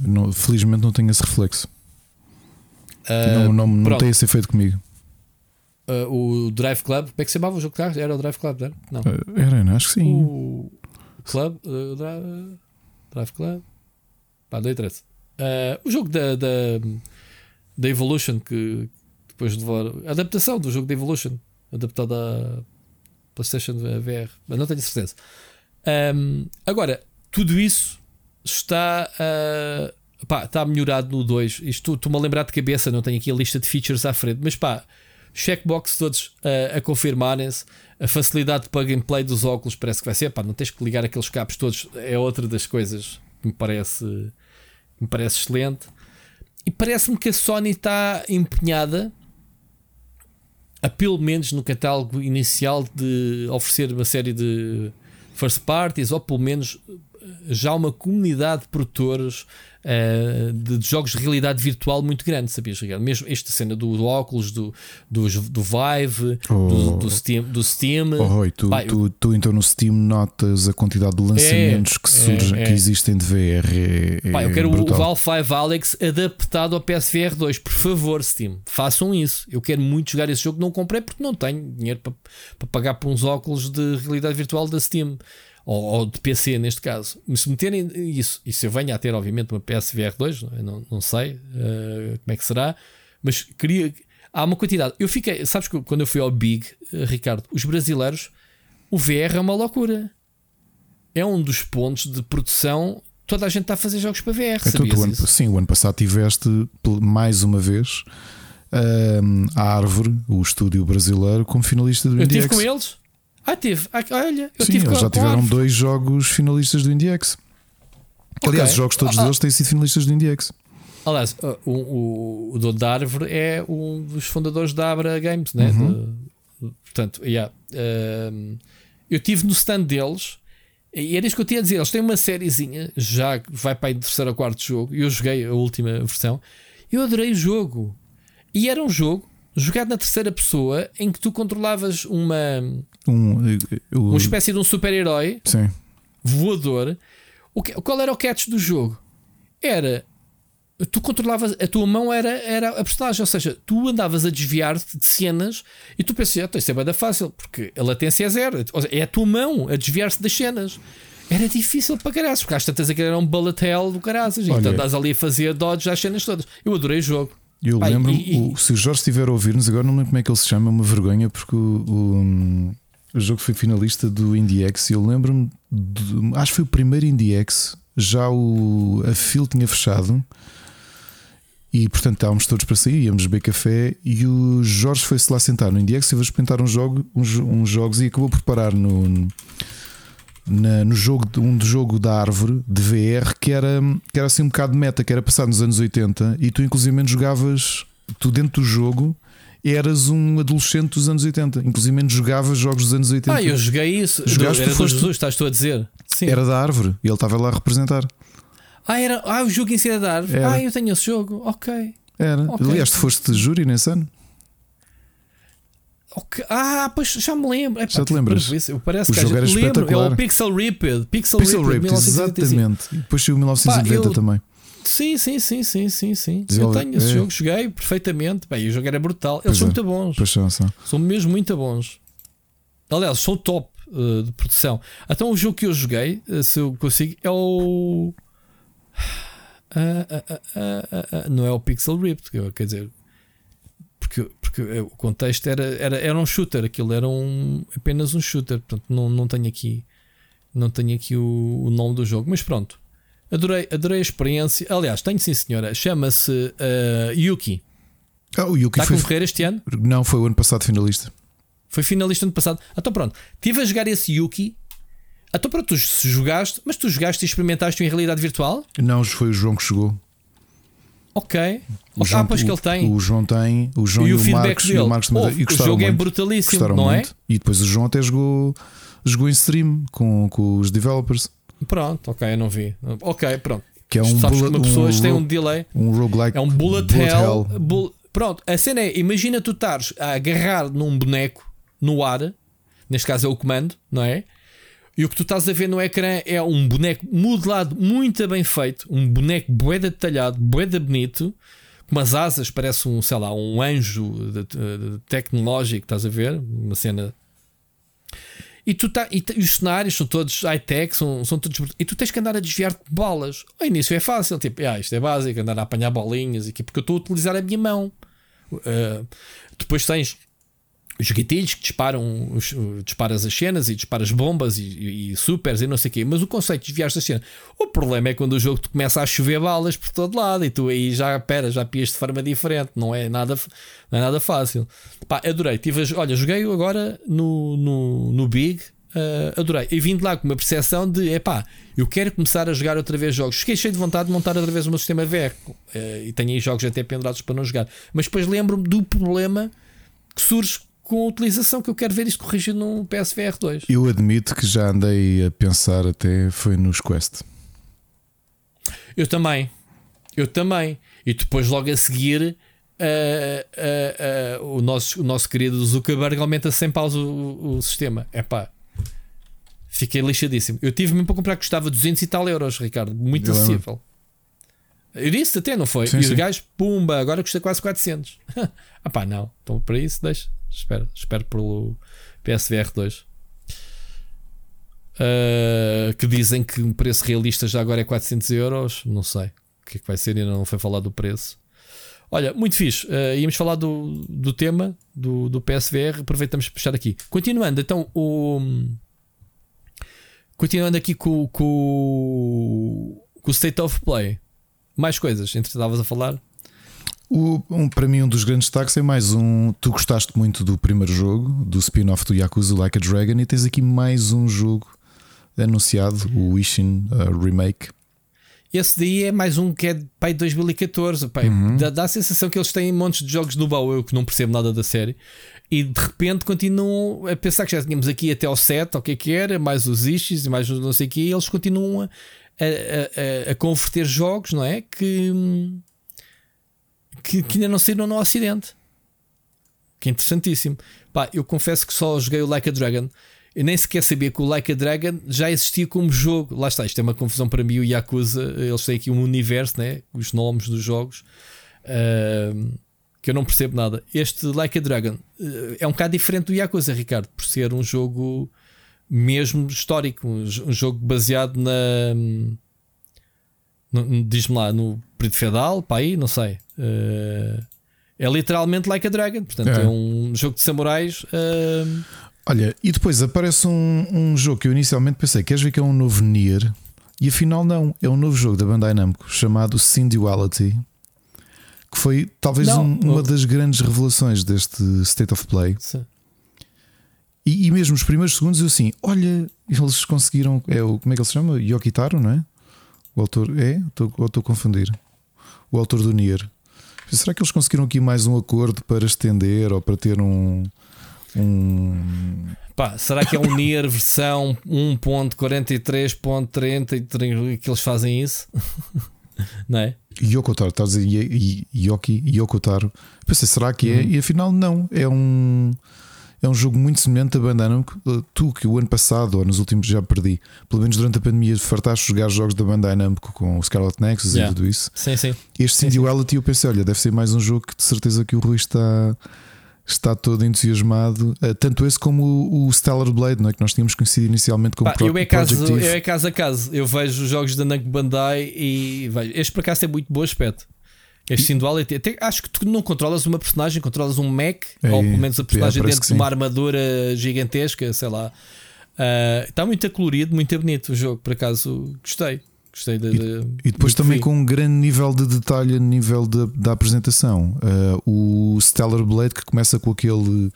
não, felizmente não tenho esse reflexo. Uh, não, não, não tem esse efeito comigo. Uh, o Drive Club, como é que se chamava o jogo de carros? Era o Drive Club, era? Não. Uh, era, acho que sim. O Club, uh, Drive, Drive Club, pá, não interessa. o jogo da, da, da Evolution, que depois de a adaptação do jogo da Evolution, adaptado à PlayStation VR, mas não tenho certeza. Um, agora, tudo isso está uh, pá, está melhorado no 2. Isto estou-me a lembrar de cabeça, não tenho aqui a lista de features à frente, mas pá, checkbox todos uh, a confirmarem-se. A facilidade para gameplay dos óculos parece que vai ser, pá, não tens que ligar aqueles cabos todos, é outra das coisas que me parece, me parece excelente. E parece-me que a Sony está empenhada a pelo menos no catálogo inicial de oferecer uma série de first parties ou pelo menos já uma comunidade de produtores uh, de, de, jogos de realidade virtual muito grande, sabias, Ricardo? Mesmo esta cena do, do óculos, do, do, do Vive, oh. do, do, Steam. Do Steam. Oh, Roy, tu, Pai, tu, tu, então no Steam notas a quantidade de lançamentos é, que surgem, é, é. que existem de VR. É, Pai, eu quero brutal. o Valve 5 Alex adaptado ao PSVR 2, por favor, Steam, façam isso. Eu quero muito jogar esse jogo, não comprei porque não tenho dinheiro para, para pagar por uns óculos de realidade virtual da Steam ou, ou, de PC neste caso, se meterem isso, e se eu venho a ter, obviamente, uma PSVR 2, não, não sei uh, como é que será, mas queria. Há uma quantidade. Eu fiquei, sabes que quando eu fui ao Big, uh, Ricardo, os brasileiros, o VR é uma loucura. É um dos pontos de produção. Toda a gente está a fazer jogos para VR. Então, tu, ano, sim, o ano passado tiveste mais uma vez uh, a Árvore, o estúdio brasileiro, como finalista do Eu estive com eles. Ah, teve. Ah, olha, eu Sim, tive eles já tiveram dois jogos finalistas do IndieX. Okay. Aliás, os jogos todos ah, deles têm sido finalistas do IndieX. Aliás, uh, o, o, o dono da Árvore é um dos fundadores da Abra Games, né? Uhum. De, portanto, yeah, uh, eu tive no stand deles e era isso que eu tinha a dizer. Eles têm uma sériezinha, já vai para o terceiro ou quarto jogo. E eu joguei a última versão. Eu adorei o jogo. E era um jogo jogado na terceira pessoa em que tu controlavas uma um, eh, uma espécie de um super-herói voador. O que, qual era o catch do jogo? Era tu controlavas, a tua mão era, era a personagem, ou seja, tu andavas a desviar-te de cenas e tu pensas, ah, isso é bem fácil, porque a latência é zero, é a tua mão a desviar-se das cenas. Era difícil para caraças, porque às tantas aquilo era um bullet hell do caraças, e então andas ali a fazer dodge às cenas todas. Eu adorei o jogo. Eu lembro, e, e... se o Jorge estiver a ouvir-nos, agora não lembro como é que ele se chama, é uma vergonha, porque o, o, o jogo foi finalista do IndieX e eu lembro-me, acho que foi o primeiro IndieX já o, a fila tinha fechado e portanto estávamos todos para sair, íamos beber café e o Jorge foi-se lá sentar no Indiex e vai experimentar um jogo, uns, uns jogos e acabou por parar no, na, no jogo, um do jogo da árvore de VR que era, que era assim um bocado de meta, que era passado nos anos 80 e tu inclusive jogavas, tu dentro do jogo eras um adolescente dos anos 80, inclusive jogavas jogos dos anos 80. Ah, eu joguei isso. Jogaste, era do foste- Jesus, estás tu a dizer? Sim. Era da árvore e ele estava lá a representar. Ah, era, ah, o jogo em cima da árvore. Era. Ah, eu tenho esse jogo. Ok. Era. Ok. Aliás, tu foste júri nesse ano. Ok. Ah, pois já me lembro. Já te lembras? Parece O que jogo era lembro. É espetacular. o Pixel Ripped. Pixel, Pixel Ripped, Ripped, 1985. exatamente. E depois saiu 1990 Pá, eu- também. Sim, sim, sim, sim, sim, sim. Eu tenho esse é. jogo, joguei perfeitamente. Bem, o jogo era brutal. Eles Pois são é. muito bons. Pois são, são. São mesmo muito bons. Aliás, são top uh, de produção. Então, o jogo que eu joguei, uh, se eu consigo, é o. Ah, não é o Pixel Ripped, quer dizer. Porque, porque o contexto era, era, era um shooter, aquilo era um, apenas um shooter. Portanto, não, não tenho aqui, não tenho aqui o, o nome do jogo, mas pronto. Adorei, adorei a experiência. Aliás, tenho sim, senhora. Chama-se uh, Yuki. Ah, o Yuki Está foi. concorrer este ano? Não, foi o ano passado finalista. Foi finalista ano passado. Então pronto, estive a jogar esse Yuki. Então pronto, tu se jogaste, mas tu jogaste e experimentaste em realidade virtual? Não, foi o João que chegou. Ok. O ah, João, pois o, que ele tem. O João tem, o João e e, o feedback Marcos, dele. e o Marcos. Oh, o jogo é muito. brutalíssimo, Gostaram não muito. é? E depois o João até jogou, jogou em stream com, com os developers. Pronto, ok, eu não vi. Ok, pronto. Que é um Sabes bullet- que uma pessoa um tem um delay. Um roguelike. É um bullet, hell. bull- Pronto, a cena é: imagina tu estares a agarrar num boneco no ar, neste caso é o comando, não é? E o que tu estás a ver no ecrã é um boneco modelado muito bem feito, um boneco boeda detalhado, boeda bonito, com umas asas, parece um, sei lá, um anjo de- de- de- tecnológico, estás a ver? Uma cena. E, tu tá, e, os cenários são todos high-tech, são, são todos. E tu tens que andar a desviar de bolas. Ao início é fácil, tipo, ah, isto é básico, andar a apanhar bolinhas aqui, porque eu estou a utilizar a minha mão. Uh, depois tens os gatilhos que disparam, os- disparas as cenas e disparas bombas e, e, e supers e não sei o quê. Mas o conceito de desviar da cena. O problema é quando o jogo começa a chover balas por todo lado e tu aí já, pera, já pias de forma diferente. Não é nada, não é nada fácil. Pá, adorei. Tive olha, joguei agora no, no, no Big. uh, adorei. E vim de lá com uma percepção de epá, eu quero começar a jogar outra vez jogos. Fiquei cheio de vontade de montar outra vez o meu sistema VR. Uh, e tenho aí jogos até pendurados para não jogar. Mas depois lembro-me do problema que surge com a utilização que eu quero ver isto corrigido no PSVR 2. Eu admito que já andei a pensar até foi nos Quest. Eu também. Eu também. E depois logo a seguir. ah, ah, ah, o, nosso, o nosso querido Zuckerberg aumenta sem pausa o, o sistema. É pá, fiquei lixadíssimo. Eu tive mesmo para comprar que custava 200 e tal euros, Ricardo, muito acessível. Eu disse até, não foi? Sim, e os sim. gajos, pumba, agora custa quase 400. ah pá, não. Então para isso, deixa. Espero, espero pelo PSVR 2. Uh, que dizem que um preço realista já agora é 400 euros. Não sei o que é que vai ser, ainda não foi falar do preço. Olha, muito fixe. Uh, íamos falar do, do tema do, do PSVR. Aproveitamos para puxar aqui. Continuando, então, o. Continuando aqui com, com, com o State of Play. Mais coisas, entre estavas a falar. O, um, para mim, um dos grandes destaques é mais um. Tu gostaste muito do primeiro jogo, do spin-off do Yakuza Like a Dragon, e tens aqui mais um jogo anunciado, o Wishing uh, Remake. Esse daí é mais um que é de pai de 2014. Pai, dá, dá a sensação que eles têm montes de jogos no baú, eu que não percebo nada da série. E de repente continuam a pensar que já tínhamos aqui até ao 7, ou o que é que era, mais os issues e mais não sei o que, e eles continuam a, a, a, a converter jogos, não é? Que, que, que ainda não saíram no Ocidente. Que é interessantíssimo. Pá, eu confesso que só joguei o Like a Dragon. Eu nem sequer sabia que o Like a Dragon já existia como jogo. Lá está, isto é uma confusão para mim. O Yakuza, eles têm aqui um universo, né? os nomes dos jogos, uh, que eu não percebo nada. Este Like a Dragon uh, é um bocado diferente do Yakuza, Ricardo, por ser um jogo mesmo histórico, um, um jogo baseado na. no- Diz-me lá, no período feudal, para aí, não sei. Uh, é literalmente Like a Dragon, portanto, é, É. um jogo de samurais. uh, Olha, e depois aparece um, um jogo que eu inicialmente pensei: queres ver que é um novo Nier? E afinal, não. É um novo jogo da Bandai Namco chamado Duality que foi talvez Não, um, uma das grandes revelações deste State of Play. Sim. E, e mesmo os primeiros segundos eu assim, olha, eles conseguiram. É o, como é que ele se chama? Yokitaro, não é? O autor. É? Estou, ou estou a confundir. O autor do Nier. Será que eles conseguiram aqui mais um acordo para estender ou para ter um. um Pá, será que é um Nier versão 1.43.33 que eles fazem isso? não é? Yokotaro, estás a dizer Yoki, Yokotaro. Pensei, será que é? E afinal, não. É um, é um jogo muito semelhante a Bandai Namco. Uh, Tu, que o ano passado, ou nos últimos já perdi, pelo menos durante a pandemia, fartaste jogar jogos da Bandai Namco com o Scarlet Nexus Yeah. e tudo isso. Sim, sim. Este Sim. Duality eu pensei, olha, deve ser mais um jogo que de certeza que o Rui está, está todo entusiasmado. Uh, tanto esse como o, o Stellar Blade, não é? que nós tínhamos conhecido inicialmente como Pá, Pro- eu, é caso, eu é caso a caso. Eu vejo os jogos da Namco Bandai e vejo. Este por acaso tem muito bom aspecto. Este Sim Duality. Até acho que tu não controlas uma personagem, controlas um mech, É, ou pelo menos a personagem parece dentro de uma armadura gigantesca, sei lá. Ah, está muito colorido, muito bonito o jogo, por acaso gostei. Gostei de, de- E depois também com um grande nível de detalhe a nível da, da apresentação. Uh, o Stellar Blade que começa com aquele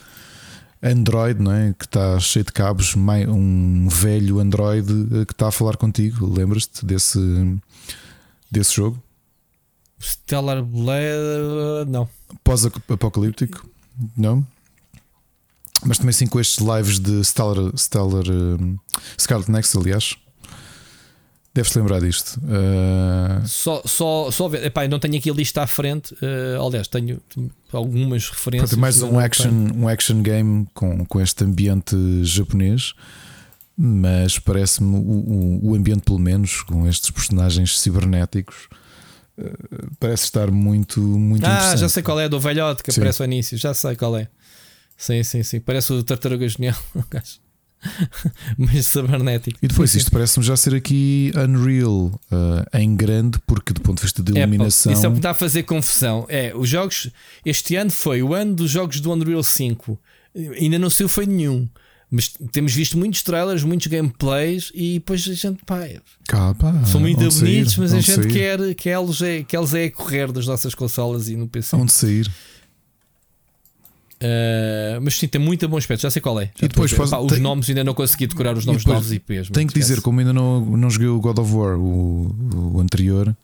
Android, não é? Que está cheio de cabos, um velho Android uh, que está a falar contigo. Lembras-te desse, desse jogo? Stellar Blade. Não. Pós-apocalíptico? Não? Mas também sim com estes lives de Stellar, Stellar um, Scarlet Nexus, aliás. Deves-te lembrar disto. Uh, Só, só, só ver. Epá, não tenho aqui a lista à frente. eh, aliás, tenho algumas referências. Pronto, mais um action, tenho. um action game com, com este ambiente japonês, mas parece-me o, o, o ambiente, pelo menos, com estes personagens cibernéticos, eh, parece estar muito, muito Ah, já sei qual é, do velhote que Sim. aparece ao início. Já sei qual é. Sim, sim, sim. Parece o Tartaruga Genial. o gajo. Mas cibernético. E depois isto parece-me já ser aqui Unreal eh, em grande, porque do ponto de vista de. É, iluminação. isso é o que dá a fazer confusão. É, os jogos. Este ano foi o ano dos jogos do Unreal 5. Ainda não saiu foi nenhum. Mas temos visto muitos trailers, muitos gameplays e depois a gente, pá, Cá, pá, são muito onde sair, bonitos, mas a gente sair, quer que eles, é, que eles é correr das nossas consolas e no PC. Onde sair. Uh, mas sim, tem muito bom aspecto. Já sei qual é. Já E depois Pá, os tem- nomes ainda não consegui decorar os nomes novos IPs. Tenho que dizer, como ainda não, não joguei o God of War, o, o anterior,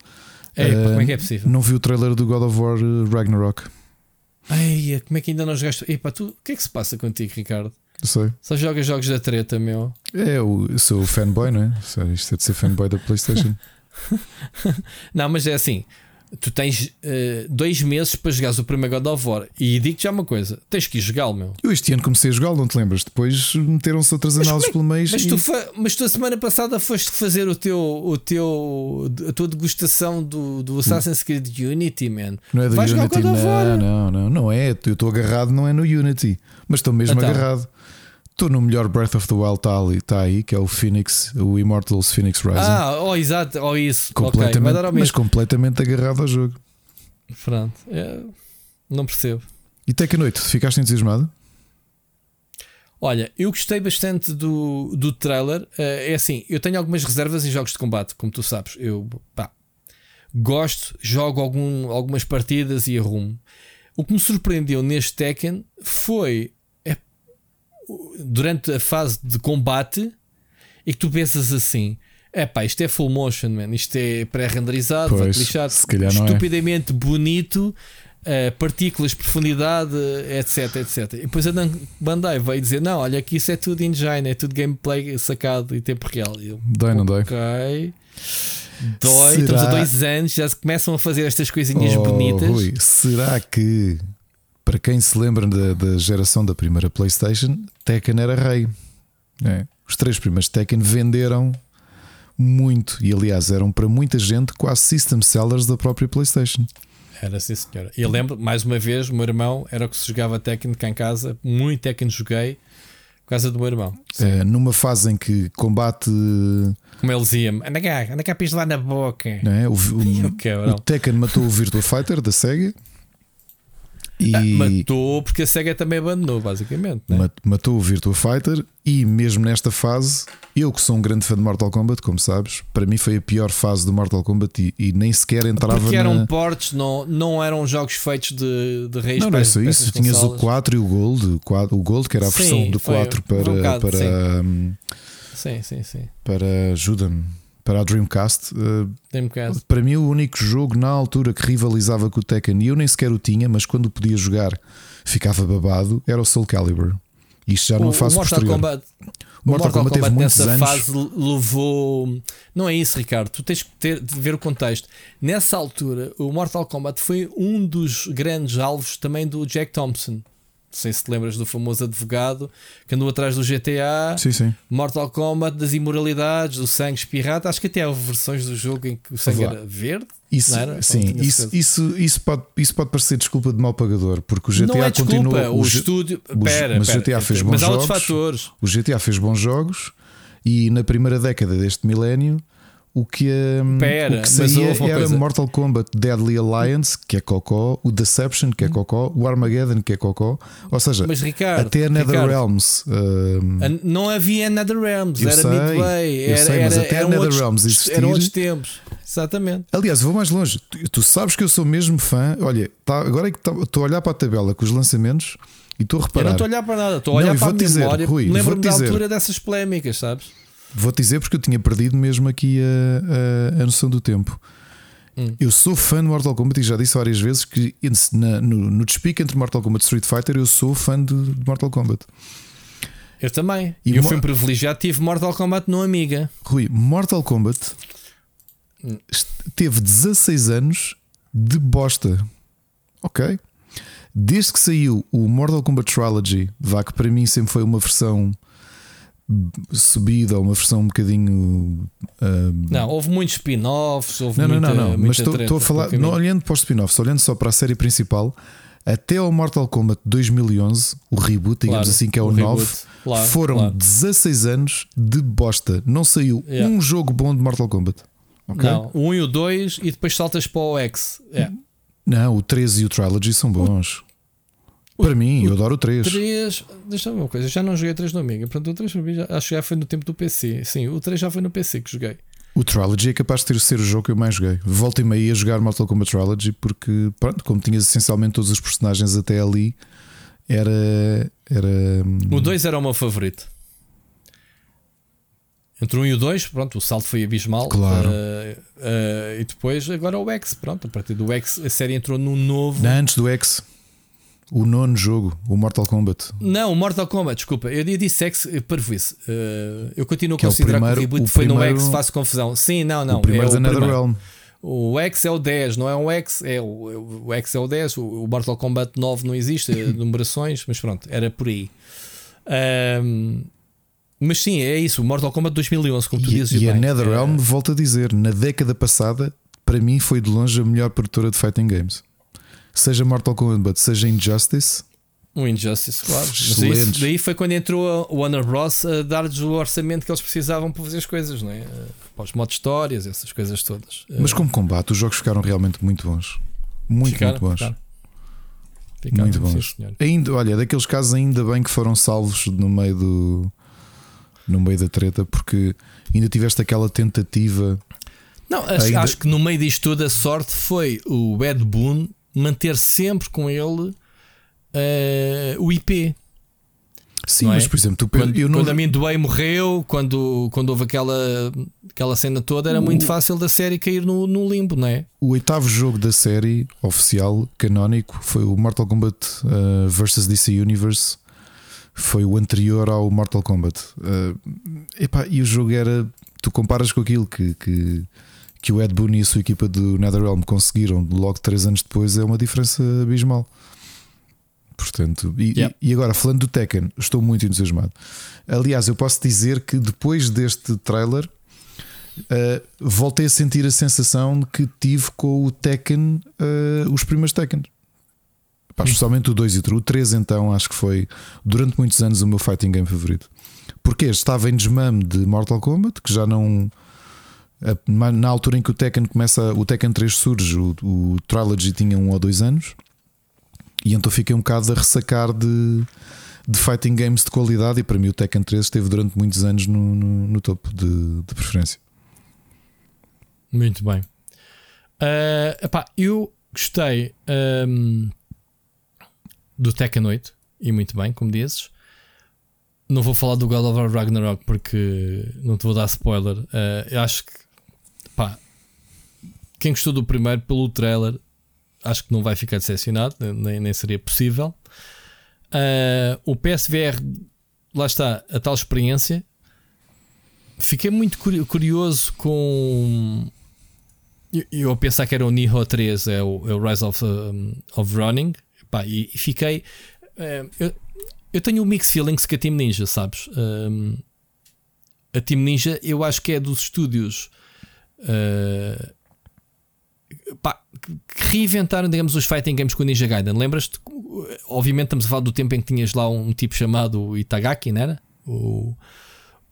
É, eh, como é que é possível? não vi o trailer do God of War eh, Ragnarok. Ei, como é que ainda não jogaste? Epá, tu, o que é que se passa contigo, Ricardo? Sei. Só jogas jogos da treta, meu. É, eu sou fanboy, não é? Isto é de ser fanboy da PlayStation. Não, mas é assim: tu tens uh, dois meses para jogares o primeiro God of War. E digo-te já uma coisa: tens que ir jogá-lo, meu. Eu este ano comecei a jogá-lo, não te lembras? Depois meteram-se outras Mas análises como pelo meio. Mas e- tu, mas tu a semana passada foste fazer o teu, o teu, a tua degustação do, do Assassin's Creed Unity, man. Não é do Vais Unity, não, não, não, não é. Eu estou agarrado, não é no Unity, mas estou mesmo Então. agarrado. Estou no melhor Breath of the Wild, está ali, está aí, que é o Phoenix, o Immortals Phoenix Rising. Ah, oh, exato, oh, isso. Completamente, ao mas completamente agarrado ao jogo. Pronto, é, não percebo. E até que noite, ficaste entusiasmado? Olha, eu gostei bastante do, do trailer. Eh, é assim, eu tenho algumas reservas em jogos de combate, como tu sabes. Eu pá, gosto, jogo algum, algumas partidas e arrumo. O que me surpreendeu neste Tekken foi durante a fase de combate e que tu pensas assim. É pá, isto é full motion, man. Isto é pré-renderizado, lixado, é. estupidamente bonito, eh, partículas, profundidade, etc, etc. E depois a Bandai veio dizer: Não, olha que isso é tudo engine, é tudo gameplay sacado em tempo real. Eu, Dói, não dói? Ok. Dói, Será- estamos a dois anos, já se começam a fazer estas coisinhas Oh, bonitas. Rui, será que, para quem se lembra da, da geração da primeira PlayStation, Tekken era rei? É. Os três primeiros Tekken venderam muito e, aliás, eram para muita gente quase system sellers da própria PlayStation. Era sim, senhora. E eu lembro, mais uma vez, o meu irmão era o que se jogava Tekken cá em casa. Muito Tekken joguei por causa do meu irmão. É, numa fase em que combate Como ele dizia-me: anda cá, anda cá, pis lá na boca. não é? o, o- o Tekken matou o Virtua Fighter da Sega E Ah, matou porque a SEGA também abandonou, basicamente. Né? mat- matou o Virtua Fighter. E mesmo nesta fase, eu que sou um grande fã de Mortal Kombat, como sabes, para mim foi a pior fase do Mortal Kombat e, e nem sequer entrava Porque eram na. portes, não, não eram jogos feitos de, de raiz Não, não é só isso. Tinhas o consolas. 4 e o Gold. o Gold, que era a Sim, versão do foi 4 para. um bocado, para, sim. hum, Sim, sim, sim. para ajuda-me. Para a Dreamcast, um bocado. para mim, o único jogo na altura que rivalizava com o Tekken, e eu nem sequer o tinha, mas quando o podia jogar ficava babado, era o Soul Calibur. Isto já O, não o faz Mortal posterior. Kombat, O o Mortal Kombat muitos nessa anos. fase levou. Não é isso, Ricardo. Tu tens que ter, de ver o contexto. Nessa altura, o Mortal Kombat foi um dos grandes alvos também do Jack Thompson. Sei se te lembras do famoso advogado que andou atrás do GTA, Sim, sim. Mortal Kombat, das imoralidades, do sangue espirrado. Acho que até houve versões do jogo em que o sangue Vá. era verde. Isso, era? Sim, isso, isso, isso, pode, isso pode parecer desculpa de mal pagador, porque o GTA não é desculpa, continua. o, estúdio. o G- Pera, mas o GTA fez bons jogos. fatores. O GTA fez bons jogos e na primeira década deste milénio o que, hum, Pera, o que mas saía uma era coisa. Mortal Kombat Deadly Alliance, que é cocó, o Deception, que é cocó, o Armageddon, que é cocó. Ou seja, Mas Ricardo, até a NetherRealms. hum, a- não havia NetherRealms, Eu era sei, Midway, eu era, sei, mas era, até a NetherRealms eram outros tempos. Exatamente. Aliás, vou mais longe. Tu, tu sabes que eu sou mesmo fã. Olha, tá- agora é que tá- estou a olhar para a tabela com os lançamentos e estou a Eu reparar. não estou a olhar para nada, estou a Não, olhar e para a dizer, memória. Lembro-me da altura dessas polémicas, sabes? Vou-te dizer porque eu tinha perdido mesmo aqui a, a, a noção do tempo. Hum. Eu sou fã de Mortal Kombat e já disse várias vezes que na- no, no despique entre Mortal Kombat e Street Fighter eu sou fã de, de Mortal Kombat. Eu também. E eu fui um privilegiado, tive Mortal Kombat no Amiga. Rui, Mortal Kombat Hum. teve 16 anos de bosta. Ok? Desde que saiu o Mortal Kombat Trilogy, vá que para mim sempre foi uma versão subida, uma versão um bocadinho. ah, Não, houve muitos spin-offs, houve Não, não, muita, não, não. muita Mas estou a falar, não olhando para os spin-offs, olhando só para a série principal, até ao Mortal Kombat 2011, o reboot, digamos Claro, assim, que é o, o 9, reboot, claro, foram claro. 16 anos de bosta. Não saiu Yeah. um jogo bom de Mortal Kombat. Ok? Não, o 1 e o 2 e depois saltas para o X. É. Não, o 13 e o Trilogy são bons. Para mim, eu adoro o 3. 3, deixa-me uma coisa, já não joguei 3 no Amiga. Portanto, o 3 para mim já, acho que já foi no tempo do PC. Sim, o 3 já foi no PC que joguei. O Trilogy é capaz de ter ser o jogo que eu mais joguei. Volta e meia a jogar Mortal Kombat Trilogy porque, pronto, como tinhas essencialmente todos os personagens até ali, era. era O 2 era o meu favorito. Entre o 1 e o 2, pronto, o salto foi abismal. Claro. Uh, uh, e depois, agora o X, pronto, a partir do X a série entrou num novo. Antes do X, o nono jogo, o Mortal Kombat. Não, o Mortal Kombat, desculpa, eu disse X, eh, parvoíce. Uh, eu continuo a Que é o considerar que primeiro- o reboot o foi no primeiro- X, faço confusão. Sim, não, não. o primeiro é da o primeiro. NetherRealm. O X é o 10, não é o X, é o, o X é o 10, o, o Mortal Kombat 9 não existe, é numerações, mas pronto, era por aí. Ahm, mas sim, é isso, o Mortal Kombat 2011, como tu E, dizes. e a bem, NetherRealm, é- volto a dizer, na década passada, para mim foi de longe a melhor produtora de fighting games. Seja Mortal Kombat, seja Injustice, O Injustice, claro. Excelentes. daí foi quando entrou a Warner Bros. a dar-lhes o orçamento que eles precisavam para fazer as coisas, não é? Eh, Para os modos histórias, essas coisas todas. Eh, mas como combate, os jogos ficaram realmente muito bons. Muito, ficaram, muito bons. ficaram. Ficaram, Muito sim, bons. senhor. Ainda, olha, daqueles casos ainda bem que foram salvos no meio do no meio da treta, porque ainda tiveste aquela tentativa. Não, acho, Ainda- acho que no meio disto tudo a sorte foi o Ed Boon manter sempre com ele eh, o IP. Sim, Não é? mas por exemplo, tu Quando, eu não quando a Midway morreu, quando, quando houve aquela, aquela cena toda, era muito fácil da série cair no, no limbo, não é? O oitavo jogo da série oficial, canónico, foi o Mortal Kombat uh, vs DC Universe. Foi o anterior ao Mortal Kombat. Uh, epá, e o jogo era. Tu comparas com aquilo que, que, que o Ed Boon e a sua equipa do NetherRealm conseguiram logo três anos depois, é uma diferença abismal. Portanto, e, Yeah. e agora falando do Tekken, estou muito entusiasmado. Aliás, eu posso dizer que depois deste trailer Uh, voltei a sentir a sensação que tive com o Tekken, uh, os primeiros Tekken. Pá, especialmente o 2 e o 3. O 3, então, acho que foi durante muitos anos o meu fighting game favorito. Porque estava em desmame de Mortal Kombat, que já não. Na altura em que o Tekken começa, o Tekken 3 surge, o, o Trilogy tinha um ou dois anos. E então fiquei um bocado a ressacar de, de fighting games de qualidade. E para mim, o Tekken 3 esteve durante muitos anos no, no, no topo de, de, preferência. Muito bem. Uh, epá, eu gostei um, do Tekken 8 e muito bem, como dizes. Não vou falar do God of War Ragnarok porque não te vou dar spoiler. Uh, eu acho que quem gostou do primeiro pelo trailer acho que não vai ficar decepcionado, nem, nem seria possível. Uh, o PSVR, lá está, a tal experiência. Fiquei muito curioso com. Eu, eu pensar que era o Nihon 3, é o, é o Rise of, um, of Running. E, e, fiquei. Uh, eu, eu tenho o mix feelings que a Team Ninja, sabes? Um, a Team Ninja, eu acho que é dos estúdios uh, pá, que reinventaram, digamos, os fighting games com o Ninja Gaiden. Lembras-te? Obviamente, estamos a falar do tempo em que tinhas lá um tipo chamado Itagaki, não era? O,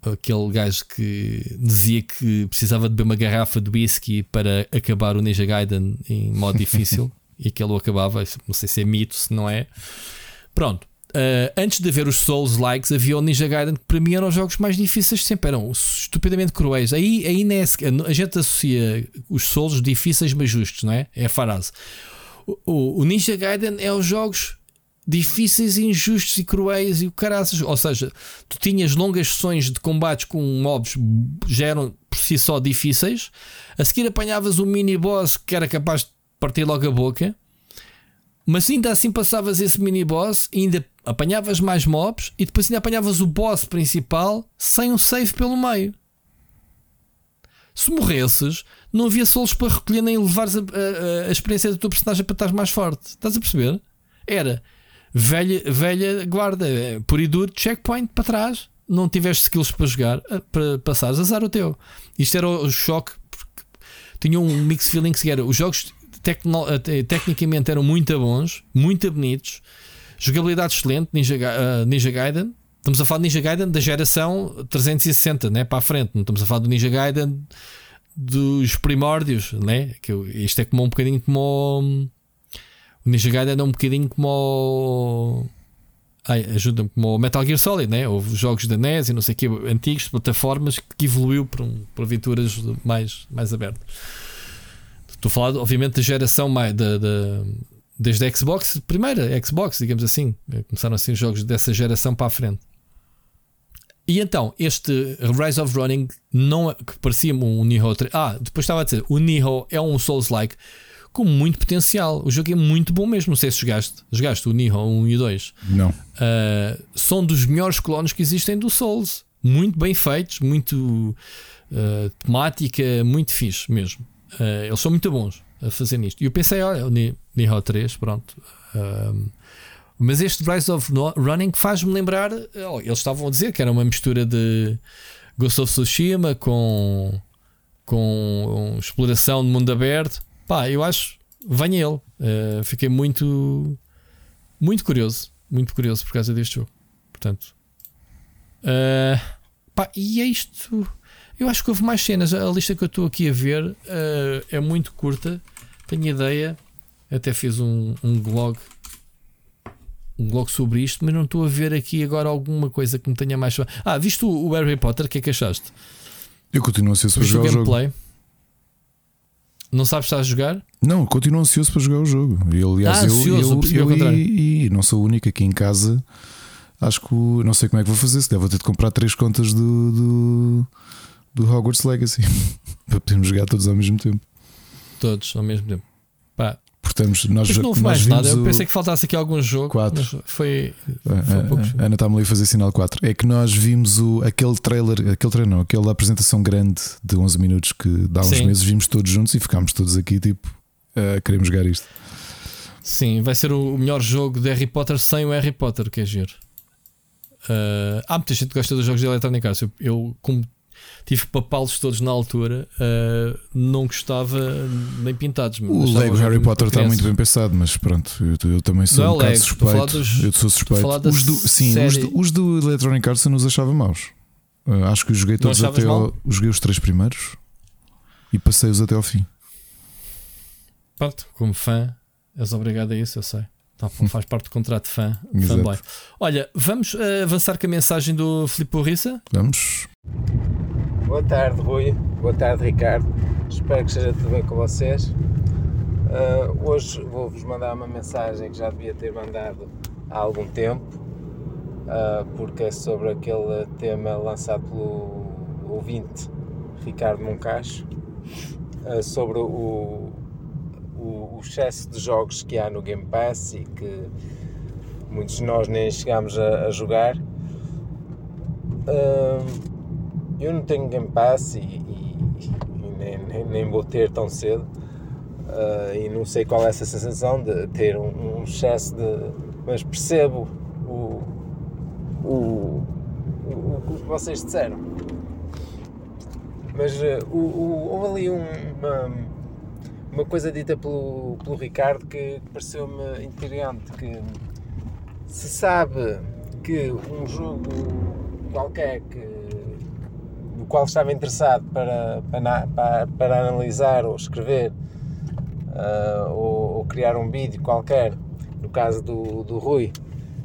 aquele gajo que dizia que precisava de beber uma garrafa de whisky para acabar o Ninja Gaiden em modo difícil e que ele o acabava. Não sei se é mito, se não é. Pronto. Uh, antes de haver os Souls likes, havia o Ninja Gaiden que para mim eram os jogos mais difíceis sempre, eram estupidamente cruéis. Aí, aí é, a gente associa os Souls difíceis mas justos, não é? É a frase. O, o, o Ninja Gaiden é os jogos difíceis, injustos e cruéis e o caraças. Ou seja, tu tinhas longas sessões de combates com mobs já eram por si só difíceis. A seguir apanhavas um mini boss que era capaz de partir logo a boca. Mas ainda assim passavas esse mini boss ainda apanhavas mais mobs e depois ainda apanhavas o boss principal sem um save pelo meio. Se morresses, não havia solos para recolher nem levares a, a, a experiência do teu personagem para estar mais forte. Estás a perceber? Era velha, velha guarda, por e duro, checkpoint para trás. Não tiveste skills para jogar, para passares, azar o teu. Isto era o choque. Tinha um mix feeling que era os jogos eh, tecnicamente eram muito bons, muito bonitos Jogabilidade excelente, Ninja, uh, Ninja Gaiden. Estamos a falar de Ninja Gaiden da geração 360, né? para a frente. Não estamos a falar do Ninja Gaiden dos primórdios, né? que isto é como um bocadinho como o, Ninja Gaiden é um bocadinho como ajuda-me como o Metal Gear Solid, né? Houve jogos da NES e não sei o que, antigos, plataformas que evoluiu para, um, para aventuras mais, mais abertas. Estou a falar, obviamente, da geração mais da, da, desde a Xbox, primeira Xbox, digamos assim. Começaram assim os jogos dessa geração para a frente. E então, este Rise of Running não, é, que parecia um Nihon 3. Ah, depois estava a dizer, o Nihon é um Souls-like com muito potencial. O jogo é muito bom mesmo. Não sei se jogaste. Jogaste o Nihon 1 e 2. Não. Uh, são dos melhores clones que existem do Souls. Muito bem feitos, muito uh, temática, muito fixe mesmo. Uh, eles são muito bons a fazer nisto. E eu pensei, olha, o Nihon 3, pronto. Um, mas este Rise of Running faz-me lembrar. Oh, eles estavam a dizer que era uma mistura de Ghost of Tsushima com, com exploração de mundo aberto. Pá, eu acho. Venha ele. Uh, fiquei muito. Muito curioso. Muito curioso por causa deste jogo. Portanto. Uh, pá, e é isto. Eu acho que houve mais cenas. A lista que eu estou aqui a ver uh, é muito curta. Tenho ideia. Até fiz um, um blog. Um blog sobre isto, mas não estou a ver aqui agora alguma coisa que me tenha mais. Ah, viste o, Harry Potter? O que é que achaste? Eu continuo ansioso para jogar o gameplay. jogo. Não sabes se estás a jogar? Não, continuo ansioso para jogar o jogo. E, aliás, ah, eu, ansioso, eu, eu, eu e, e, não sou o único aqui em casa. Acho que não sei como é que vou fazer. Se devo ter de comprar três contas do, do do Hogwarts Legacy para podermos jogar todos ao mesmo tempo. Todos ao mesmo tempo. Pá. Portanto, nós, mas não houve mais nada. Eu pensei que faltasse aqui algum jogo. 4. Foi. foi Ana está-me ali a fazer sinal 4. É que nós vimos o, aquele trailer, aquele trailer não, aquela apresentação grande de 11 minutos que dá uns Sim. meses, vimos todos juntos e ficámos todos aqui tipo, uh, queremos jogar isto. Sim, vai ser o melhor jogo de Harry Potter sem o Harry Potter, que é giro. Uh, há muita gente que gosta dos jogos de Electronic Arts. Eu, eu como tive papá-los todos na altura, uh, não gostava nem pintados. O Lego Harry Potter está muito bem pensado, mas pronto, eu, eu também sou não é um bocado Lego, suspeito. Dos, eu sou suspeito. Os do, sim, os do, os do, Electronic Arts eu não os achava maus. Uh, acho que os joguei todos até ao, joguei os três primeiros e passei-os até ao fim. Pronto, como fã, és obrigado a isso, eu sei. Tá, faz parte do contrato de fã, fanboy. Olha, vamos uh, avançar com a mensagem do Filipe Porrissa? Vamos. Boa tarde, Rui. Boa tarde, Ricardo. Espero que esteja tudo bem com vocês. Uh, hoje vou-vos mandar uma mensagem que já devia ter mandado há algum tempo, uh, porque é sobre aquele tema lançado pelo ouvinte Ricardo Moncacho, sobre o, o, o, excesso de jogos que há no Game Pass e que muitos de nós nem chegámos a, a jogar. Uh, eu não tenho Game Pass e, e, e nem, nem, nem, vou ter tão cedo uh, e não sei qual é essa sensação de ter um, um excesso de. Mas percebo o, o, o, o que vocês disseram. Mas uh, o, houve ali um, uma uma coisa dita pelo, pelo Ricardo que pareceu-me intrigante, que se sabe que um jogo qualquer que, qual estava interessado para, para, para analisar ou escrever uh, ou, ou, criar um vídeo qualquer, no caso do, do Rui,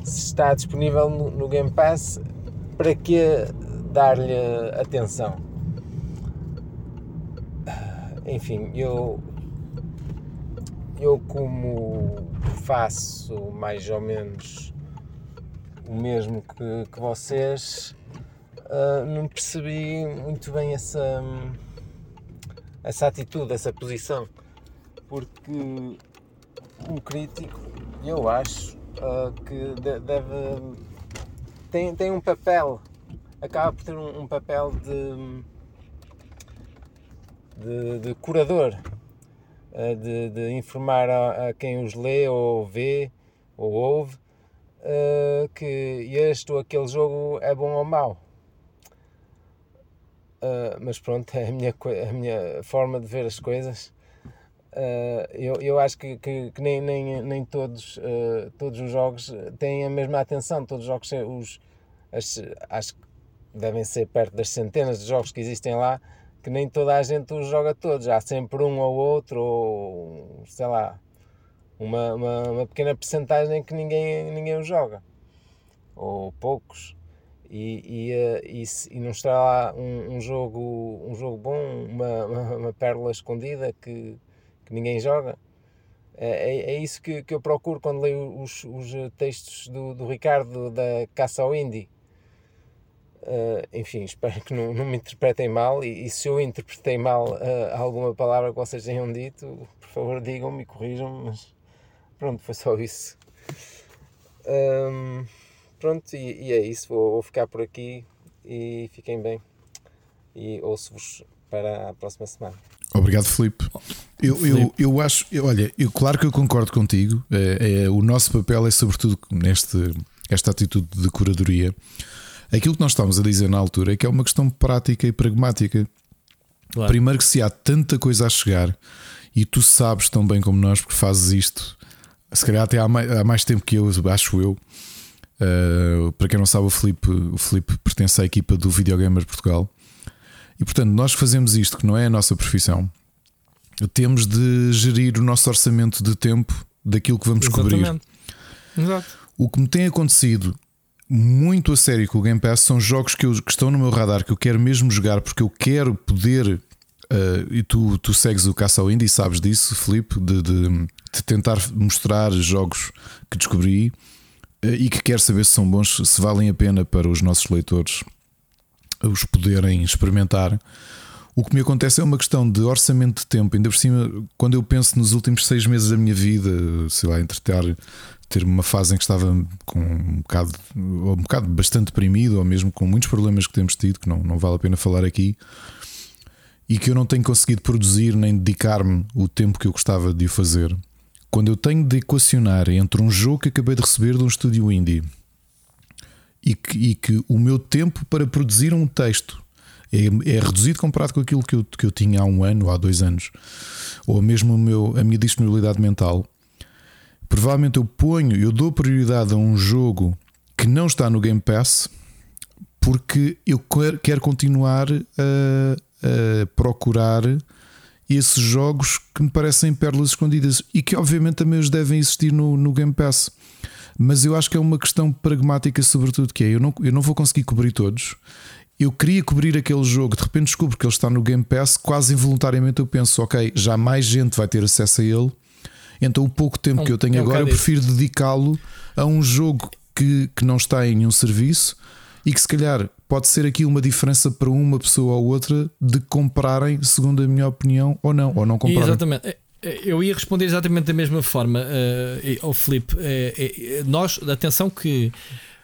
se está disponível no, no Game Pass, para que dar-lhe atenção? Enfim, eu eu como faço mais ou menos o mesmo que, que vocês, uh, não percebi muito bem essa, essa atitude, essa posição, porque um crítico, eu acho, uh, que deve tem, tem um papel, acaba por ter um, um papel de, de, de curador de, de informar a, a, quem os lê ou vê ou ouve uh, que este ou aquele jogo é bom ou mau. Uh, mas pronto, é a minha, a minha forma de ver as coisas. Uh, eu, eu acho que, que, que, nem, nem, nem todos, uh, todos os jogos têm a mesma atenção. Todos os jogos, os, as, acho que devem ser perto das centenas de jogos que existem lá, que nem toda a gente os joga todos, há sempre um ou outro, ou sei lá, uma, uma, uma pequena percentagem que ninguém, ninguém os joga, ou poucos. E, e, eh, e, e não está lá um, um, jogo, um jogo bom, uma, uma, uma pérola escondida que, que ninguém joga. É, é, é, isso que, que eu procuro quando leio os, os textos do, do Ricardo da Caça ao Indie. Uh, enfim, espero que não, não me interpretem mal e, e, se eu interpretei mal uh, alguma palavra que vocês tenham dito, por favor digam-me e corrijam-me, mas pronto, foi só isso. Um, pronto, e, e, é isso, vou, vou, ficar por aqui e fiquem bem e ouço-vos para a próxima semana. Obrigado, Filipe. Eu, eu, eu acho, eu, olha, eu, claro que eu concordo contigo. É, é, o nosso papel é, sobretudo, neste, esta atitude de curadoria Aquilo que nós estávamos a dizer na altura é que é uma questão prática e pragmática. Claro. Primeiro, que se há tanta coisa a chegar e tu sabes tão bem como nós, porque fazes isto, se calhar até há mais, há mais tempo que eu, acho eu. Uh, para quem não sabe, o Felipe o Felipe pertence à equipa do Videogamers Portugal. E portanto, nós fazemos isto, que não é a nossa profissão, temos de gerir o nosso orçamento de tempo daquilo que vamos Exatamente. cobrir. Exato. O que me tem acontecido muito a sério com o Game Pass são jogos que, eu, que estão no meu radar que eu quero mesmo jogar porque eu quero poder. Uh, e tu, tu segues o caça ao indie, sabes disso, Felipe, de, de, de, tentar mostrar jogos que descobri e que quero saber se são bons, se valem a pena para os nossos leitores os poderem experimentar. O que me acontece é uma questão de orçamento de tempo. Ainda por cima, quando eu penso nos últimos seis meses da minha vida, sei lá, entre ter ter uma fase em que estava com um bocado, um bocado bastante deprimido, ou mesmo com muitos problemas que temos tido, que não, não vale a pena falar aqui, e que eu não tenho conseguido produzir nem dedicar-me o tempo que eu gostava de o fazer. Quando eu tenho de equacionar entre um jogo que acabei de receber de um estúdio indie e que, e que o meu tempo para produzir um texto é, é, reduzido comparado com aquilo que eu, que eu tinha há um ano há dois anos, ou mesmo meu, a minha disponibilidade mental provavelmente eu ponho, eu dou prioridade a um jogo que não está no Game Pass porque eu quero continuar a, a procurar esses jogos que me parecem pérolas escondidas e que obviamente também os devem existir no, no Game Pass. Mas eu acho que é uma questão pragmática, sobretudo, que é eu não, eu não vou conseguir cobrir todos. Eu queria cobrir aquele jogo, de repente descubro que ele está no Game Pass, quase involuntariamente eu penso, ok, já mais gente vai ter acesso a ele, então o pouco tempo um, que eu tenho é um agora eu prefiro dedicá-lo a um jogo que, que não está em nenhum serviço e que se calhar pode ser aqui uma diferença para uma pessoa ou outra de comprarem, segundo a minha opinião, ou não, ou não comprarem. Exatamente. É, é, Eu ia responder exatamente da mesma forma uh, ao Felipe. Uh, nós, atenção que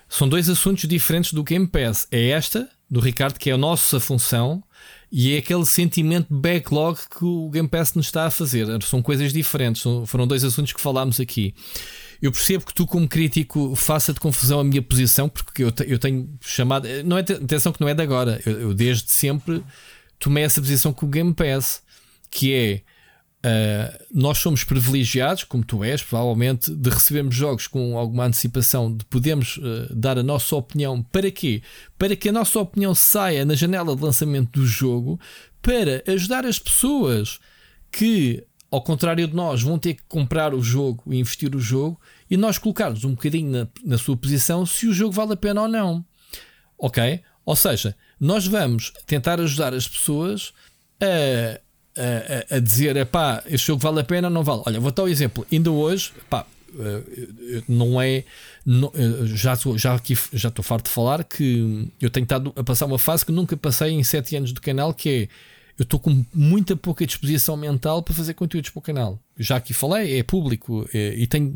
são dois assuntos diferentes do Game Pass. É esta, do Ricardo, que é a nossa função, e é aquele sentimento backlog que o Game Pass nos está a fazer. São coisas diferentes. Foram dois assuntos que falámos aqui. Eu percebo que tu, como crítico, faça de confusão a minha posição, porque eu, eu tenho chamado. Não é, atenção que não é de agora. Eu, eu desde sempre tomei essa posição com o Game Pass, que é Uh, nós somos privilegiados, como tu és, provavelmente, de recebermos jogos com alguma antecipação, de podermos uh, dar a nossa opinião. Para quê? Para que a nossa opinião saia na janela de lançamento do jogo, para ajudar as pessoas que, ao contrário de nós, vão ter que comprar o jogo e investir o jogo, e nós colocarmos um bocadinho na, na sua posição se o jogo vale a pena ou não. Ok? Ou seja, nós vamos tentar ajudar as pessoas a a, a, dizer: pá, este jogo vale a pena ou não vale? Olha, vou dar o um exemplo. Ainda hoje, pá, eh, não é. Não, eh, já já aqui já estou farto de falar que eu tenho estado a passar uma fase que nunca passei em 7 anos do canal, que é eu estou com muita pouca disposição mental para fazer conteúdos para o canal. Já aqui falei, é público é, e tenho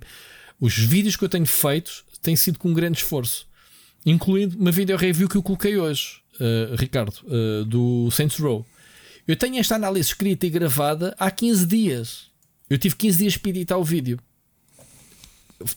os vídeos que eu tenho feito têm sido com um grande esforço, incluindo uma video review que eu coloquei hoje, uh, Ricardo, uh, do Saints Row. Eu tenho esta análise escrita e gravada há 15 dias. Eu tive 15 dias para editar o vídeo.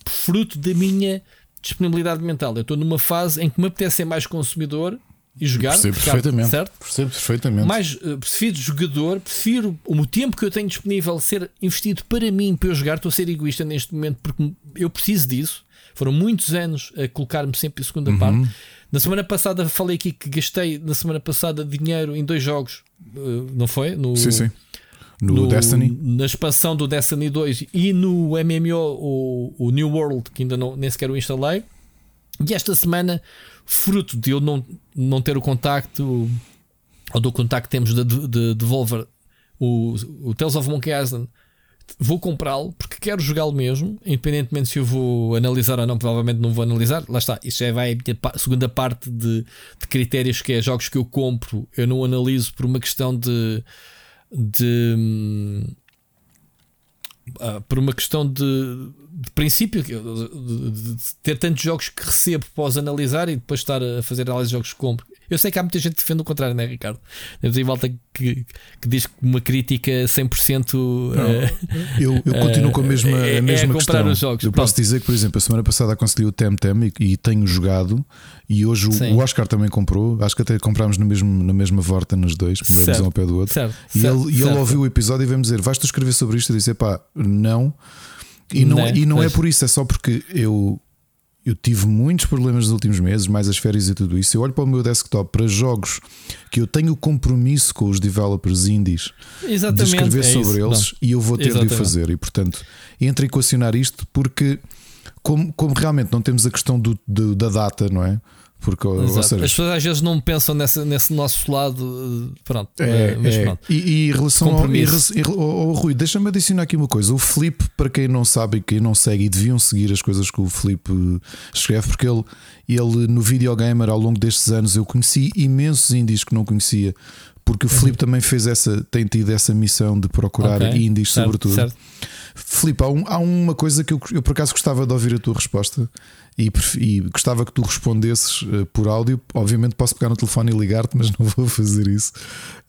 Fruto da minha disponibilidade mental. Eu estou numa fase em que me apetece ser mais consumidor e jogar. Percebo perfeitamente. Certo? Percebo perfeitamente. Mais uh, prefiro jogador, prefiro o tempo que eu tenho disponível ser investido para mim, para eu jogar. Estou a ser egoísta neste momento porque eu preciso disso. Foram muitos anos a colocar-me sempre em segunda uhum. parte. Na semana passada falei aqui que gastei na semana passada dinheiro em dois jogos, eh, não foi? No, sim, sim. No, no, Destiny. Na expansão do Destiny 2 e no MMO, o, o New World, que ainda não, nem sequer o instalei. E esta semana, fruto de eu não, não ter o contacto, ou do contacto que temos de, de Devolver, o, o Tales of Monkey Island vou comprá-lo porque quero jogá-lo mesmo, independentemente se eu vou analisar ou não, provavelmente não vou analisar. Lá está, isso já vai a segunda parte de, de critérios que é jogos que eu compro, eu não analiso por uma questão de. de uh, por uma questão de, de princípio, de, ter tantos jogos que recebo pós analisar e depois estar a fazer análise de jogos que compro. Eu sei que há muita gente que defende o contrário, não é, Ricardo? Temos aí volta que, que diz que uma crítica 100%. Não, uh, eu, eu continuo com a mesma, é, a mesma é a questão. Os jogos. Eu Pronto. posso dizer que, por exemplo, a semana passada consegui o Temtem e, e tenho jogado. E hoje o, o, Oscar também comprou. Acho que até comprámos no mesmo, na mesma vorta nos dois, moramos um ao pé do outro. Certo, e certo, ele, e ele ouviu o episódio e veio-me dizer: Vais-te escrever sobre isto? Eu disse: pá, não. E não, Não, e não é por isso, é só porque eu, eu tive muitos problemas nos últimos meses, mais as férias e tudo isso. Eu olho para o meu desktop para jogos que eu tenho compromisso com os developers indies de Exatamente. escrever é sobre isso. eles e eu vou ter de o Exatamente. fazer. E portanto, entre equacionar isto porque, como, como realmente não temos a questão do, do- da data, não é? Porque, seja, As pessoas às vezes não pensam nessa, nesse nosso lado. eh, Pronto, É, eh, mas é. pronto. E, e em relação ao, em re- oh, oh, Rui, deixa-me adicionar aqui uma coisa. O Felipe, para quem não sabe e quem não segue, e deviam seguir as coisas que o Felipe eh, escreve, porque ele, ele no Videogamer, ao longo destes anos, eu conheci imensos indies que não conhecia. Porque o Felipe também fez essa, tem tido essa missão de procurar Ok, indies, certo, sobretudo. certo. Filipe, há, um- há uma coisa que eu, eu por acaso gostava de ouvir a tua resposta e, e gostava que tu respondesses eh, por áudio. Obviamente posso pegar no telefone e ligar-te, mas não vou fazer isso.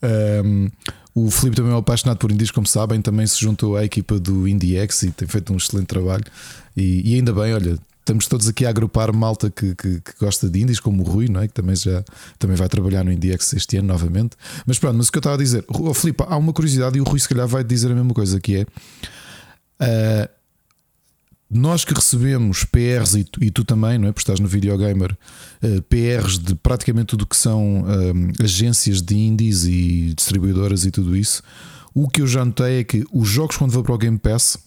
Ahm, o Filipe também é um apaixonado por indies, como sabem, também se juntou à equipa do IndieX e tem feito um excelente trabalho. E, e ainda bem, olha, estamos todos aqui a agrupar malta que, que- que gosta de indies, como o Rui, não é? que também já também vai trabalhar no IndieX este ano novamente. Mas pronto, mas o que eu estava a dizer, oh, Filipe, há uma curiosidade e o Rui se calhar vai dizer a mesma coisa que é. Uh, nós que recebemos PRs e tu, e tu também, não é? Porque estás no Videogamer, uh, PRs de praticamente tudo que são um, agências de indies e distribuidoras e tudo isso. O que eu já notei é que os jogos, quando vão para o Game Pass,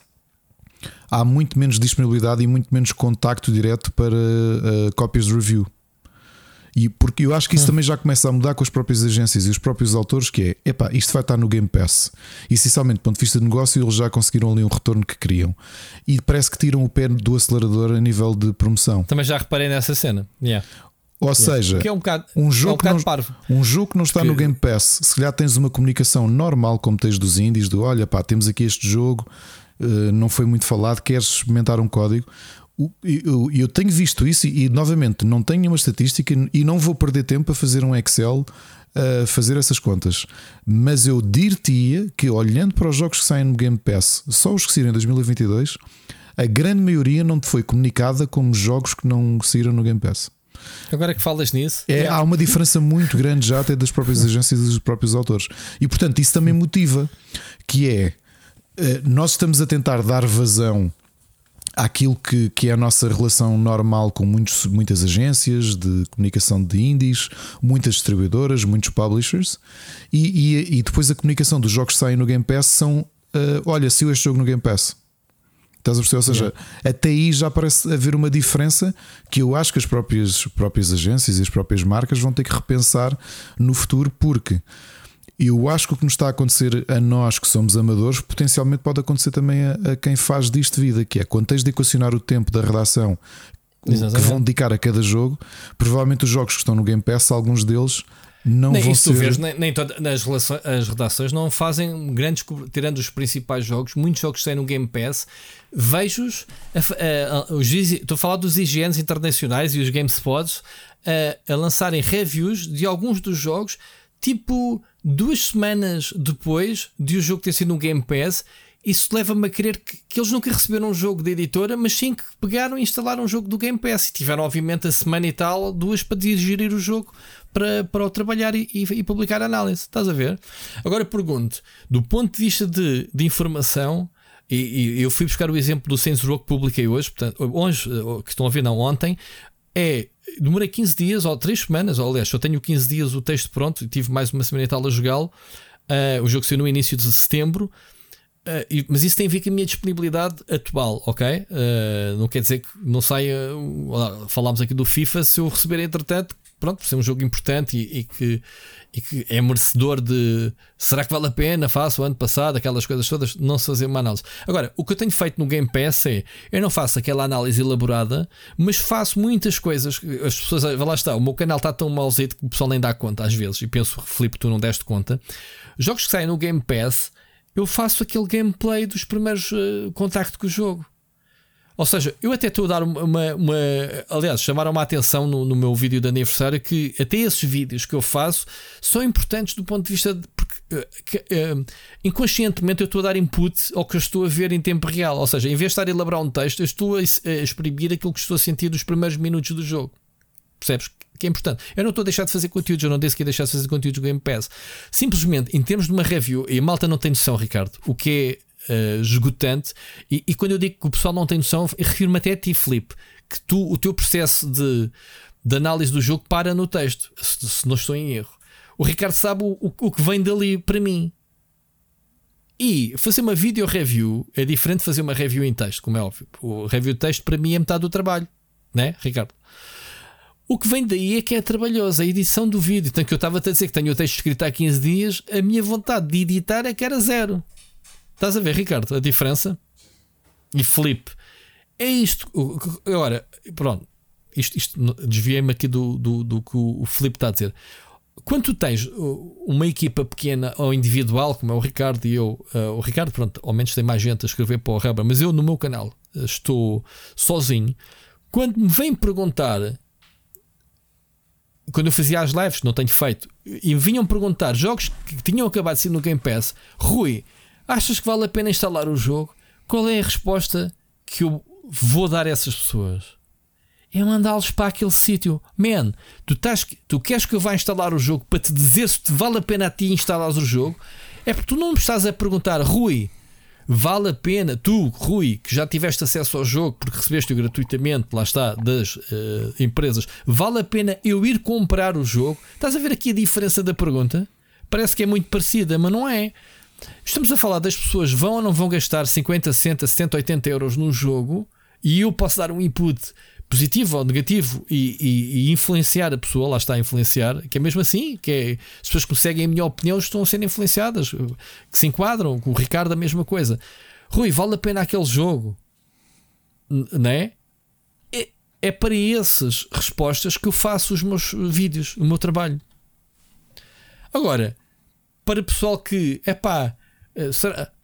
há muito menos disponibilidade e muito menos contacto direto para uh, cópias de review. E porque eu acho que isso hum. também já começa a mudar com as próprias agências e os próprios autores, que é epá, isto vai estar no Game Pass. E essencialmente, do ponto de vista de negócio, eles já conseguiram ali um retorno que queriam. E parece que tiram o pé do acelerador a nível de promoção. Também já reparei nessa cena. Yeah. Ou seja, é um, bocado, um, jogo é um, não, parvo. um jogo que não está no Game Pass, se calhar tens uma comunicação normal, como tens dos indies, do olha pá, temos aqui este jogo, uh, não foi muito falado, queres experimentar um código. Eu, eu tenho visto isso e, e, novamente não tenho uma estatística e não vou perder tempo a fazer um Excel a fazer essas contas. Mas eu dir-te-ia que olhando para os jogos que saem no Game Pass, só os que saíram em 2022, a grande maioria não te foi comunicada como jogos que não saíram no Game Pass. Agora que falas nisso, é, há uma diferença muito grande já até das próprias agências e dos próprios autores. E portanto, isso também motiva que é eh, nós estamos a tentar dar vazão àquilo que, que é a nossa relação normal com muitos, muitas agências de comunicação de indies, muitas distribuidoras, muitos publishers, e, e, e depois a comunicação dos jogos que saem no Game Pass são: uh, olha, se este jogo no Game Pass. Estás a perceber? Ou seja, até aí já parece haver uma diferença que eu acho que as próprias, próprias agências e as próprias marcas vão ter que repensar no futuro, porque eu acho que o que nos está a acontecer a nós que somos amadores, potencialmente pode acontecer também a, a quem faz disto vida, que é quando tens de equacionar o tempo da redação Exatamente. que vão dedicar a cada jogo, provavelmente os jogos que estão no Game Pass, alguns deles não nem vão isso ser... tu vês, nem, nem todas as redações não fazem grandes, tirando os principais jogos, muitos jogos saem no Game Pass, vejo-os, estou a falar dos IGNs internacionais e os GameSpots a, a lançarem reviews de alguns dos jogos tipo duas semanas depois de o jogo ter sido um Game Pass. Isso leva-me a crer que, que, eles nunca receberam um jogo da editora, mas sim que pegaram e instalaram um jogo do Game Pass e tiveram, obviamente, a semana e tal, duas para digerir o jogo para, para o trabalhar e, e, e publicar a análise. Estás a ver? Agora pergunto, do ponto de vista de, de informação, e, e, eu fui buscar o exemplo do Saints Row que publiquei hoje, portanto, hoje, que estão a ver, não ontem, é demorei 15 dias ou 3 semanas, ou, aliás, eu tenho 15 dias o texto pronto, tive mais uma semana e tal a jogá-lo. Uh, o jogo saiu no início de setembro. Uh, e, mas isso tem a ver com a minha disponibilidade atual, ok? Uh, não quer dizer que não saia. falámos aqui do FIFA. Se eu receber entretanto, pronto, por ser um jogo importante e, e, que, e que é merecedor de será que vale a pena? Faço o ano passado, aquelas coisas todas, não se fazer uma análise. Agora, o que eu tenho feito no Game Pass é eu não faço aquela análise elaborada, mas faço muitas coisas. As pessoas, lá está, o meu canal está tão malzito que o pessoal nem dá conta às vezes, e penso, Filipe, tu não deste conta. Jogos que saem no Game Pass, eu faço aquele gameplay dos primeiros uh, contactos com o jogo. Ou seja, eu até estou a dar uma. uma aliás, chamaram uma atenção no, no, meu vídeo de aniversário que até esses vídeos que eu faço são importantes do ponto de vista de. Porque uh, que, uh, inconscientemente eu estou a dar input ao que eu estou a ver em tempo real. Ou seja, em vez de estar a elaborar um texto, eu estou a, a exprimir aquilo que estou a sentir dos primeiros minutos do jogo. Percebes? Que é importante. Eu não estou a deixar de fazer conteúdos, eu não disse que ia deixar de fazer conteúdos do Game Pass. Simplesmente, em termos de uma review, e a malta não tem noção, Ricardo, o que é uh, esgotante. E, e, quando eu digo que o pessoal não tem noção, refiro-me até a ti, Felipe, que tu, o teu processo de, de análise do jogo para no texto, se, se não estou em erro. O Ricardo sabe o, o, o que vem dali para mim. E fazer uma video review é diferente de fazer uma review em texto, como é óbvio. O review de texto para mim é metade do trabalho, né, Ricardo? O que vem daí é que é trabalhoso, a edição do vídeo. Então, que eu estava a dizer que tenho o texto escrito há 15 dias, a minha vontade de editar é que era zero. Estás a ver, Ricardo, a diferença? E Felipe, é isto. Agora, pronto, isto, isto desviei-me aqui do, do, do que o Felipe está a dizer. Quando tu tens uma equipa pequena ou individual, como é o Ricardo e eu, uh, o Ricardo, pronto, ao menos tem mais gente a escrever para o Rubber, mas eu no meu canal uh, estou sozinho. Quando me vêm perguntar, quando eu fazia as lives, não tenho feito, e me vinham perguntar jogos que tinham acabado de ser no Game Pass, Rui, Achas que vale a pena instalar o jogo? Qual é a resposta que eu vou dar a essas pessoas? É mandá-los para aquele sítio. Man, tu, estás, tu queres que eu vá instalar o jogo para te dizer se te vale a pena a ti instalares o jogo? É porque tu não me estás a perguntar, Rui, vale a pena, tu, Rui, que já tiveste acesso ao jogo porque recebeste-o gratuitamente, lá está, das uh, empresas, vale a pena eu ir comprar o jogo? Estás a ver aqui a diferença da pergunta? Parece que é muito parecida, mas não é. Estamos a falar das pessoas vão ou não vão gastar 50, 60, 70, 80 euros num jogo e eu posso dar um input positivo ou negativo e, e, e, influenciar a pessoa, lá está a influenciar, que é mesmo assim, que é, as pessoas que seguem a minha opinião estão a ser influenciadas, que se enquadram com o Ricardo a mesma coisa. Rui, vale a pena aquele jogo? Não é? é? É para essas respostas que eu faço os meus vídeos, o meu trabalho. Agora, para pessoal que, é pá, eh,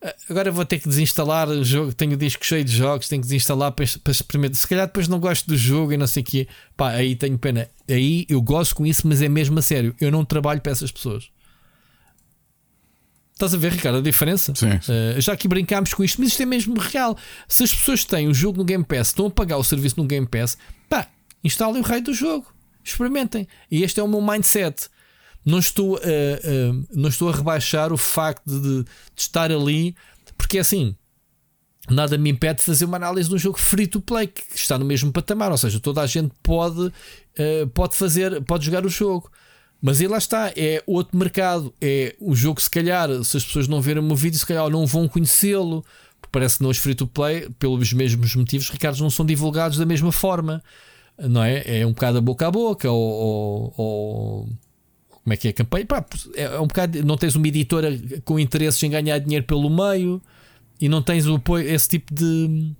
eh, agora vou ter que desinstalar o jogo. Tenho o disco cheio de jogos, tenho que desinstalar para, para experimentar. Se calhar depois não gosto do jogo e não sei o quê. Pá, aí tenho pena. Aí eu gosto com isso, mas é mesmo a sério. Eu não trabalho para essas pessoas. Estás a ver, Ricardo, a diferença? Sim. Uh, já aqui brincámos com isto, mas isto é mesmo real. Se as pessoas têm o jogo no Game Pass, estão a pagar o serviço no Game Pass, pá, instalem o rei do jogo. Experimentem. E este é o meu mindset não estou a, não estou a rebaixar o facto de, de, estar ali, porque é assim. Nada me impede de fazer uma análise de um jogo free to play que está no mesmo patamar, ou seja, toda a gente pode, uh, pode fazer, pode jogar o jogo. Mas aí lá está, é outro mercado. É o jogo, se calhar, se as pessoas não verem o meu vídeo, se calhar não vão conhecê-lo. Parece que nos free to play, pelos mesmos motivos, Ricardo, não são divulgados da mesma forma, não é? É um bocado a boca a boca, ou, ou, ou como é que é a campanha. Pá, é, é um bocado. Não tens uma editora com interesses em ganhar dinheiro pelo meio e não tens o apoio, esse tipo de,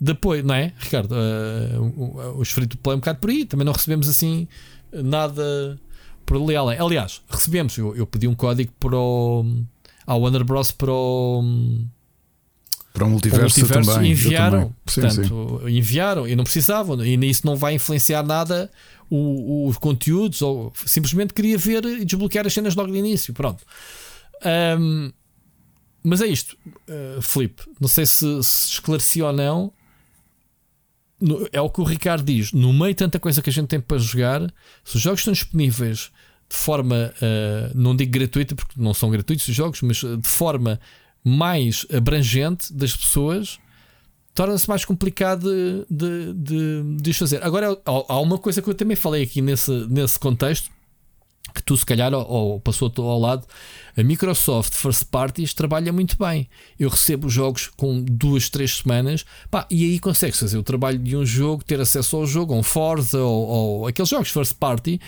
de apoio, não é, Ricardo? Uh, os free to play é um bocado por aí. Também não recebemos assim nada por ali além. Aliás, recebemos. Eu, eu pedi um código para o. Ao Warner Bros. para o. Para o multiverso, para o multiverso também, enviaram, portanto, sim. enviaram e não precisavam, e isso não vai influenciar nada os conteúdos, ou simplesmente queria ver e desbloquear as cenas logo de início. Pronto. Um, mas é isto, uh, Felipe. Não sei se, se esclareci ou não. No, é o que o Ricardo diz. No meio de tanta coisa que a gente tem para jogar, se os jogos estão disponíveis de forma, uh, não digo gratuita, porque não são gratuitos os jogos, mas de forma mais abrangente das pessoas, torna-se mais complicado de, de, de, de fazer. Agora, há uma coisa que eu também falei aqui nesse, nesse contexto, que tu se calhar ou, passou ao lado, a Microsoft First Parties trabalha muito bem. Eu recebo jogos com duas, três semanas, pá, e aí consegues fazer o trabalho de um jogo, ter acesso ao jogo, um Forza ou, ou aqueles jogos First Party,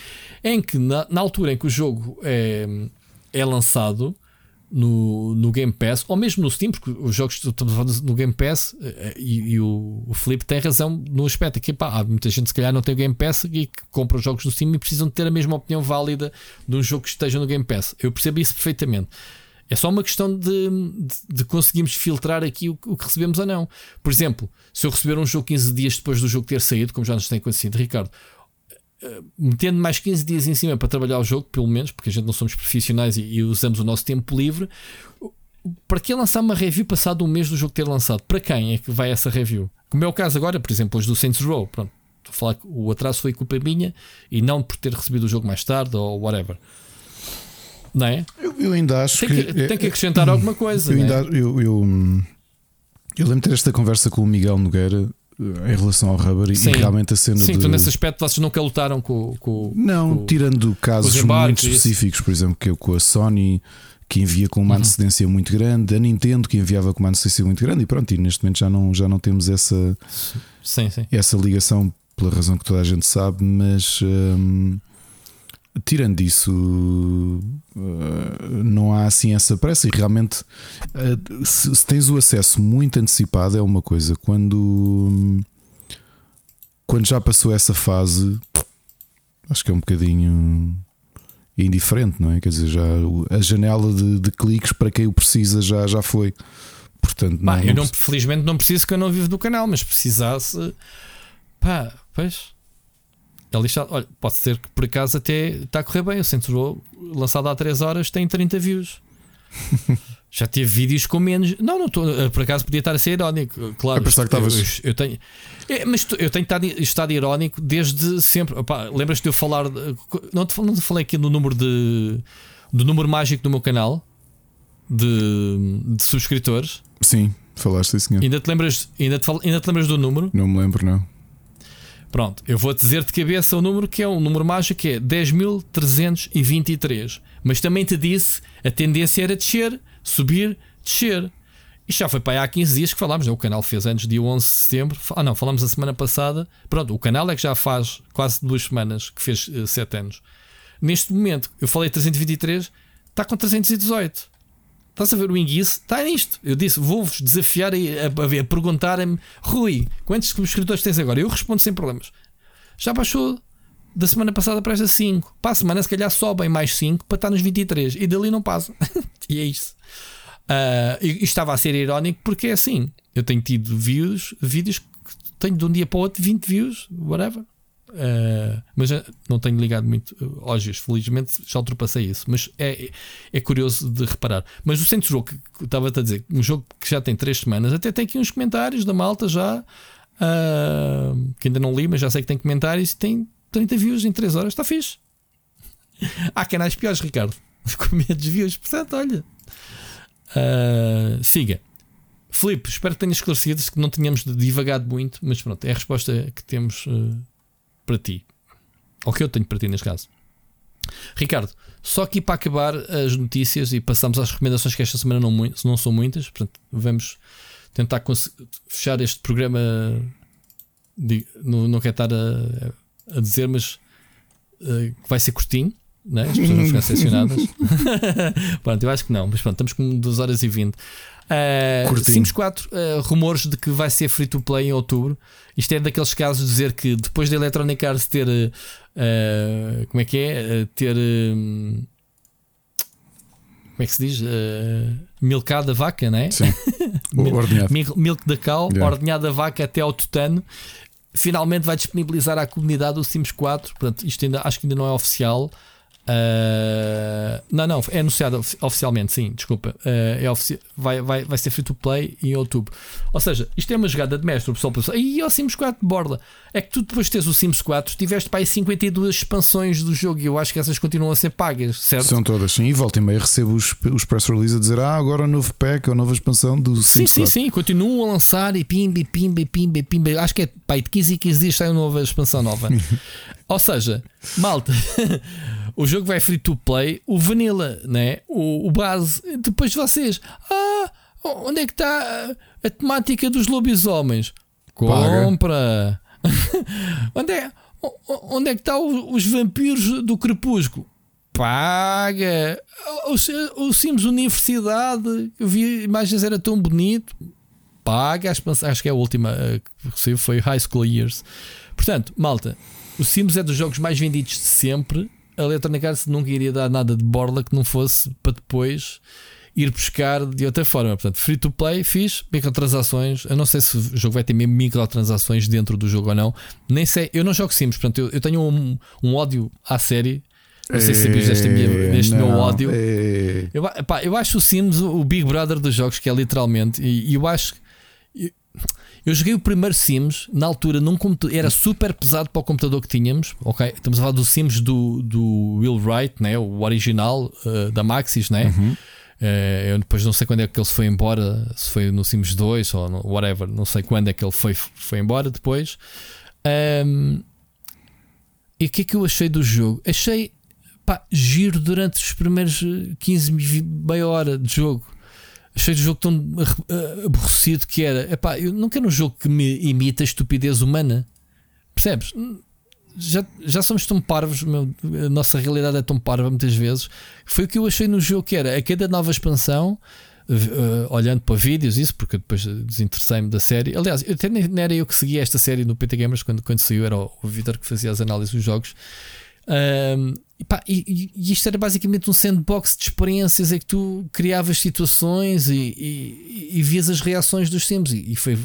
em que na, na altura em que o jogo é, é lançado, no, no Game Pass, ou mesmo no Steam, porque os jogos estamos falando no Game Pass eh, e, e o, o Felipe tem razão no aspecto que pá, há muita gente se calhar não tem o Game Pass e que compra os jogos no Steam e precisam de ter a mesma opinião válida de um jogo que esteja no Game Pass. Eu percebo isso perfeitamente. É só uma questão de, de, de conseguirmos filtrar aqui o, o, que recebemos ou não. Por exemplo, se eu receber um jogo 15 dias depois do jogo ter saído, como já nos tem acontecido, Ricardo, metendo mais 15 dias em cima para trabalhar o jogo, pelo menos, porque a gente não somos profissionais e, e usamos o nosso tempo livre. Para que lançar uma review passado um mês do jogo ter lançado? Para quem é que vai essa review? Como é o caso agora, por exemplo, os do Saints Row. Pronto, estou a falar que o atraso foi culpa minha e não por ter recebido o jogo mais tarde ou whatever. Não é? Eu, eu ainda acho tem que, que, tem que acrescentar alguma coisa. Eu, ainda, é? eu, eu, eu lembro de ter esta conversa com o Miguel Nogueira em relação ao rubber Sim. e realmente a cena Sim, de... então nesse aspecto vocês nunca lutaram com, com Não, com, tirando casos muito específicos, por exemplo, que eu com a Sony que envia com uma uhum. antecedência muito grande, a Nintendo que enviava com uma antecedência muito grande e pronto, e neste momento já não, já não temos essa, sim, sim. essa ligação pela razão que toda a gente sabe, mas hum, tirando isso, uh, não há assim essa pressa. E realmente, uh, se, tens o acesso muito antecipado, é uma coisa. Quando, quando já passou essa fase, acho que é um bocadinho indiferente, não é? Quer dizer, já a janela de, de cliques para quem o precisa já, já foi. Portanto, não, eu não, felizmente não preciso que eu não vivo do canal, mas precisasse, pá, pois é lixado. Olha, pode ser que por acaso até está a correr bem. O Centro lançado há 3 horas tem 30 views. Já teve vídeos com menos. Não, não estou. Eh, por acaso podia estar a ser irónico. Claro, eu, que eu, eu tenho. É, mas eu tenho estado, estado irónico desde sempre. Lembras-te de eu falar. Não te, não te falei aqui no número de. Do número mágico do meu canal de, de subscritores. Sim, falaste, senhor. Ainda te lembras, ainda te, ainda te lembras do número? Não me lembro, não. Pronto, eu vou dizer de cabeça o número que é um número mágico que é 10.323. Mas também te disse a tendência era descer, subir, descer. Isto já foi para aí há 15 dias que falámos, né? o canal fez antes dia 11 de setembro. Ah, não, falámos a semana passada. Pronto, o canal é que já faz quase duas semanas que fez uh, 7 anos. Neste momento, eu falei 323, está com 318. Estás a ver o Inguice? Está nisto. Eu disse: vou-vos desafiar a, a, a perguntarem-me, Rui, quantos subscritores tens agora? Eu respondo sem problemas. Já baixou da semana passada para esta 5. Para a semana, se calhar, sobem mais 5 para estar nos 23 e dali não passa. e é isso. Uh, e estava a ser irónico porque é assim. Eu tenho tido views, vídeos que tenho de um dia para o outro 20 views, whatever. Uh, mas não tenho ligado muito hoje, felizmente já ultrapassei isso. Mas é, é curioso de reparar. Mas o centro jogo que estava-te a dizer, um jogo que já tem 3 semanas, até tem aqui uns comentários da malta já. Uh, que ainda não li, mas já sei que tem comentários e tem 30 views em 3 horas, está fixe. Há canais piores, Ricardo, com menos views, portanto, olha. Uh, siga. Filipe, espero que tenhas esclarecido que não tínhamos divagado muito, mas pronto, é a resposta que temos uh, para ti. Ou que eu tenho para ti neste caso. Ricardo, só aqui para acabar as notícias e passamos às recomendações que esta semana não, não são muitas, portanto, vamos tentar fechar este programa. De, não, não quero estar a, a dizer, mas uh, vai ser curtinho né? as pessoas vão ficar decepcionadas. pronto, eu acho que não, mas pronto, estamos com 2 horas e 20. Uh, Sims 4, uh, rumores de que vai ser free to play em outubro. Isto é daqueles casos de dizer que depois da Electronic Arts ter uh, como é que é? Uh, ter como é que se diz? Uh, milcado a vaca, não é? Sim. ordenhado. Milk da cal, yeah. ordenhado a vaca até ao tutano. Finalmente vai disponibilizar à comunidade o Sims 4. Portanto, isto ainda acho que ainda não é oficial. Uh, não, não, é anunciado oficialmente, sim, desculpa. Uh, é ofici vai, vai, vai ser free to play em outubro. Ou seja, isto é uma jogada de mestre. O pessoal pensa, e o Sims 4 de borda. É que tu depois de teres o Sims 4, tiveste para aí 52 expansões do jogo e eu acho que essas continuam a ser pagas, certo? São todas, sim. E volta e meia recebo os, os press releases a dizer, ah, agora o novo pack, a nova expansão do Sims sim, 4. Sim, sim, sim. Continuam a lançar e pimba, pimba, pimba, pimba. Acho que é pai de 15 e 15 dias sai uma nova expansão nova. Ou seja, malta. O jogo vai free to play, o vanilla, né? o, o base. Depois vocês, ah, onde é que está a, temática dos lobisomens? Compra. onde, é, onde é que estão tá os vampiros do crepúsculo? Paga. O, o Sims Universidade, eu vi imagens, era tão bonito. Paga. Acho que é a última eh, que recebo foi High School Years. Portanto, malta, o Sims é dos jogos mais vendidos de sempre a Electronic Arts nunca iria dar nada de borla que não fosse para depois ir buscar de outra forma. Portanto, free to play, fiz microtransações. Eu não sei se o jogo vai ter mesmo microtransações dentro do jogo ou não. Nem sei, eu não jogo Sims, portanto, eu, eu tenho um, um ódio à série. Não sei se sabias deste, deste meu ódio. Eu, pá, eu acho o Sims o Big Brother dos jogos, que é literalmente, e, e eu acho. Eu, eu joguei o primeiro Sims na altura num era super pesado para o computador que tínhamos. Ok, estamos a falar do Sims do, do Will Wright, né? o original uh, da Maxis, né? Uhum. Uh, eu depois não sei quando é que ele se foi embora, se foi no Sims 2 ou no, whatever, não sei quando é que ele foi, foi embora depois. Um, e o que é que eu achei do jogo? Achei pá, giro durante os primeiros 15, meia hora de jogo achei o jogo tão aborrecido que era. Epá, eu não quero um jogo que me imita a estupidez humana. Percebes? Já, já somos tão parvos, meu, a nossa realidade é tão parva muitas vezes. Foi o que eu achei no jogo que era a cada nova expansão. Uh, olhando para vídeos, isso, porque depois desinteressei-me da série. Aliás, até nem, era eu que seguia esta série no PT Gamers quando, quando saiu, era o, o Vitor que fazia as análises dos jogos. Um, e, pá, e, e, isto era basicamente um sandbox de experiências em que tu criavas situações e, e, e vias as reações dos Sims e, foi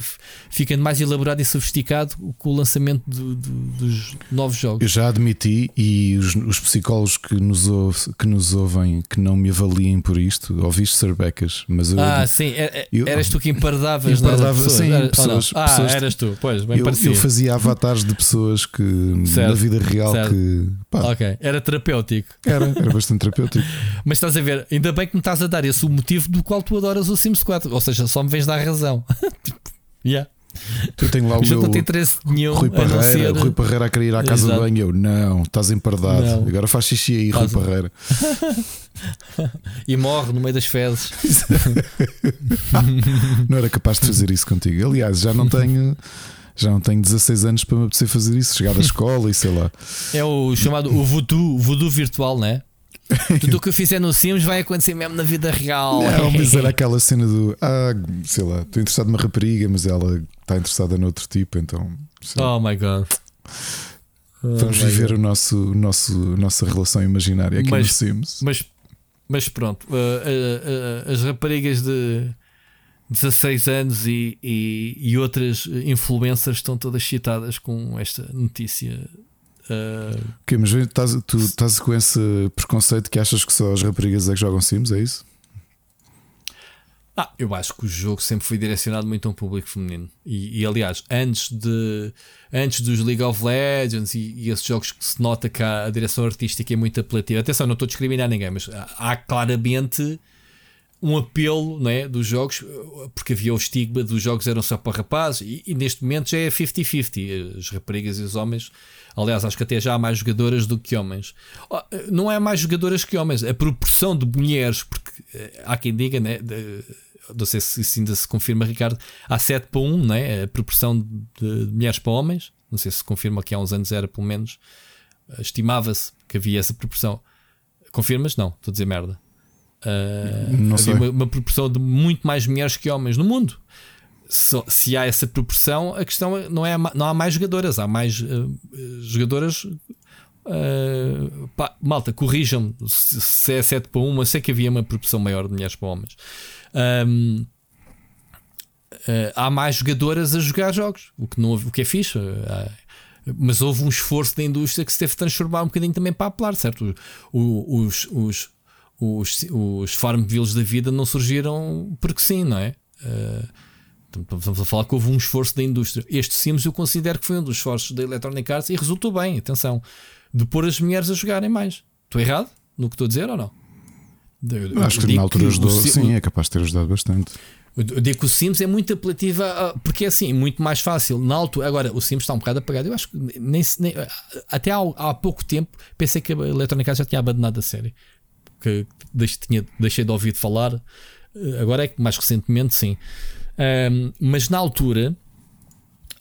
ficando mais elaborado e sofisticado com o lançamento do, do, dos novos jogos. Eu já admiti, e os, os psicólogos que nos, ouve, que nos ouvem que não me avaliem por isto, ouviste Sir Becas, mas eu, Ah, sim, é, é, eu, eras tu que empardavas, empardava, sim, era, pessoas, ah, pessoas, eras tu, pois, bem eu, eu fazia avatares de pessoas que certo, na vida real certo. que pá, ok, era terapêutico. Era, era bastante terapêutico. Mas estás a ver, ainda bem que me estás a dar esse o motivo do qual tu adoras o Sims 4. Ou seja, só me vens dar razão. tipo, yeah. Eu tenho lá o, meu não tem interesse nenhum Rui Parreira, ser. Rui Parreira a querer ir à casa Exato. de banho. Eu, não, estás empardado. Não. Agora faz xixi aí, Rui Faz- Parreira. E morre no meio das fezes. Não era capaz de fazer isso contigo. Aliás, já não tenho. Já não tenho 16 anos para me apetecer fazer isso. Chegar da escola e sei lá. É o chamado o voodoo, voodoo virtual, né? Tudo o que eu fizer no Sims vai acontecer mesmo na vida real. Não, mas era aquela cena do. Ah, sei lá, estou interessado numa rapariga, mas ela está interessada noutro tipo, então. Oh my god. Oh Vamos my viver God. o nosso, nosso, nossa relação imaginária aqui Mas- no Sims. Mas, mas pronto, uh, uh, uh, as raparigas de 16 anos e, e, e outras influencers estão todas excitadas com esta notícia. Uh, Ok, mas estás, tu estás com esse preconceito que achas que só as raparigas é que jogam Sims, é isso? Ah, eu acho que o jogo sempre foi direcionado muito a um público feminino. E, e, aliás, antes, de, antes dos League of Legends e, e esses jogos que se nota que a, a direção artística é muito apelativa. Atenção, não estou a discriminar ninguém, mas há, há claramente um apelo não é, dos jogos, porque havia o estigma dos jogos eram só para rapazes, e, e neste momento já é 50-50. As raparigas e os homens. Aliás, acho que até já há mais jogadoras do que homens. Oh, Não é mais jogadoras que homens, a proporção de mulheres, porque eh, há quem diga, né, de- não sei se isso ainda se confirma, Ricardo, há 7 para 1, né, a proporção de, de mulheres para homens. Não sei se confirma que há uns anos era pelo menos. Estimava-se que havia essa proporção. Confirmas? Não, estou a dizer merda. Ah, havia uma, uma proporção de muito mais mulheres que homens no mundo. Se, se há essa proporção, a questão é- não é não há mais jogadoras, há mais eh, jogadoras. eh, pá, malta, corrijam-me se, se é 7 para 1, eu sei que havia uma proporção maior de mulheres para homens. Eh, há mais jogadoras a jogar jogos, o que, não, o que é fixe. mas houve um esforço da indústria que se teve de transformar um bocadinho também para apelar, certo? O- o- os, os, os, os Farmvilles da vida não surgiram porque sim, não é? Portanto, Estamos a falar que houve um esforço da indústria. Este Sims eu considero que foi um dos esforços da Electronic Arts e resultou bem, atenção, de pôr as mulheres a jogarem mais. Estou errado no que estou a dizer ou não? Eu- eu Acho que na altura o ajudou. Si- Sim, é capaz de ter ajudado bastante. eu digo que o Sims é muito apelativa porque é assim, muito mais fácil. Na altura, agora o Sims está um bocado apagado. Eu acho que nem, nem- até há, há pouco tempo pensei que a Electronic Arts já tinha abandonado a série. Que deixei, tinha, deixei de ouvir de falar. Eh, Agora é que mais recentemente, sim. Ahm, mas na altura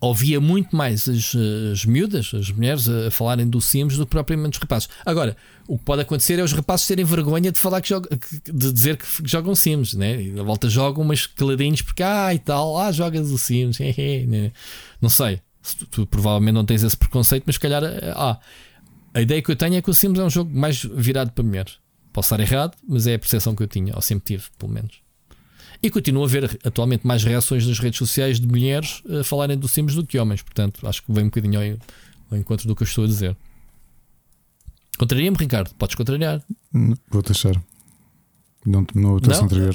ouvia muito mais as, as miúdas, as mulheres, a falarem do Sims do que propriamente os rapazes. Agora, o que pode acontecer é os rapazes terem vergonha de falar que jogam, de dizer que jogam Sims, né? E na volta jogam umas caladinhos porque ah e tal, ah, jogas o Sims, né? não sei. Se Tu, tu provavelmente não tens esse preconceito, mas se calhar ah, a ideia que eu tenho é que o Sims é um jogo mais virado para mulheres. Posso estar errado, mas é a percepção que eu tinha, ou sempre tive, pelo menos. E continuo a ver atualmente mais reações nas redes sociais de mulheres a falarem do Sims do que homens. Portanto, acho que vem um bocadinho ao, ao encontro do que eu estou a dizer. Contraria-me, Ricardo? Podes contrariar. Vou deixar. Não, não estou a Não? entregar.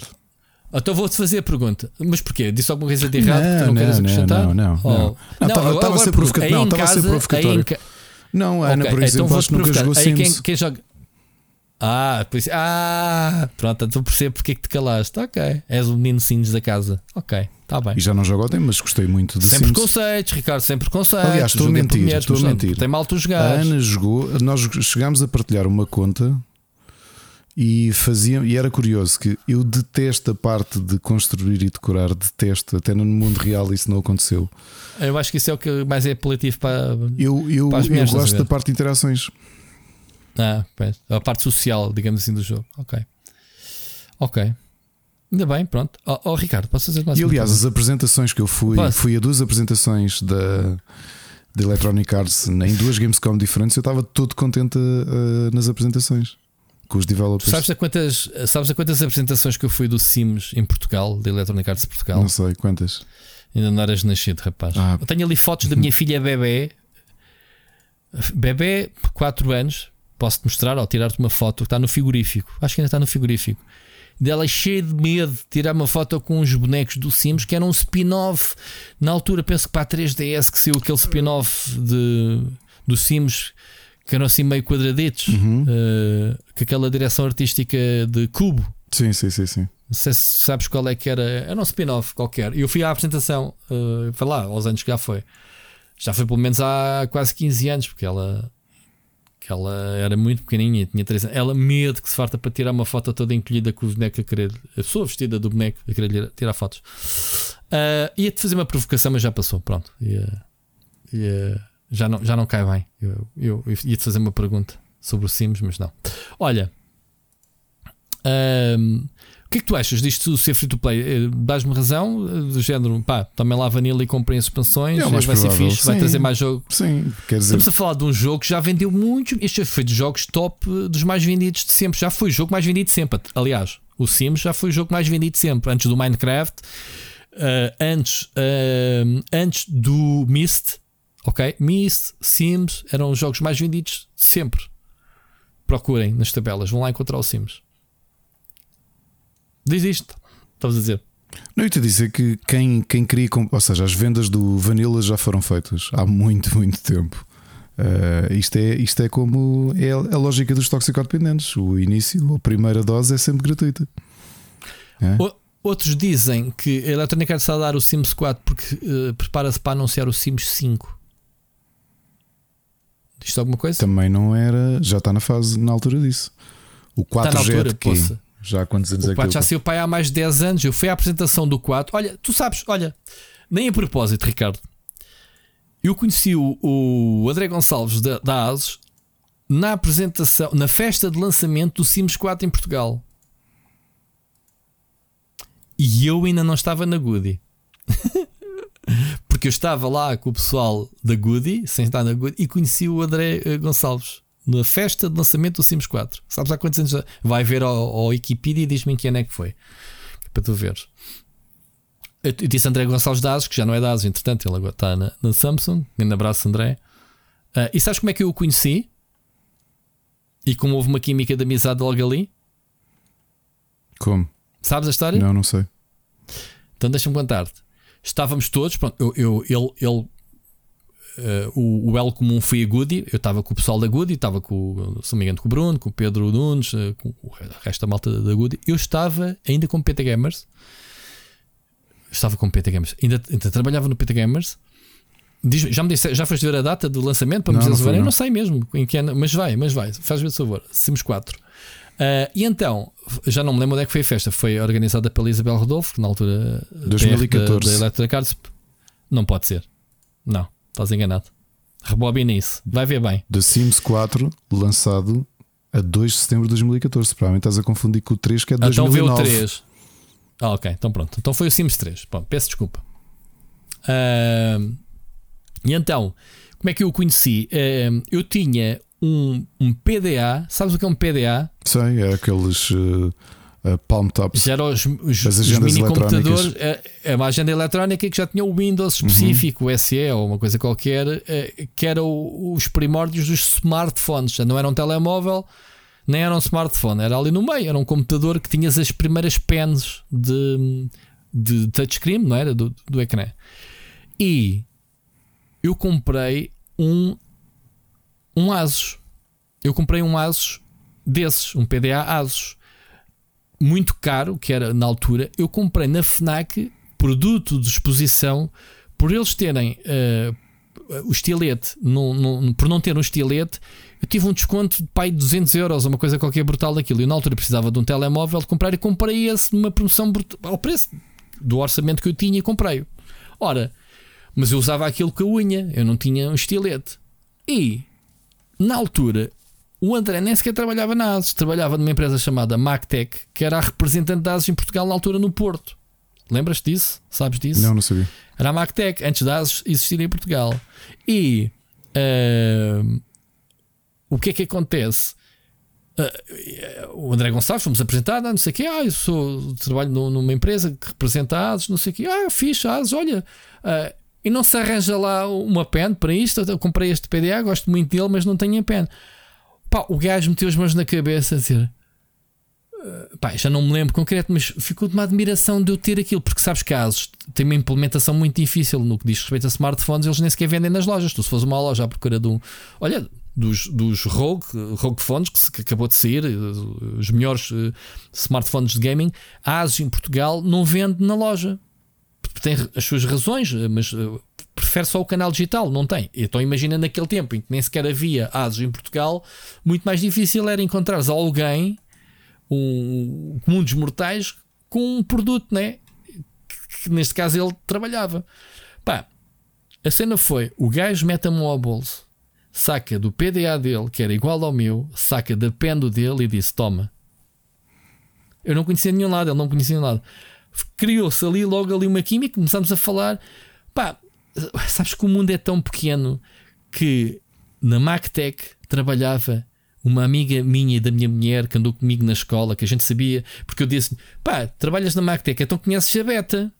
Então vou-te fazer a pergunta. Mas porquê? Disse alguma coisa de errado que tu Não, não, queres não, acrescentar? não, não, Oh. não. Não, estava- estava a ser provocatório. Não, estava a ser provocatório. Não, a Ana, Ok, por exemplo, então acho que nunca jogou Sims. quem, quem joga. Ah, por isso- ah, pronto, então percebo porque é que te calaste. Ok, és o menino Sims da casa. Ok, está bem. E já não jogo ontem, mas gostei muito de Sem Sims. preconceitos, Ricardo, sem preconceitos. Aliás, estou a mentir, mulheres, estou a mentir. Tem mal tu A jogares. Ana jogou, nós chegámos a partilhar uma conta e fazia, e era curioso que eu detesto a parte de construir e decorar, detesto, até no mundo real isso não aconteceu. Eu acho que isso é o que mais é apelativo para. Eu, eu, Para eu a gosto da parte de interações. Ah, pois, a parte social, digamos assim, do jogo. Ok. Ok. Ainda bem, pronto. Oh, oh, Ricardo, posso fazer mais E aliás, as apresentações que eu fui, Posso? fui a duas apresentações da, da Electronic Arts em duas Gamescom diferentes, eu estava todo contente uh, nas apresentações com os Tu developers. sabes a, quantas, sabes a quantas apresentações que eu fui do Sims em Portugal, da Electronic Arts de Portugal? Não sei quantas. Ainda não eras nascido, rapaz. Ah. Eu tenho ali fotos da minha filha bebê. Bebê, 4 anos. Posso-te mostrar ou tirar-te uma foto que está no frigorífico. Acho que ainda está no frigorífico. Dela cheia de medo de tirar uma foto com uns bonecos do Sims que eram um spin-off. Na altura, penso que para a 3DS que saiu aquele spin-off do Sims que eram assim meio quadraditos. Uhum. eh, com aquela direção artística de cubo. Sim, sim, sim, sim. Não sei se sabes qual é que era. Era um spin-off qualquer. E eu fui à apresentação, uh, foi lá, aos anos que já foi. Já foi pelo menos há quase 15 anos, porque ela, que ela era muito pequenininha, tinha 3 anos. Ela, medo que se farta para tirar uma foto toda encolhida com o boneco a querer, a pessoa vestida do boneco a querer tirar fotos. Uh, Ia-te fazer uma provocação, mas já passou. Pronto. Ia, ia, já, não, já não cai bem. Eu, eu, eu ia-te fazer uma pergunta sobre o Sims, mas não. Olha. Um, o que é que tu achas disto ser free to play? Eh, dás-me razão, eh, do género, pá, também lá vanilla e comprem as expansões, é vai provável. ser fixe, Sim. vai trazer mais jogo. Sim, quer dizer. Estamos a falar de um jogo que já vendeu muito. Este foi dos jogos top dos mais vendidos de sempre. Já foi o jogo mais vendido de sempre. Aliás, o Sims já foi o jogo mais vendido de sempre. Antes do Minecraft, uh, antes, uh, antes do Myst, ok? Myst, Sims eram os jogos mais vendidos de sempre. Procurem nas tabelas, vão lá encontrar o Sims. Diz isto. Estavas a dizer. Não, eu te dizer que quem, quem queria, ou seja, as vendas do Vanilla já foram feitas há muito, muito tempo. Uh, isto, é, isto é como é a lógica dos toxicodependentes. O início, a primeira dose é sempre gratuita. É? Outros dizem que a Electronic Arts está a dar o Sims 4 porque uh, prepara-se para anunciar o Sims 5. Diz alguma coisa? Também não era, já está na fase, na altura disso. O 4 está na altura, é de já há quantos anos o 4 já saiu pai há mais de 10 anos. Eu fui à apresentação do 4. Olha, tu sabes, olha, nem a propósito, Ricardo. Eu conheci o, o André Gonçalves da, da ASUS na apresentação, na festa de lançamento do Sims 4 em Portugal. E eu ainda não estava na Goody. Porque eu estava lá com o pessoal da Goody, sem estar na Goody, e conheci o André eh, Gonçalves na festa de lançamento do Sims 4. Sabes há quantos anos? Vai ver ao, ao Wikipedia e diz-me em que ano é que foi. Para tu veres. Eu, disse André Gonçalves Dazes, que já não é Dazes, entretanto, ele agora está na, na Samsung. Um abraço, André. Uh, e sabes como é que eu o conheci? E como houve uma química de amizade logo ali? Como? Sabes a história? Não, não sei. Então deixa-me contar-te. Estávamos todos, pronto, eu, eu, ele, ele Uh, o, o L comum foi a Goody. Eu estava com o pessoal da Goody, estava com, se não me engano, com o Bruno, com o Pedro Nunes, uh, com o resto da malta da Goody. Eu estava ainda com o PT Gamers. Estava com o PT Gamers. Ainda, ainda trabalhava no PT Gamers. Diz, já me disse, já foste ver a data do lançamento para me dizer não, não Eu não sei mesmo em que ano, mas vai, mas vai, faz ver favor. Somos quatro. Uh, e então, já não me lembro onde é que foi a festa. Foi organizada pela Isabel Rodolfo, que na altura 2014. da, da Electric Arts. Não pode ser. Não. Estás enganado. Rebobina isso. Vai ver bem. The Sims 4, lançado a 2 de setembro de 2014. Provavelmente estás a confundir com o 3, que é de então 2009. Então vê o 3. Ah, ok. Então pronto. Então foi o Sims 3. Bom, peço desculpa. Uh, e então, como é que eu o conheci? Uh, eu tinha um, um PDA. Sabes o que é um PDA? Sei, é aqueles. Uh uh, Palm Tops. Já eram os, os, os mini computadores, é, é uma agenda eletrónica que já tinha o Windows uhum. específico, uhum. o SE ou uma coisa qualquer, uh, que era o, os primórdios dos smartphones. Já não era um telemóvel, nem era um smartphone, era ali no meio, era um computador que tinhas as primeiras pens de, de touchscreen, não era? Do, do ecrã. E eu comprei um, um Asus. Eu comprei um Asus desses, um PDA Asus muito caro, que era na altura, eu comprei na Fnac produto de exposição por eles terem uh, o estilete, não, não, por não ter um estilete, eu tive um desconto de pai de 200 euros, uma coisa qualquer brutal daquilo. Eu na altura precisava de um telemóvel de comprar e comprei esse numa promoção ao preço do orçamento que eu tinha e comprei-o. Ora, mas eu usava aquilo com a unha, eu não tinha um estilete. E na altura o André nem sequer trabalhava na ASUS, trabalhava numa empresa chamada MacTech, que era a representante da ASUS em Portugal na altura no Porto. Lembras-te disso? Sabes disso? Não, não sabia. Era a MacTech, antes da ASUS existir em Portugal. E uh, o que é que acontece? Uh, o André Gonçalves fomos apresentar, não sei o quê. Ah, eu sou, trabalho numa empresa que representa a ASUS, não sei o quê. Ah, fixe, ASUS, olha. Uh, e não se arranja lá uma pen para isto. Eu comprei este PDA, gosto muito dele, mas não tenho a pen. Pá, o gajo meteu as mãos na cabeça a dizer. Uh, pá, já não me lembro concreto, mas ficou de uma admiração de eu ter aquilo, porque sabes casos tem uma implementação muito difícil no que diz respeito a smartphones, eles nem sequer vendem nas lojas. Tu, se fores uma loja à procura de um. Olha, dos, dos Rogue, Rogue Phones, que, que acabou de sair, eh, os melhores uh, smartphones de gaming, a ASUS em Portugal não vende na loja. Tem as suas razões, mas uh, prefere só o canal digital, não tem. Então imagina naquele tempo em que nem sequer havia ASUS em Portugal, muito mais difícil era encontrar alguém, um mortais, com um produto, né? Que, neste caso ele trabalhava. Pá, a cena foi: o gajo mete a ao bolso, saca do PDA dele, que era igual ao meu, saca da pendo dele e disse: Toma. Eu não conhecia nenhum lado, ele não conhecia nenhum lado. Criou-se ali logo ali uma química, começámos a falar. Pá, sabes que o mundo é tão pequeno que na MacTech trabalhava uma amiga minha e da minha mulher que andou comigo na escola, que a gente sabia, porque eu disse: pá, trabalhas na MacTech, então conheces a Beta.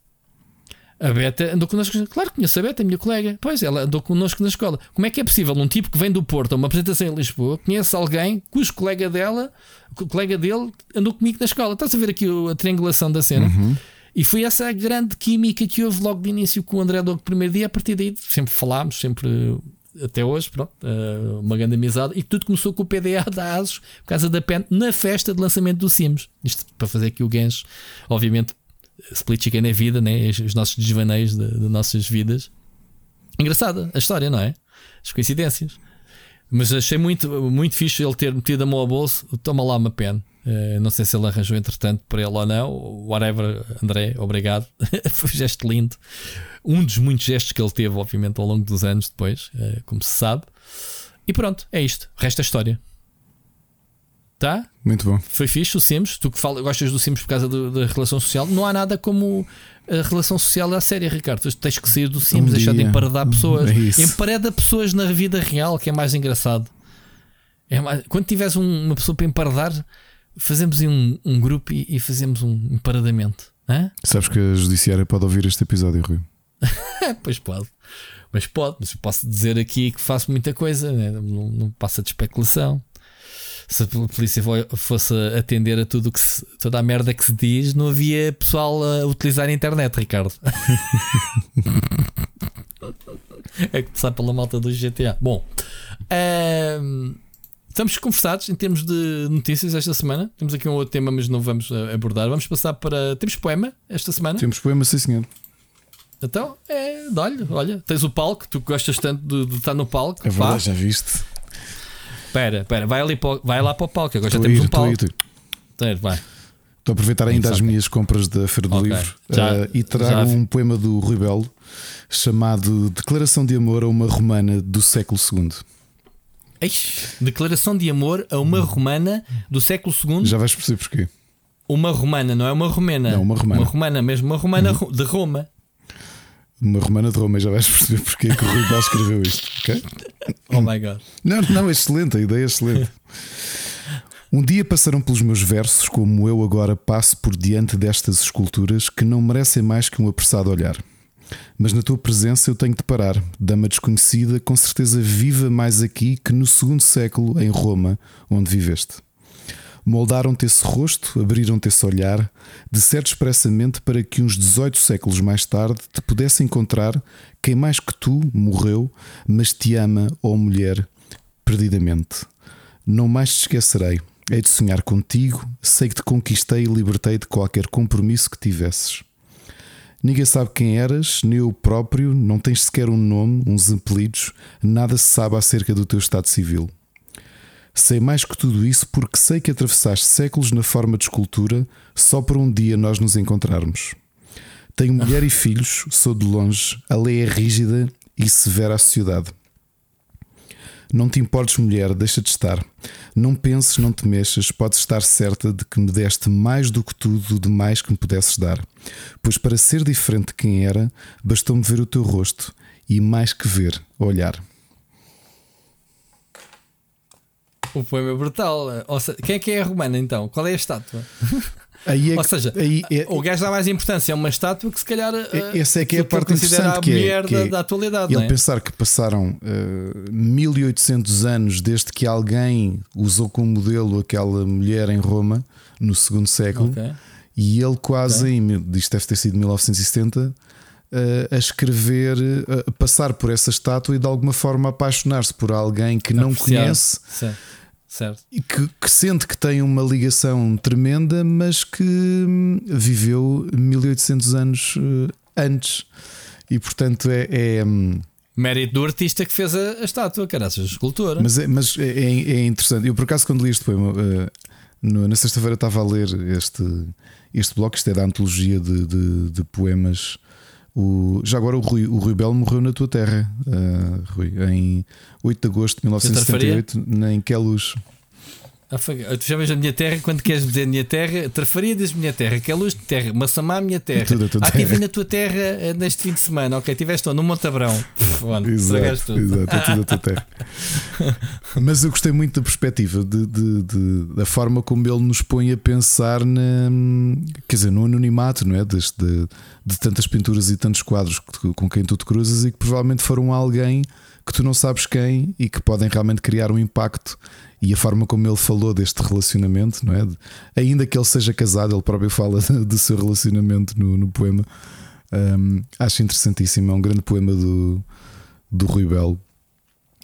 A Beta andou connosco, claro que conheço a Beta, a minha colega. Pois, ela andou connosco na escola. Como é que é possível um tipo que vem do Porto a uma apresentação em Lisboa conhece alguém cujo colega dela, colega dele, andou comigo na escola? Estás a ver aqui a triangulação da cena? Uhum. E foi essa a grande química que houve logo de início com o André do primeiro dia. A partir daí sempre falámos, sempre até hoje, pronto, uh, uma grande amizade. E tudo começou com o PDA da ASUS, por causa da PEN, na festa de lançamento do Sims. Isto para fazer aqui o gancho, obviamente, split chicken é vida, né? os nossos desvaneios de, de, nossas vidas. Engraçada a história, não é? As coincidências. Mas achei muito, muito fixe ele ter metido a mão ao bolso. Toma lá uma pen. Uh, não sei se ele arranjou entretanto para ele ou não. Whatever, André, obrigado. Foi um gesto lindo. Um dos muitos gestos que ele teve, obviamente, ao longo dos anos depois, uh, como se sabe. E pronto, é isto. Resta a história. Tá? Muito bom. Foi fixe o Sims. Tu que fala, gostas do Sims por causa do, da relação social. Não há nada como a relação social da série, Ricardo. Tu tens que sair do Sims, um deixar de emparedar pessoas. É Empareda pessoas na vida real, que é mais engraçado. É mais... Quando tiveres um, uma pessoa para emparedar fazemos um, um grupo e, e, fazemos um emparadamento. Hã? Sabes que a judiciária pode ouvir este episódio, Rui? pois pode. Mas pode, mas eu posso dizer aqui que faço muita coisa, né? não, não passa de especulação. Se a polícia fosse atender a tudo que se, toda a merda que se diz, não havia pessoal a utilizar a internet, Ricardo. é que sai pela malta do GTA. Bom, Estamos conversados em termos de notícias esta semana. Temos aqui um outro tema, mas não vamos eh, abordar. Vamos passar para. Temos poema esta semana? Temos poema, sim, senhor. Então, é. Olha, olha, tens o palco, tu gostas tanto de, de estar no palco. É verdade, já viste. Espera, espera, vai, ali para, vai lá para o palco. Agora já temos um palco. Vai. Estou a aproveitar ainda as minhas compras da Feira do okay. Livro já, uh, e trago já... um poema do Rui Belo chamado Declaração de Amor a uma Romana do século II. Eish, declaração de amor a uma romana do século II. Já vais perceber porquê. Uma romana, não é uma romena. Não, uma romana. Uma romana mesmo, uma romana uhum. de Roma. Uma romana de Roma, já vais perceber porquê que o Rui Bal escreveu isto, ok? Oh my god. Não, não, é excelente, a ideia é excelente. Um dia passaram pelos meus versos, como eu agora passo por diante destas esculturas que não merecem mais que um apressado olhar. Mas na tua presença eu tenho de parar. Dama desconhecida, com certeza viva mais aqui que no segundo século em Roma, onde viveste. Moldaram-te esse rosto, abriram-te esse olhar, de certo expressamente para que uns 18 séculos mais tarde te pudesse encontrar quem mais que tu morreu, mas te ama, ó oh mulher, perdidamente. Não mais te esquecerei. Hei de sonhar contigo, sei que te conquistei e libertei de qualquer compromisso que tivesses. Ninguém sabe quem eras, nem eu próprio, não tens sequer um nome, uns apelidos, nada se sabe acerca do teu estado civil. Sei mais que tudo isso porque sei que atravessaste séculos na forma de escultura só para um dia nós nos encontrarmos. Tenho mulher e filhos, sou de longe, a lei é rígida e severa à sociedade. Não te importes, mulher, deixa de estar. Não penses, não te mexas, podes estar certa de que me deste mais do que tudo de mais que me pudesses dar. Pois para ser diferente de quem era, bastou-me ver o teu rosto e mais que ver, olhar. O poema é brutal. Seja, quem é que é a romana então? Qual é a estátua? Aí é Ou seja, aí é, o gajo dá mais importância a uma estátua que se calhar é, essa é que é a parte interessante a que é, que da, da, atualidade. Ele é? pensar que passaram uh, 1800 anos desde que alguém usou como modelo aquela mulher em Roma no segundo século okay. E ele quase okay. em, isto deve ter sido 1970 a escrever, a passar por essa estátua e de alguma forma apaixonar-se por alguém que não conhece Certo. certo. e que, que sente que tem uma ligação tremenda, mas que hum, viveu 1800 anos eh, antes. E portanto é. é, hum, Mérito do artista que fez a, a estátua, caraças, a escultura. mas é, mas é, é- é interessante. Eu por acaso, quando li este poema, eh, na sexta-feira estava a ler este, este bloco, isto é da antologia de, de- de poemas. O, já agora o Rui, o Rui Belo morreu na tua terra, eh, Rui, em 8 de agosto de 1978, em Queluz. Foi- Tu chamas a minha terra quando queres dizer minha terra, Trafaria diz minha terra, que é luz de terra, Massamá, minha terra. Tudo a tua ah, estive na tua terra eh, neste fim de semana, ok, estiveste? No Montabrão. Estragaste Exato, tudo. exato, é tudo a tua terra. Mas eu gostei muito da perspectiva, de, de- de- da forma como ele nos põe a pensar na, quer dizer, no anonimato, não é? Deste, de, de tantas pinturas e tantos quadros com quem tu te cruzas e que provavelmente foram alguém que tu não sabes quem e que podem realmente criar um impacto. E a forma como ele falou deste relacionamento, não é? Ainda que ele seja casado, ele próprio fala do seu relacionamento no, no poema. Hum, acho interessantíssimo. É um grande poema do, do Rui Belo.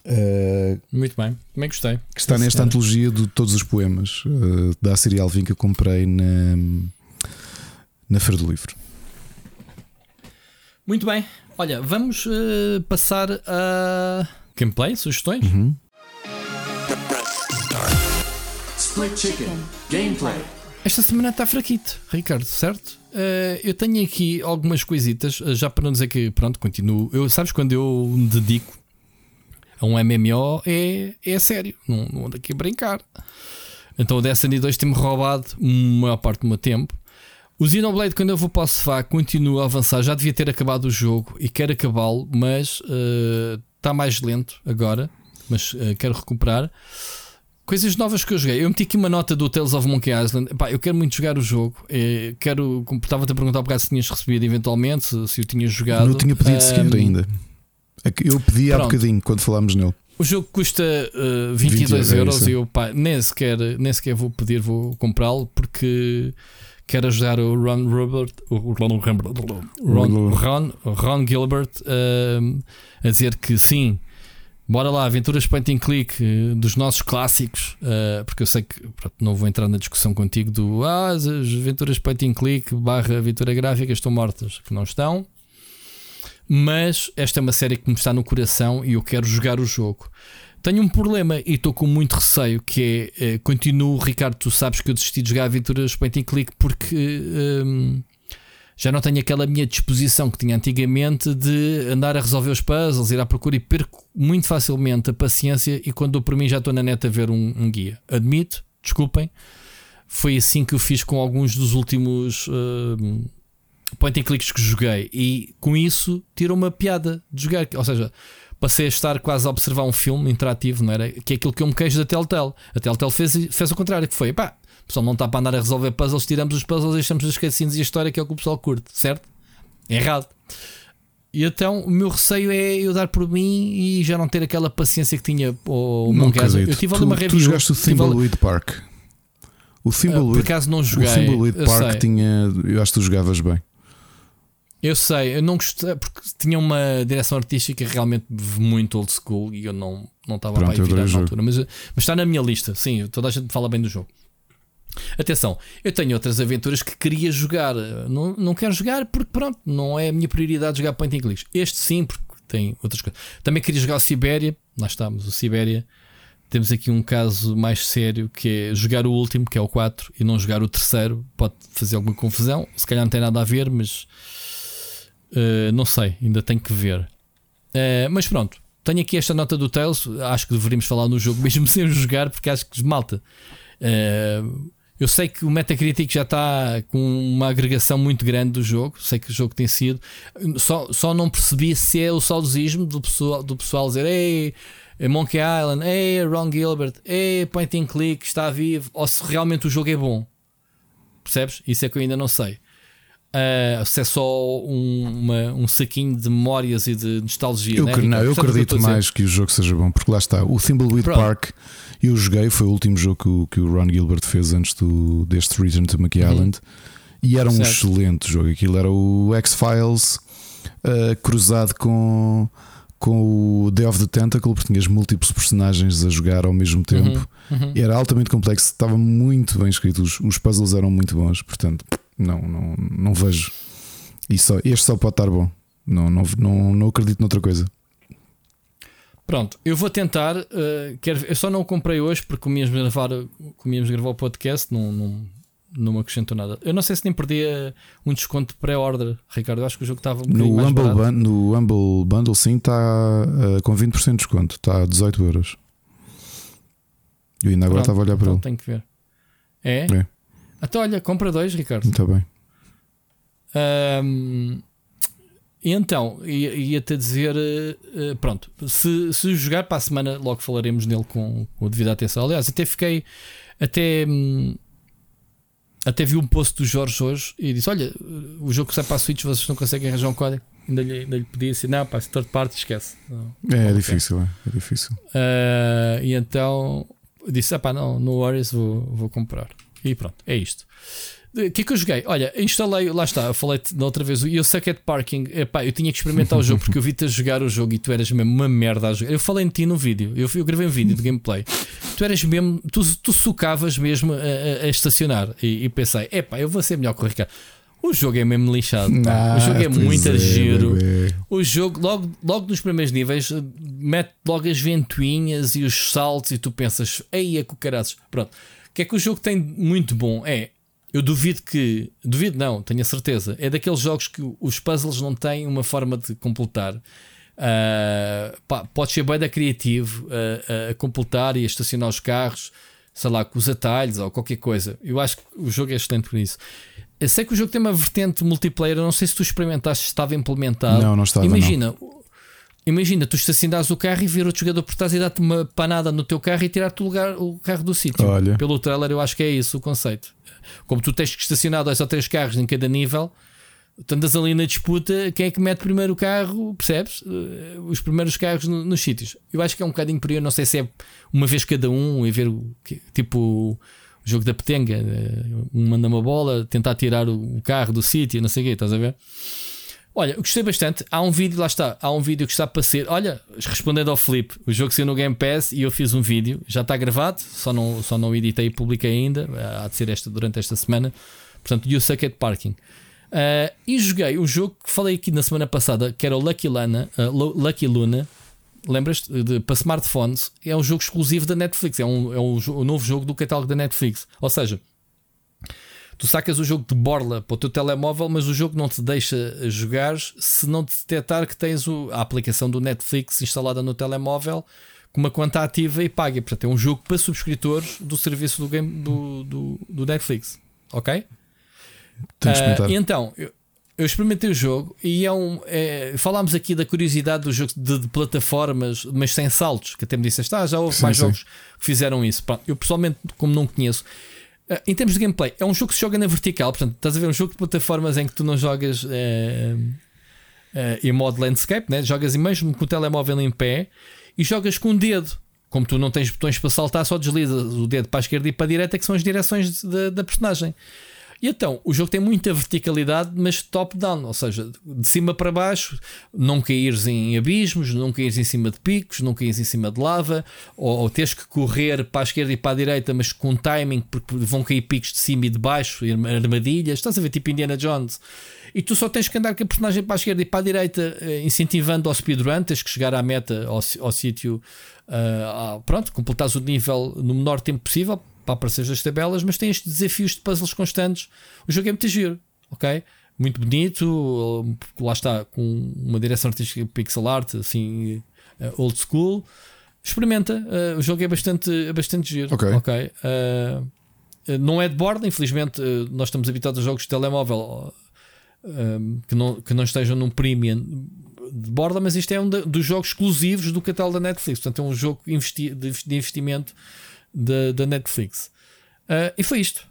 Uh, Muito bem, também gostei. que está nesta senhora. antologia de todos os poemas uh, da Siri Alvim que eu comprei na, na Feira do Livro. Muito bem, olha, vamos eh, passar a gameplay, sugestões. Uhum. Split Chicken. Gameplay. Esta semana está fraquito, Ricardo, certo? Eh, eu tenho aqui algumas coisitas, eh, já para não dizer que, pronto, continuo. Eu, sabes, quando eu me dedico a um MMO, é, é sério, não, não ando aqui a brincar. Então o Destiny 2 tem-me roubado a maior parte do meu tempo. O Xenoblade, quando eu vou para o sofá, continua a avançar. Já devia ter acabado o jogo e quero acabá-lo, mas eh, está mais lento agora. Mas eh, quero recuperar. Coisas novas que eu joguei. Eu meti aqui uma nota do Tales of Monkey Island. Epá, eu quero muito jogar o jogo. Eh, quero. Estava-te a perguntar por se tinhas recebido eventualmente, se, se o tinhas jogado. Não tinha pedido sequer Ahm, ainda. É Eu pedi há pronto. bocadinho quando falámos nele. O jogo custa uh, 22 22 é euros isso. e eu pá, nem, sequer, nem sequer vou pedir, vou comprá-lo porque quero ajudar o Ron Robert, o Ron, Ron, Ron, Ron Gilbert um, a dizer que sim, bora lá, aventuras point and click uh, dos nossos clássicos, uh, porque eu sei que pronto, não vou entrar na discussão contigo do ah, as aventuras point and click barra aventura gráfica estão mortas, que não estão. Mas esta é uma série que me está no coração e eu quero jogar o jogo. Tenho um problema e estou com muito receio que é, eh, continuo, Ricardo, tu sabes que eu desisti de jogar aventuras point and click porque hum, já não tenho aquela minha disposição que tinha antigamente de andar a resolver os puzzles, ir à procura e perco muito facilmente a paciência e quando dou por mim já estou na net a ver um, um guia. Admito, desculpem, foi assim que eu fiz com alguns dos últimos hum, point and clicks que joguei e com isso tirou uma piada de jogar, ou seja, passei a estar quase a observar um filme interativo, não era? Que é aquilo que eu me queijo da Telltale. A Telltale fez, fez o contrário, que foi, pá, o pessoal não está para andar a resolver puzzles, tiramos os puzzles, deixamos os cutscenes e a história que é o que o pessoal curte, certo? É errado. E então o meu receio é eu dar por mim e já não ter aquela paciência que tinha o acredito. Eu tive ali tu, uma tu review. jogaste o Thimbleweed Park. O Ah, por Thimbleweed, acaso não o joguei. Thimbleweed eu Park sei. tinha. Eu acho que tu jogavas bem. Eu sei, eu não gostei porque tinha uma direção artística realmente muito old school e eu não não estava Pronto, para virar na altura. Mas, mas está na minha lista, sim, toda a gente fala bem do jogo. Atenção, eu tenho outras aventuras que queria jogar. Não, não quero jogar porque, pronto, não é a minha prioridade jogar point and clicks. Este sim, porque tem outras coisas. Também queria jogar o Sibéria, lá estamos, o Sibéria. Temos aqui um caso mais sério que é jogar o último, que é o 4, e não jogar o terceiro. Pode fazer alguma confusão. Se calhar não tem nada a ver, mas Uh, não sei, ainda tenho que ver. Uh, mas pronto, tenho aqui esta nota do Tails. Acho que deveríamos falar no jogo, mesmo sem jogar, porque acho que malta. Uh, eu sei que o Metacritic já está com uma agregação muito grande do jogo. Sei que o jogo tem sido. Só, só não percebi se é o saudosismo do pessoal, do pessoal dizer Ei, é Monkey Island, Ei, Ron Gilbert, Ei, Point and Click, está vivo, ou se realmente o jogo é bom. Percebes? Isso é que eu ainda não sei. Uh, se é só um, uma- um saquinho de memórias e de nostalgia. Eu, né, não, eu que acredito mais que o jogo seja bom, porque lá está. O Thimbleweed Pronto. Park eu joguei, foi o último jogo que o, que o Ron Gilbert fez antes do, deste Return to Monkey Island. E era um Certo. excelente jogo. Aquilo era o X-Files uh, cruzado com, com o Day of the Tentacle, porque tinhas múltiplos personagens a jogar ao mesmo tempo. Uhum, uhum. E era altamente complexo, estava muito bem escrito, os, os puzzles eram muito bons, portanto, não, não, não vejo. E só, este só pode estar bom. Não, não, não, não acredito noutra coisa. Pronto, eu vou tentar. Uh, quero, eu só não o comprei hoje porque comíamos gravar, comíamos gravar o podcast, não, não, não me acrescentou nada. Eu não sei se nem perdia um desconto pré-order, Ricardo. Eu acho que o jogo estava um no Humble, barato. no Humble Bundle, sim, está uh, com 20% de desconto, está a 18 euros. Eu ainda agora Pronto, estava a olhar para então ele. Tenho que ver. É? É. Então, olha, compra dois, Ricardo. Muito bem. E então, ia- ia-te dizer: eh, eh, pronto, se, se jogar para a semana, logo falaremos nele com, com a devida atenção. Aliás, até fiquei. Até. hum, até vi um post do Jorge hoje e disse: Olha, o jogo que sai para a Switch, vocês não conseguem arranjar um código. Ainda lhe, ainda lhe pedi assim: Não, pá, se third party, esquece. Não. É, Ok. difícil, é, é difícil. Ah, e então disse: Ah, pá, não, no Warriors vou, vou comprar. E pronto, é isto. O que é que eu joguei? Olha, instalei, lá está, eu falei-te da outra vez, e o Sucket Parking. Epá, eu tinha que experimentar o jogo porque eu vi-te a jogar o jogo e tu eras mesmo uma merda a jogar. Eu falei em ti no vídeo, eu, eu gravei um vídeo de gameplay. Tu eras mesmo, tu, tu socavas mesmo a, a- a estacionar. E, e pensei, epá, eu vou ser melhor que o Ricardo. O jogo é mesmo lixado. pá. o jogo é Ah, muito é, giro. bebê. O jogo, logo, logo nos primeiros níveis, mete logo as ventoinhas e os saltos, e tu pensas, ei, é que o caraças. Pronto. O que é que o jogo tem muito bom? É, eu duvido que, duvido não, tenho a certeza, é daqueles jogos que os puzzles não têm uma forma de completar. Ah, pá, pode ser bem da criativo ah, a completar e a estacionar os carros, sei lá, com os atalhos ou qualquer coisa. Eu acho que o jogo é excelente por isso. Eu sei que o jogo tem uma vertente multiplayer, eu não sei se tu experimentaste se estava implementado. Não, não estava, Imagina, imagina, tu estacionares o carro e ver outro jogador por trás e dar-te uma panada no teu carro e tirar-te o, lugar, o carro do sítio. Olha. Pelo trailer, eu acho que é isso o conceito. Como tu tens que estacionar dois ou três carros em cada nível, tu andas ali na disputa, quem é que mete primeiro o carro, percebes? Eh, Os primeiros carros no- nos sítios. Eu acho que é um bocadinho por aí, não sei se é uma vez cada um e ver tipo o jogo da petenga, eh, um manda uma bola, tentar tirar o o carro do sítio, não sei o quê, estás a ver? Olha, gostei bastante. Há um vídeo, lá está, há um vídeo que está para ser. Olha, respondendo ao Flip, o jogo saiu no Game Pass e eu fiz um vídeo, já está gravado, só não, só não editei e publiquei ainda. Há de ser esta, durante esta semana. Portanto, You Suck at Parking. Ah, e joguei o jogo que falei aqui na semana passada, que era o Lucky Luna, ah, Lu- Lucky Luna. Lembras-te? Para smartphones, é um jogo exclusivo da Netflix, é um, é um, um novo jogo do catálogo da Netflix. Ou seja, Tu sacas o jogo de borla para o teu telemóvel, mas o jogo não te deixa jogar se não te detectar que tens o- a aplicação do Netflix instalada no telemóvel com uma conta ativa e paga. Portanto, é um jogo para subscritores do serviço do, game, do, do, do Netflix. Ok? E então, eu, eu experimentei o jogo e é um. é- falámos aqui da curiosidade do jogo de, de plataformas, mas sem saltos, que até me disseste, ah, já houve Sim, mais sim. jogos que fizeram isso. Pronto, eu pessoalmente, como não conheço, ah, em termos de gameplay, é um jogo que se joga na vertical, portanto, estás a ver um jogo de plataformas em que tu não jogas eh, eh, em modo landscape, né? jogas mesmo com o telemóvel em pé e jogas com o dedo. Como tu não tens botões para saltar, só deslizas o dedo para a esquerda e para a direita, que são as direções da personagem. E então, o jogo tem muita verticalidade, mas top-down, ou seja, de cima para baixo, não caíres em abismos, não caíres em cima de picos, não caíres em cima de lava, ou, ou que correr para a esquerda e para a direita, mas com timing, porque vão cair picos de cima e de baixo, armadilhas, estás a ver, tipo Indiana Jones. E tu só tens que andar com a personagem para a esquerda e para a direita, eh, incentivando ao speedrun, tens que chegar à meta, ao, ao sítio, ah, pronto, completares o nível no menor tempo possível para aparecer as tabelas, mas tem estes desafios de puzzles constantes. O jogo é muito giro, ok? Muito bonito, lá está, com uma direção artística pixel art, assim, eh, old school. Experimenta, eh, o jogo é bastante, é bastante giro. Ok. ok? Eh, eh, não é de borda, infelizmente, eh, nós estamos habituados a jogos de telemóvel eh, que, não, que não estejam num premium de borda, mas isto é um da- dos jogos exclusivos do catálogo da Netflix. Portanto, é um jogo investi- de, de investimento da, da Netflix. Ah, e foi isto.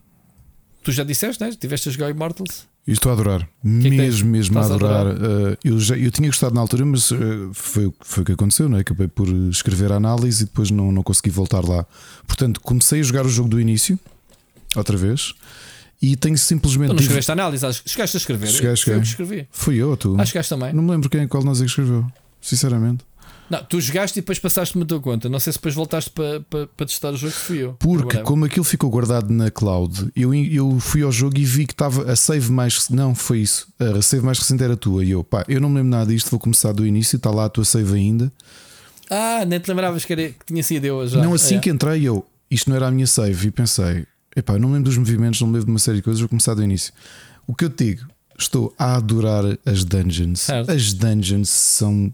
Tu já disseste, né? Tiveste a jogar Immortals? Estou a adorar, que é que tens? mesmo, mesmo a Estás a adorar. Uh, eu, já, eu tinha gostado na altura, mas uh, foi, o- foi o que aconteceu, não é? Acabei por escrever a análise e depois não, não consegui voltar lá. Portanto, comecei a jogar o jogo do início, outra vez, E tenho simplesmente. Tu não escreveste a análise, chegaste a escrever. Cheguei, eu que escrevi. Fui eu ou tu? Acho que chegaste também. Não me lembro quem qual nós é que escreveu. Sinceramente. Não, tu jogaste e depois passaste-me a tua conta. Não sei se depois voltaste para para- para testar o jogo que fui eu. Porque, Whatever. como aquilo ficou guardado na cloud, eu, eu fui ao jogo e vi que estava a save mais. Não, foi isso. A save mais recente era tua. E eu, pá, eu não me lembro nada disto, vou começar do início. Está lá a tua save ainda. Ah, nem te lembravas que, era, que tinha sido eu já. não, assim É. que entrei, eu, isto não era a minha save. E pensei, epá, não me lembro dos movimentos, não me lembro de uma série de coisas, vou começar do início. O que eu te digo, estou a adorar as dungeons. Certo. As dungeons são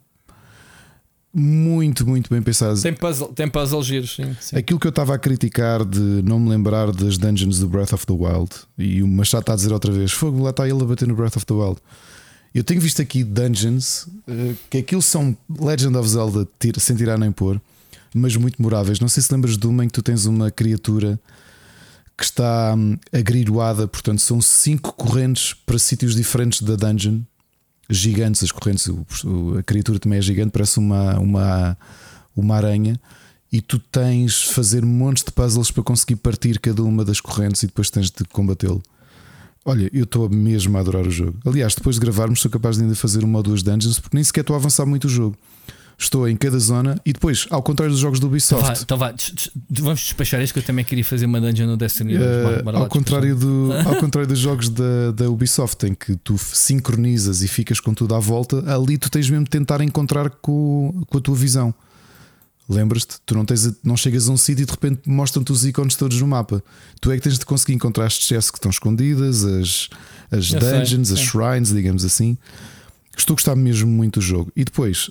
muito, muito bem pensadas. Tem puzzle, tem puzzle giros, sim. sim. Aquilo que eu estava a criticar de não me lembrar das dungeons do Breath of the Wild e o Machado está a dizer outra vez: Fogo, lá está ele a bater no Breath of the Wild. Eu tenho visto aqui dungeons eh, que aquilo são Legend of Zelda tira- sem tirar nem pôr, mas muito memoráveis. Não sei se lembras de uma em que tu tens uma criatura que está hum, agriroada, portanto, são cinco correntes para sítios diferentes da dungeon. Gigantes as correntes, o- a criatura também é gigante, parece uma, uma, uma aranha. E tu tens de fazer montes de puzzles para conseguir partir cada uma das correntes e depois tens de combatê-lo. Olha, eu estou mesmo a adorar o jogo. Aliás, depois de gravarmos, sou capaz de ainda fazer uma ou duas dungeons porque nem sequer estou a avançar muito o jogo. Estou em cada zona e depois, ao contrário dos jogos do Então vá, Ubisoft, então vá, des- des- vamos despachar isto que eu também queria fazer uma dungeon no Destiny. lá ao, contrário do, ao contrário dos jogos da, da Ubisoft, em que tu sincronizas e ficas com tudo à volta, ali tu tens mesmo de tentar encontrar com, com a tua visão. Lembras-te? Tu não, tens, não chegas a um sítio e de repente mostram-te os ícones todos no mapa. Tu é que tens de conseguir encontrar as chests que estão escondidas, as, as Eu sei, dungeons, as shrines, digamos assim. Estou a gostar mesmo muito do jogo. E depois,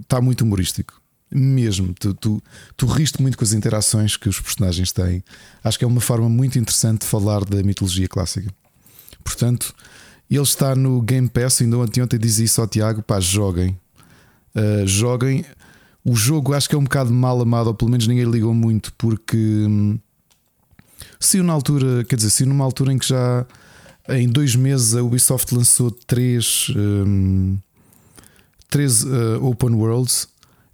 está muito humorístico. Mesmo, tu, tu, tu riste muito com as interações que os personagens têm. Acho que é uma forma muito interessante de falar da mitologia clássica. Portanto, ele está no Game Pass. Ainda ontem, ontem dizia isso ao Tiago: pá, joguem. Uh, joguem. O jogo acho que é um bocado mal amado, ou pelo menos ninguém ligou muito, porque hum, saiu na altura, quer dizer, saiu numa altura em que já em dois meses a Ubisoft lançou três, hum, três uh, open worlds.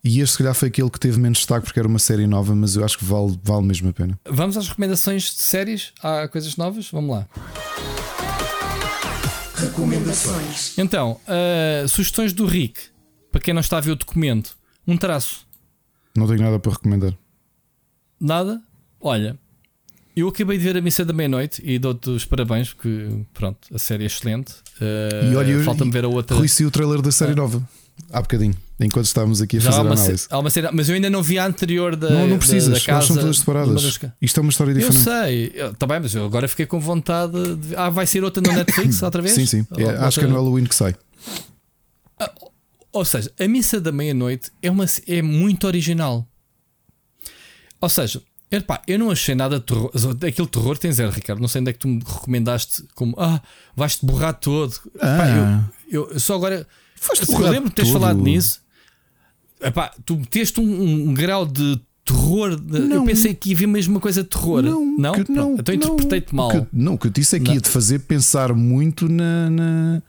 E este, se calhar, foi aquele que teve menos destaque porque era uma série nova, mas eu acho que vale, vale mesmo a pena. Vamos às recomendações de séries? Há coisas novas? Vamos lá. Recomendações. Então, ah, sugestões do Rick. Para quem não está a ver o documento, um traço. Não tenho nada para recomendar. Nada? Olha, eu acabei de ver a missa da meia-noite e dou-te os parabéns, porque pronto, a série é excelente. Ah, E olha, eu- falta-me ver a outra. Rui o trailer da série nova há bocadinho, enquanto estávamos aqui a Já há fazer a uma, análise. sé- há uma série, mas eu ainda não vi a anterior da. não, não da- precisas, da, casa, elas são todas de uma das separadas. Isto é uma história Eu diferente. sei, está bem, mas eu agora fiquei com vontade de. Ah, vai ser outra no Netflix outra vez? Sim, sim. É, Ou- acho que é no Halloween que sai. Ou seja, a missa da meia-noite é, uma, é muito original. Ou seja, epá, eu não achei nada de terror. Aquele terror tem zero, Ricardo. Não sei onde é que tu me recomendaste como ah, vais-te borrar todo. Epá, Ah. eu, eu só agora. Foste eu lembro de teres falado nisso. Epá, tu meteste um, um grau de terror. de- eu Não. pensei que ia vir mesmo uma coisa de terror. Não? que- Pronto, então interpretei-te mal. Que, não, o que eu disse é que ia te fazer pensar muito na. na-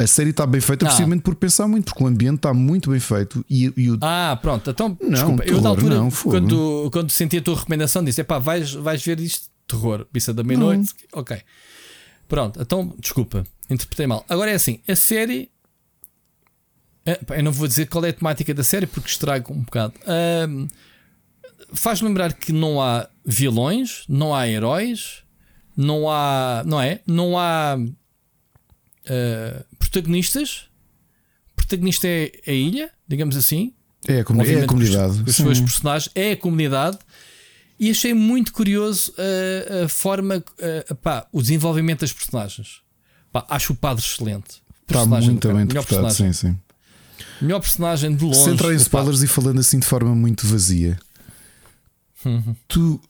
A série está bem feita Ah. precisamente por pensar muito, porque o ambiente está muito bem feito e, e o. Ah, pronto, então Não, desculpa. eu terror na altura, não, fogo. quando, quando senti a tua recomendação, disse: epá, vais, vais ver isto terror, pista da meia-noite. Ok, pronto, então desculpa, interpretei mal. Agora é assim: a série. Pá, Eu não vou dizer qual é a temática da série porque estrago um bocado. Faz lembrar que não há vilões, não há heróis, não há. Não é? Não há ah, protagonistas. O protagonista é a ilha, digamos assim. É a, é a comunidade. Os, seus personagens é a comunidade. E achei muito curioso uh, a forma, uh, pá, o desenvolvimento das personagens. Pá, acho o padre excelente. Está muito bem interpretado, sim, sim. Melhor personagem de longe. Sem entrar em spoilers e falando assim de forma muito vazia, Uhum. tu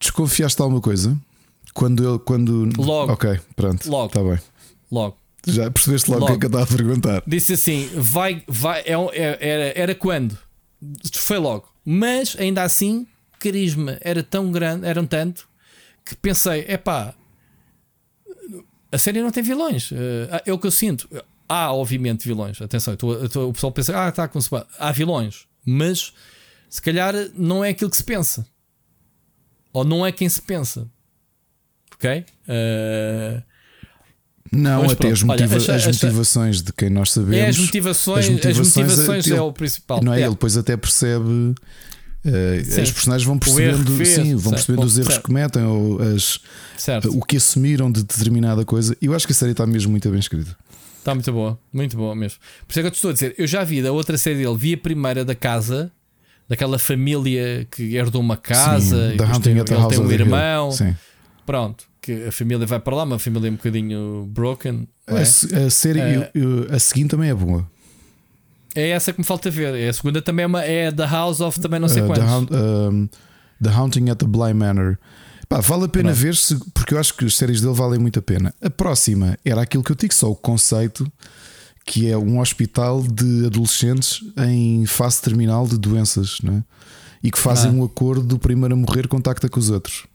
desconfiaste de alguma coisa? Quando eu. Quando... Logo. Ok, pronto. Logo. Está bem. Logo. Já percebeste logo o que é que eu estava a perguntar. Disse assim: vai, vai, é, é- era, era quando? Foi logo. Mas ainda assim, carisma era tão grande, era um tanto, que pensei: é pá, a série não tem vilões. Eh, é o que eu sinto. Há, obviamente, vilões. Atenção, eu estou- o pessoal pensa: ah, está com Há vilões, mas se calhar não é aquilo que se pensa, ou não é quem se pensa. Ok? Uh, não, Mas até as, motiva Olha, as, motivações de quem nós sabemos. É as motivações, as motivações, as motivações é, é, o principal. Não é? é. Ele depois até percebe. Uh, as personagens vão percebendo, sim, vão percebendo os erros certo. que cometem ou as, o que assumiram de determinada coisa. Eu acho que a série está mesmo muito bem escrita. Está muito boa, muito boa mesmo. Por isso é que eu te estou a dizer, eu já vi da outra série dele, vi a primeira da casa, daquela família que herdou uma casa, sim, e tem, ele tem um irmão. Pronto que a família vai para lá, uma família um bocadinho broken. É? A, a, série, uh, eu, eu, a seguinte também é boa. É essa que me falta ver. É a segunda também é, uma, é The House of também não sei uh, quantos. The, um, the Haunting at the Bly Manor. Pá, vale a pena ver se, porque eu acho que as séries dele valem muito a pena. A próxima era aquilo que eu digo, só o conceito que é um hospital de adolescentes em fase terminal de doenças, né? e que fazem ah. um acordo do primeiro a morrer contacta com os outros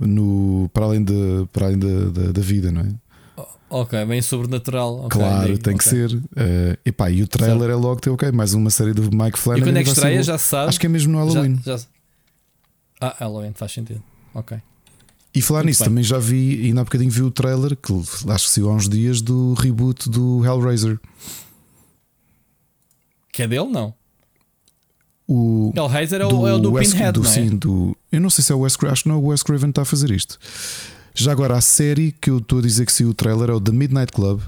no, para além, de, para além da, da, da vida, não é? Ok, bem sobrenatural. Okay, claro, tem okay. que ser. Uh, epá, e o trailer é logo ter, ok, mais uma série do Mike Flanagan. E quando é que estreia, já se sabe? Acho que é mesmo no Halloween. Já, já... Ah, Halloween, faz sentido. Ok. E falar Muito nisso, bem. também já vi, ainda há bocadinho vi o trailer, que acho que saiu há uns dias, do reboot do Hellraiser. Que é dele, não? O Hellraiser é o, é o do West, Pinhead, do, não é? Sim, do, eu não sei se é o Wes Craven, não, o Wes Craven está a fazer isto. Já agora, a série que eu estou a dizer que saiu o trailer é o The Midnight Club.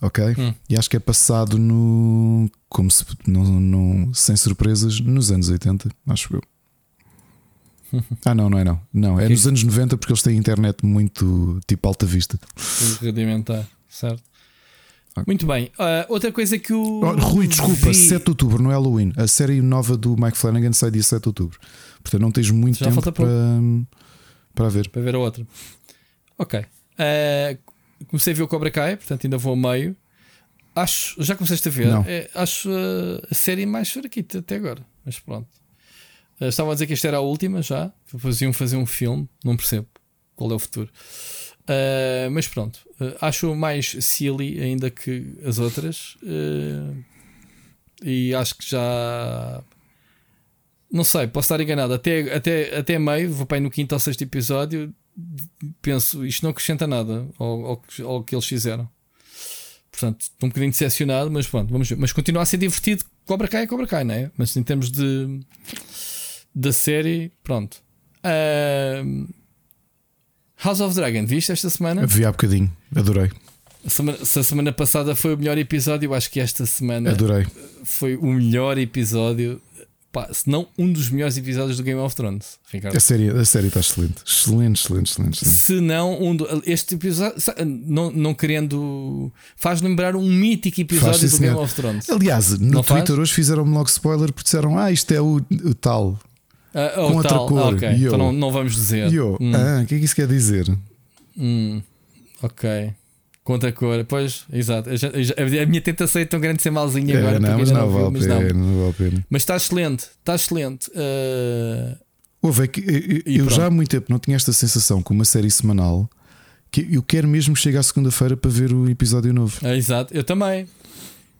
Ok? Hum. E acho que é passado no. Como se. No, no, sem surpresas, nos anos 80, acho eu. Ah, não, não é não. Não, é nos anos 90 porque eles têm internet muito tipo alta vista. Rudimentar, certo? Muito bem. Uh, outra coisa que o. Oh, Rui, desculpa, vi... 7 de outubro no Halloween. A série nova do Mike Flanagan sai dia 7 de outubro. Portanto, não tens muito Já tempo para, para ver. Para ver a outra. Ok. Uh, comecei a ver o Cobra Kai, portanto, ainda vou a meio. Acho, já começaste a ver? É, acho uh, a série mais fraquita até agora. Mas pronto. Uh, estavam a dizer que esta era a última já. Faziam fazer um filme, não percebo qual é o futuro. Uh, mas pronto, uh, acho mais silly ainda que as outras. Uh, e acho que já. Não sei, posso estar enganado. Até, até, até meio, vou para aí no quinto ou sexto episódio. Penso, isto não acrescenta nada ao, ao, ao que eles fizeram. Portanto, estou um bocadinho decepcionado, mas pronto, vamos ver. Mas continua a ser divertido. Cobra cai é cobra cai, não é? Mas em termos de da série, pronto. Uh, House of Dragon, viste esta semana? Vi há bocadinho, adorei. semana, se a semana passada foi o melhor episódio, eu acho que esta semana adorei. foi o melhor episódio. Pá, se não um dos melhores episódios do Game of Thrones, Ricardo. A série, a série está excelente. Excelente, excelente, excelente. excelente. Se não, um do, este episódio, não, não querendo. Faz lembrar um mítico episódio do Game of Thrones. Aliás, no não Twitter faz? hoje fizeram-me logo spoiler porque disseram: Ah, isto é o, o tal. Oh, com outra tal. cor. Okay. Yo. Então não, não vamos dizer. Yo. Hum. Ah, o que é que isso quer dizer? Hum. Ok. Com outra cor. Pois, exato. Eu já, eu já, a minha tentação é tão grande de ser malzinha é, agora. Não, mas não, vale mas não. não vale a pena. Mas está excelente. Está excelente. Uh... Ouve, é que eu, eu já há muito tempo não tinha esta sensação com uma série semanal que eu quero mesmo chegue à segunda-feira para ver o episódio novo. É, exato. Eu também.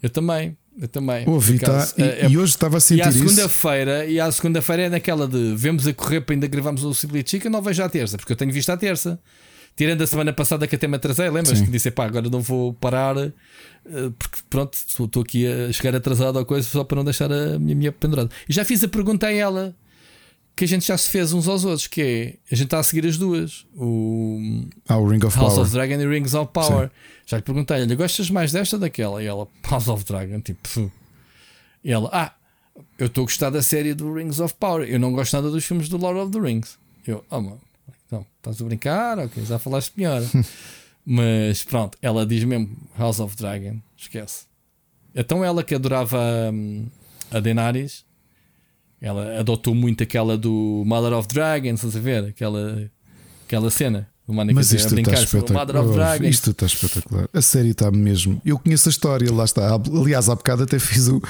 Eu também. Eu também. Ouvi, tá, e, é, e, hoje estava a sentir e à segunda-feira E à segunda-feira é naquela de vemos a correr para ainda gravamos o Ciblit Chica, não vejo à terça, porque eu tenho visto à terça. Tirando a semana passada que até me atrasei, lembras que disse, pá, agora não vou parar eh, porque pronto, estou aqui a chegar atrasado ou coisa só para não deixar a minha mulher pendurada. E já fiz a pergunta a ela que a gente já se fez uns aos outros, que é a gente está a seguir as duas, o, ah, o Ring of House Power. of Dragon e Rings of Power. Sim. Já lhe perguntei, olha, gostas mais desta ou daquela? E ela, House of Dragon, tipo, e ela, ah, eu estou a gostar da série do Rings of Power, eu não gosto nada dos filmes do Lord of the Rings. Eu, oh, mano, então, estás a brincar? Ok, já falaste melhor. Mas pronto, ela diz mesmo House of Dragon, esquece. Então ela que adorava hum, a Daenerys ela adotou muito aquela do Mother of Dragons, estás a ver? Aquela, aquela cena. Mas isto está espetacular. Oh, isto está espetacular. A série está mesmo. Eu conheço a história, lá está. Aliás, há bocado até fiz o.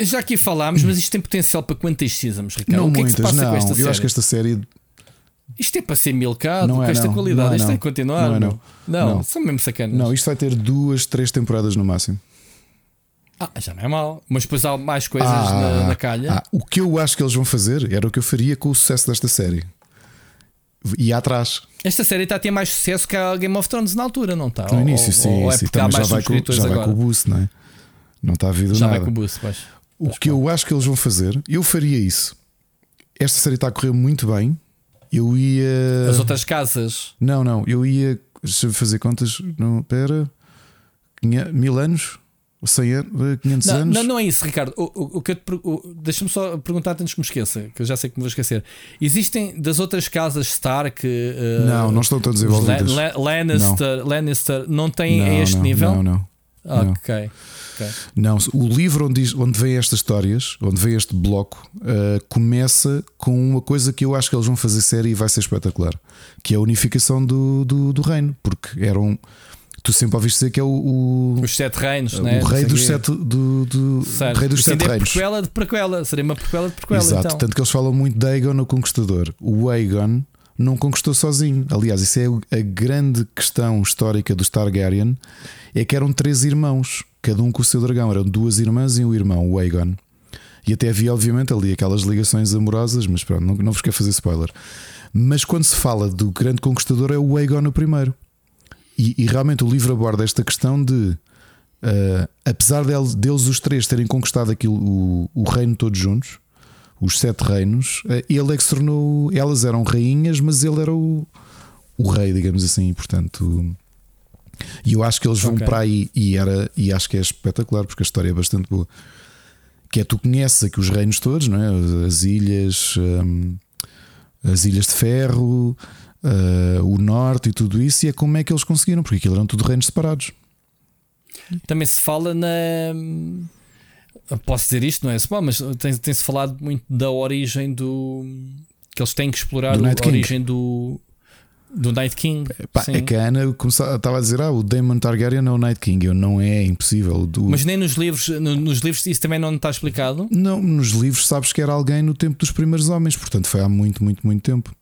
Já aqui falámos, mas isto tem potencial para quantas seasons, Ricardo? Não o que muitas, é que se passa não. com esta eu série? acho que esta série. Isto é para ser milcado não é, com esta não. qualidade. Não é, isto não. é continuar. Não, é, não. não, não. são mesmo sacanas. Não, isto vai ter duas, três temporadas no máximo. Ah, já não é mal. Mas depois há mais coisas ah, na, na, calha. Ah, o que eu acho que eles vão fazer era o que eu faria com o sucesso desta série. ia atrás. Esta série está a ter mais sucesso que a Game of Thrones na altura, não está? No início, ou, sim, ou é sim. Também já mais vai, com, já vai com o boost, não é? Não está a havido Já nada. vai com o boost, pois. O que eu acho que eles vão fazer, eu faria isso. Esta série está a correr muito bem. Eu ia. As outras casas. Não, não, eu ia. Deixa-me fazer contas. Não, pera. Mil anos? 100 anos? 500 Não, anos? não, não é isso, Ricardo. O, o, o que eu te Deixa-me só perguntar antes que me esqueça, que eu já sei que me vou esquecer. Existem das outras casas Stark. eh, Não, não estão tão os desenvolvidas. La- La- Lannister, Lannister, não têm a Não, este não, nível? Não, não. não. Ok. ok. Não, o livro onde, diz- onde vem estas histórias, onde vem este bloco, uh, começa com uma coisa que eu acho que eles vão fazer série e vai ser espetacular, que é a unificação do, do, do reino, porque eram. Tu sempre ouviste dizer que é o, o, Os sete reinos, o né? rei dos sete do, do rei dos sete é reinos. prequela de prequela. Seria uma prequela de prequela. Exato, então. tanto que eles falam muito de Aegon o Conquistador. O Aegon não conquistou sozinho. Aliás, isso é a grande questão histórica dos Targaryen: é que eram três irmãos, cada um com o seu dragão. Eram duas irmãs e um irmão, o Aegon. E até havia, obviamente, ali aquelas ligações amorosas, mas pronto, não, não vos quero fazer spoiler. Mas quando se fala do grande conquistador, é o Aegon o primeiro. E, e realmente o livro aborda esta questão de. Uh, apesar del- deles os três terem conquistado aquilo, o, o reino todos juntos, os sete reinos, uh, ele é que se tornou. Elas eram rainhas, mas ele era o, o rei, digamos assim. Portanto, e eu acho que eles vão Ok. para aí e, era, e acho que é espetacular porque a história é bastante boa. Que é tu conheces aqui os reinos todos, não é? As ilhas, hum, as ilhas de ferro, uh, o norte e tudo isso, e é como é que eles conseguiram, porque aquilo eram tudo reinos separados. Também se fala na. Posso dizer isto, não é? Mas tem- tem-se falado muito da origem do. Que eles têm que explorar Do a origem do. Do Night King. Pá, Sim. é que a Ana começava- estava a dizer: Ah, o Daemon Targaryen é o Night King. Eu não é impossível. Do- Mas nem nos livros, no- nos livros isso também não está explicado. Não, nos livros sabes que era alguém no tempo dos primeiros homens, portanto foi há muito, muito, muito tempo.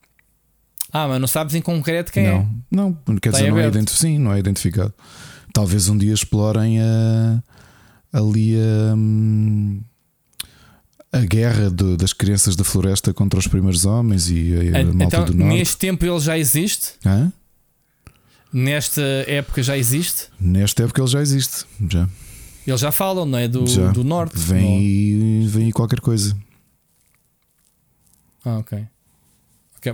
Ah, mas não sabes em concreto quem não, é. não, quer Está dizer, não é, identif sim, não é identificado. Talvez um dia explorem a, ali a, hum, a guerra do- das crianças da floresta contra os primeiros homens e a, a malta Então, do norte. neste tempo ele já existe? Hã? Nesta época já existe? Nesta época ele já existe. Já. Eles já falam, não é? Do, já. do norte. Vem, aí- vem qualquer coisa. Ah, ok.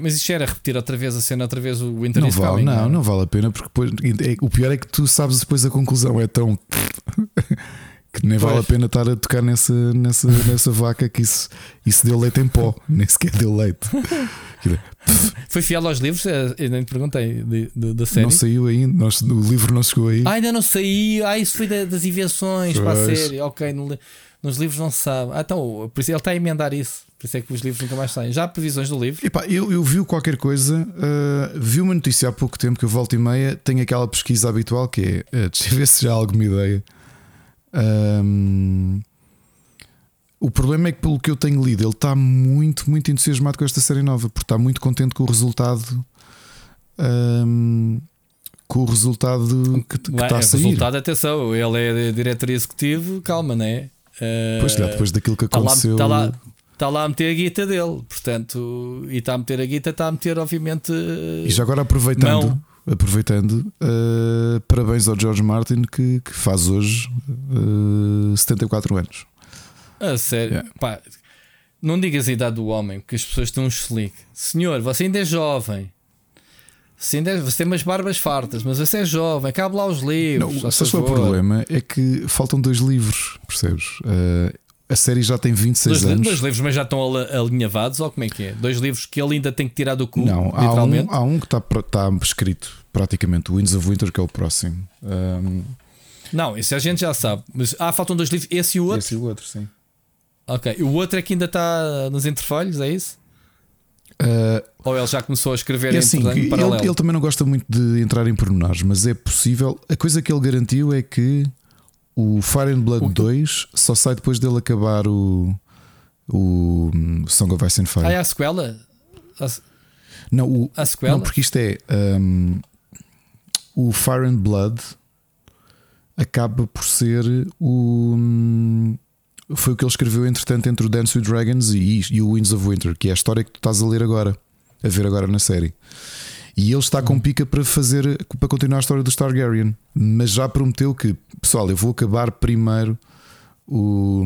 Mas isto era repetir outra vez a cena, outra vez o Winter Não vale, Coming, não, é? não vale a pena porque depois, é- o pior é que tu sabes depois a conclusão é tão que nem vale a Pois. pena estar a tocar nessa, nessa, nessa vaca que isso, isso deu leite em pó, nem sequer deu leite. É, Foi fiel aos livros? Eh, Eu nem te perguntei da série. Não saiu ainda, nós- o livro não chegou aí. Ah, ainda não saiu. Ah, isso foi da- das invenções para a Pois. série. Ok, no li- nos livros não se sabe. Ah, então, por isso ele está a emendar isso. Por isso é que os livros nunca mais saem. Já há previsões do livro? Epá, eu, eu vi qualquer coisa, ah, vi uma notícia há pouco tempo que eu volto e meia tenho aquela pesquisa habitual que é ah, deixa eu ver se já há alguma ideia. Ahm, o problema é que, pelo que eu tenho lido, ele está muito, muito entusiasmado com esta série nova, porque está muito contente com o resultado. ahm, com o resultado que, que Vai, está a sair. resultado, atenção. Ele é diretor executivo, calma, não é? Eh, Pois, já, depois daquilo que Está lá, aconteceu. está, lá, está lá a meter a guita dele, portanto, e está a meter a guita, está a meter, obviamente. E já agora aproveitando, aproveitando uh, parabéns ao George Martin que, que faz hoje uh, 74 anos. A sério, Yeah. pá, não digas a idade do homem, porque as pessoas estão um slick. Senhor, você ainda é jovem. É- você tem umas barbas fartas, mas você é jovem, cabe lá os livros. Não, qual é o problema? É que faltam dois livros, percebes? Uh, a série já tem 26 Dois, anos. dois livros, mas já estão ali- alinhavados, ou como é que é? Dois livros que ele ainda tem que tirar do cu, Não, há um, há um que está, está escrito praticamente, o Winds of Winter, que é o próximo. Um, Não, isso a gente já sabe. Mas ah, faltam dois livros, esse e o outro. esse e o outro, sim. Ok, o outro é que ainda está nos interfolhos, é isso? Uh, Ou ele já começou a escrever É assim, em ele, paralelo? ele também não gosta muito de entrar em pormenores, mas é possível. A coisa que ele garantiu é que o Fire and Blood O que- 2 só sai depois dele acabar o, o Song of Ice and Fire. Ah, é a sequela? A, não, o, a sequela? não, porque isto é hum, o Fire and Blood acaba por ser o. hum, foi o que ele escreveu, entretanto, entre o Dance with Dragons e, e o Winds of Winter, que é a história que tu estás a ler agora. a ver agora na série. E ele está com pica para fazer para continuar a história do Targaryen, mas já prometeu que, pessoal, eu vou acabar primeiro o,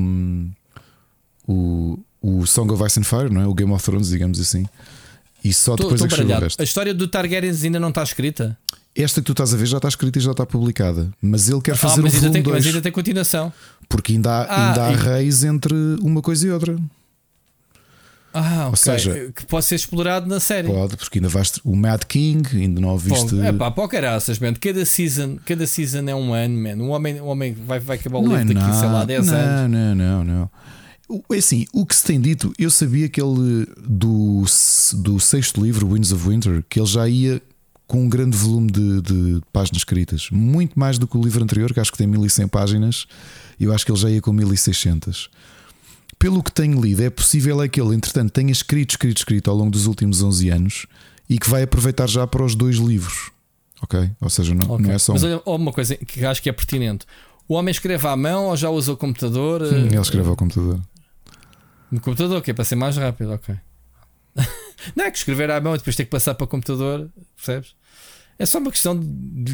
o, o Song of Ice and Fire, não é? O Game of Thrones, digamos assim. E só Tô- depois tô é que chega o resto. A história do Targaryens ainda não está escrita. Esta que tu estás a ver já está escrita e já está publicada, mas ele quer Ah, fazer mas, um ainda tem, mas 2 ainda tem continuação. porque ainda há, Ah, ainda há e- reis entre uma coisa e outra. Ah, ok. seja- que pode ser explorado na série. Pode, porque ainda vais o Mad King, ainda não ouviste. Bom, é pá, pá, caraças, man. Cada season, cada season é um ano, man. Um homem, um homem vai, vai acabar o não é livro daqui, sei lá, nada. 10 não, anos. Não, não, não. É assim, o que se tem dito, eu sabia que ele do, do sexto livro, Winds of Winter, que ele já ia com um grande volume de, de páginas escritas, muito mais do que o livro anterior, que acho que tem 1100 páginas, eu acho que ele já ia com 1600. Pelo que tenho lido, é possível é que ele, entretanto, tenha escrito, escrito, escrito ao longo dos últimos 11 anos e que vai aproveitar já para os dois livros. Ok? Ou seja, não, Ok. não é só um. Mas olha, uma coisa que acho que é pertinente: o homem escreve à mão ou já usa o computador? Hum, eh, Ele escreve ao computador. No computador, que é para ser mais rápido, ok. Não é que escrever à mão e depois ter que passar para o computador, percebes? É só uma questão de.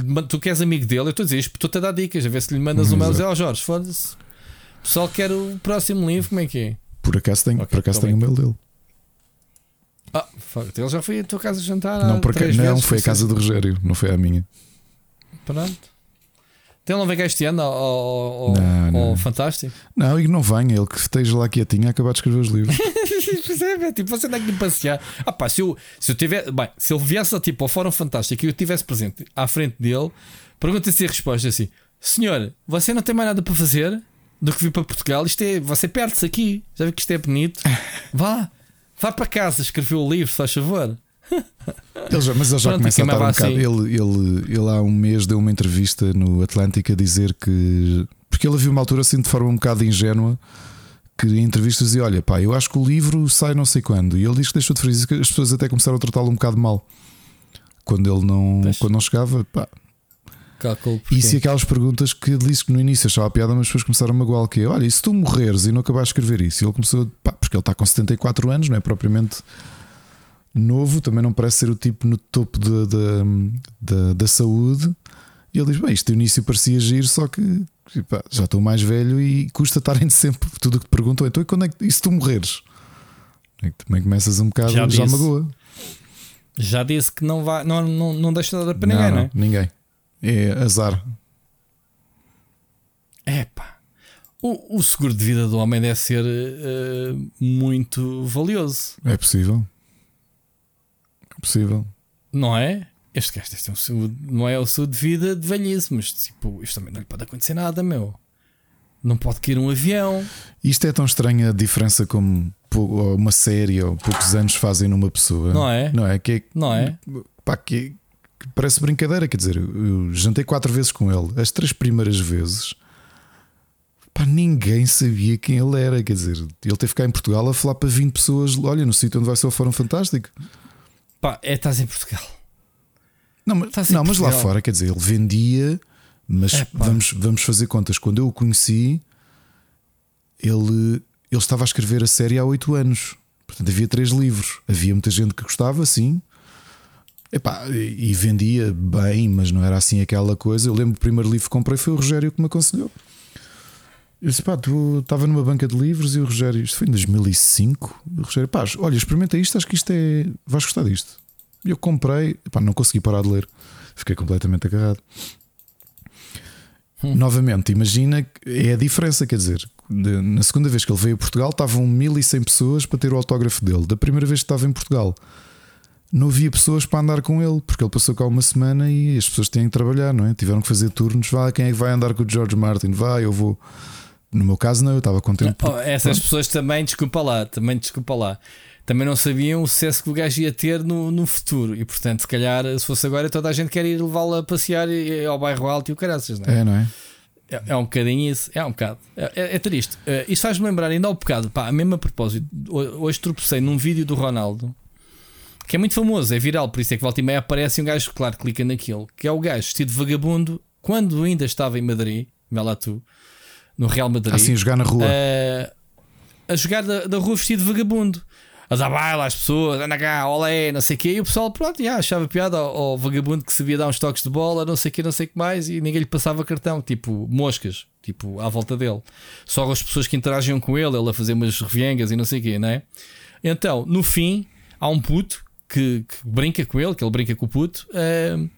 de- Tu que és amigo dele, eu estou a dizer isto, estou-te a dar dicas, a ver se lhe mandas um mail e ó Jorge, foda-se. O pessoal quer o próximo livro, como é que é? Por acaso tenho, Ok, por acaso tá tenho o mail dele. Ah, fuck, ele já foi à tua casa jantar. não, há por acaso, três não vezes, foi a casa do Rogério, não foi a minha. Pronto. Então ele não vem cá este ano ao, ao, ao- Não, não. ao Fantástico? Não, e não venha, ele que esteja lá quietinho a acabar de escrever os livros. Pois é, é, tipo, você anda aqui passear. Ah, pá, se eu, se eu tiver, bem, se ele viesse tipo, ao Fórum Fantástico e eu estivesse presente à frente dele, pergunta-se a resposta assim: Senhor, você não tem mais nada para fazer do que vir para Portugal? Isto é, você perde-se aqui. Já viu que isto é bonito? Vá, vá para casa, escreveu o livro, se faz favor. Ele já, mas ele já Pronto, começa a estar um queimava bocado. assim. Ele, ele, ele há um mês deu uma entrevista no Atlântico a dizer que. Porque ele havia uma altura assim de forma um bocado ingênua que em entrevistas dizia: Olha, pá, eu acho que o livro sai não sei quando. E ele diz que deixou de fazer isso, que as pessoas até começaram a tratá-lo um bocado mal. Quando ele não, quando não chegava, pá. Calculo. E se aquelas perguntas que ele disse que no início achava piada, mas depois começaram a magoar que é, olha, e se tu morreres e não acabares de escrever isso? E ele começou, pá, porque ele está com 74 anos, não é propriamente novo, também não parece ser o tipo no topo da, saúde. E ele diz: Bem, isto no início parecia giro, só que já estou mais velho e custa estarem sempre tudo o que te perguntam. Então, e quando é que e se tu morreres? É também começas um bocado, Já já, disse. magoa. Já disse que não, vai, não, não, não deixa nada para ninguém, não, é? ninguém. É azar. É pá. O, o seguro de vida do homem deve ser eh, muito valioso, É possível. É possível. não é? Este gajo deve ter um não é o seguro de vida de velhice, mas tipo, isto também não lhe pode acontecer nada, meu. Não pode cair um avião. Isto é tão estranho a diferença como uma série ou poucos anos fazem numa pessoa. Não é? Não é? Que é Não é? pá, que, que parece brincadeira. Quer dizer, eu, eu jantei quatro vezes com ele. As três primeiras vezes, pá, ninguém sabia quem ele era. Quer dizer, ele teve cá em Portugal a falar para 20 pessoas. Olha, no sítio onde vai ser o Fórum Fantástico. Pá, é, estás em Portugal. Não, mas, não, mas lá fora, quer dizer, ele vendia, mas Epá. vamos, vamos fazer contas. Quando eu o conheci, ele, ele estava a escrever a série há oito anos. Portanto, havia três livros. Havia muita gente que gostava, sim. Epá, e, e vendia bem, mas não era assim aquela coisa. Eu lembro que o primeiro livro que comprei foi o Rogério que me aconselhou. Eu disse, pá, tu estava numa banca de livros e o Rogério, isto foi em 2005. O Rogério, pá, olha, experimenta isto, acho que isto é. vais gostar disto. E eu comprei, pá, não consegui parar de ler, fiquei completamente agarrado. Novamente, imagina é a diferença, quer dizer, na segunda vez que ele veio a Portugal estavam 1100 pessoas para ter o autógrafo dele. Da primeira vez que estava em Portugal, não havia pessoas para andar com ele, porque ele passou cá uma semana e as pessoas têm que trabalhar, não é? Tiveram que fazer turnos. Vá, quem é que vai andar com o George Martin? Vai, eu vou. No meu caso, não, eu estava com tempo. Oh, essas pessoas também, desculpa lá, também desculpa lá. Também não sabiam o sucesso que o gajo ia ter no, no futuro e, portanto, se calhar, se fosse agora, toda a gente quer ir levá-lo a passear e- ao bairro alto e o caraças, não é? É, não é? É, é um bocadinho isso, é um bocado. É, é- é triste. Eh, isso faz-me lembrar, ainda há um bocado, pá, mesmo a propósito, ho- hoje tropecei num vídeo do Ronaldo que é muito famoso, é viral, por isso é que volta e meia aparece um gajo, claro, clica naquilo, que é o gajo vestido de vagabundo quando ainda estava em Madrid, vê lá tu, no Real Madrid. Assim, jogar na rua. Eh, a jogar da, da rua vestido de vagabundo. A dar baila às pessoas, anda cá, olé, não sei o quê. E o pessoal, pronto, já, achava piada ao, ao, vagabundo que sabia dar uns toques de bola, não sei o quê, não sei o que mais, e ninguém lhe passava cartão, tipo moscas, tipo à volta dele. Só as pessoas que interagiam com ele, ele a fazer umas reviengas e não sei o quê, não é? Então, no fim, há um puto que, que brinca com ele, que ele brinca com o puto. Uh,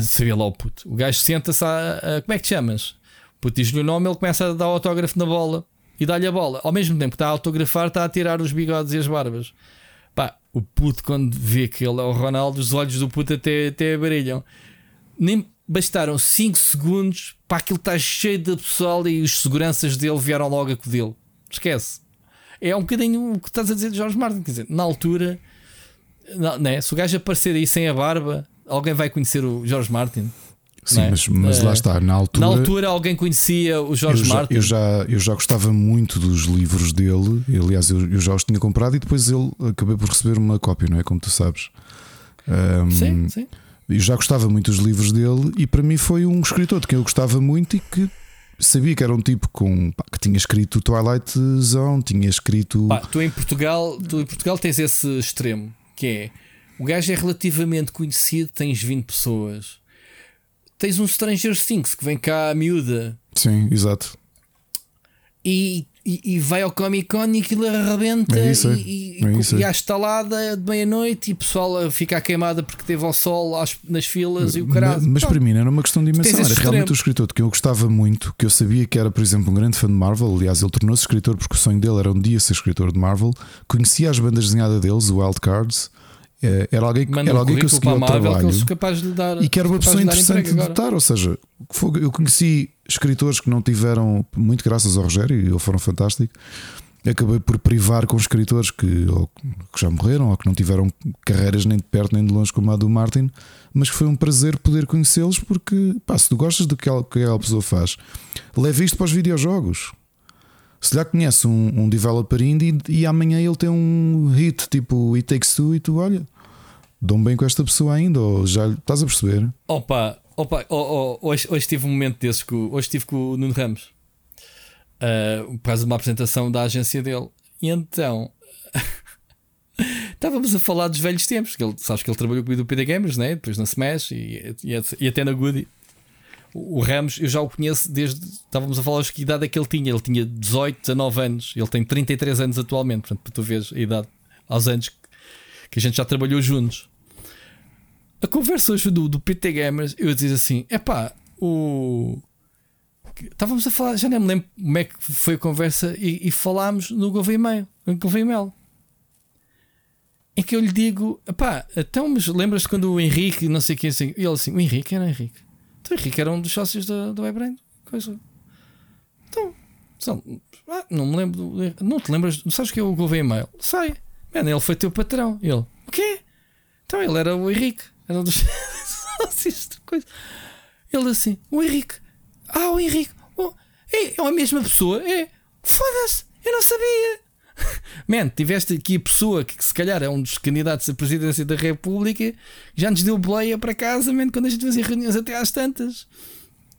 sabia lá o puto. O gajo senta-se a, a, Como é que te chamas? O puto diz-lhe o nome, ele começa a dar autógrafo na bola e dá-lhe a bola. Ao mesmo tempo que está a autografar, está a tirar os bigodes e as barbas. Pá, o puto, quando vê que ele é o Ronaldo, os olhos do puto até, até brilham. Nem bastaram 5 segundos para aquilo estar cheio de pessoal e os seguranças dele vieram logo a dele. Esquece. É um bocadinho o que estás a dizer de Jorge Martin. Quer dizer, na altura, não, né? se o gajo aparecer aí sem a barba, alguém vai conhecer o Jorge Martin. Sim, é? mas, mas lá está, na altura. Na altura alguém conhecia o Jorge eu já, Martin. Eu já, eu já gostava muito dos livros dele, aliás, eu, eu já os tinha comprado e depois ele acabei por receber uma cópia, não é? Como tu sabes. Um, sim, sim. Eu já gostava muito dos livros dele e para mim foi um escritor de quem eu gostava muito e que sabia que era um tipo com pá, que tinha escrito Twilight Zone, tinha escrito. Pá, tu em Portugal, tu em Portugal tens esse extremo que é o gajo é relativamente conhecido, tens 20 pessoas tens um Stranger Things que vem cá a miúda. Sim, exato. E, e, e vai ao Comic Con e aquilo arrebenta é isso, e, e, é isso. e à estalada de meia-noite e o pessoal fica queimada porque teve ao sol às, nas filas e o caralho. Mas, mas para mim era uma questão de dimensão, era extremo. realmente o escritor de quem eu gostava muito, que eu sabia que era, por exemplo, um grande fã de Marvel. Aliás, ele tornou-se escritor porque o sonho dele era um dia ser escritor de Marvel. Conhecia as bandas desenhadas deles, o Wild Cards. É, era alguém, Manda era alguém que eu seguia o trabalho que de dar, e que era uma pessoa interessante de notar. Ou seja, eu conheci escritores que não tiveram, muito graças ao Rogério, e eles foram fantásticos. Acabei por privar com escritores que, ou, que já morreram ou que não tiveram carreiras nem de perto nem de longe como a do Martin, mas que foi um prazer poder conhecê-los porque, pá, se tu gostas do que aquela, que pessoa faz, leve isto para os videojogos. Se já conhece um, um developer indie e amanhã ele tem um hit tipo It Takes Two e tu olha, dão bem com esta pessoa ainda, ou já estás a perceber? Opa, opa, oh, oh, hoje, hoje tive um momento desses que hoje estive com o Nuno Ramos uh, por causa de uma apresentação da agência dele. E então estávamos a falar dos velhos tempos, que ele, sabes que ele trabalhou comigo do PD Gamers, né? depois na Smash e, e, e até na Goody. O, o Ramos, eu já o conheço desde. Estávamos a falar de que idade é que ele tinha. Ele tinha 18, 19 anos. Ele tem 33 anos atualmente. Portanto, tu veres a idade aos anos que a gente já trabalhou juntos. A conversa hoje do, do PT Gamers, eu dizia assim: é pá, o. Estávamos a falar, já nem me lembro como é que foi a conversa e, e falámos no Gouveia Mail, no Gouveia Mail. Em que eu lhe digo, pá, então, mas lembras-te quando o Henrique, não sei quem, assim, e ele assim, o Henrique era Henrique. Então, Henrique era um dos sócios da, da Webrain. Coisa. Então, ah, não me lembro, não te lembras, não sabes que é o Gouveia Mail? Sai, Mano, ele foi teu patrão. Ele, o quê? Então ele era o Henrique. Era um dos sócios de coisa. Ele assim, o Henrique. Ah, o Henrique. Oh, é, é a mesma pessoa? É. Foda-se, eu não sabia. Man, tiveste aqui a pessoa que, que, se calhar é um dos candidatos à presidência da República, já nos deu boleia para casa, man, quando a gente fazia reuniões até às tantas,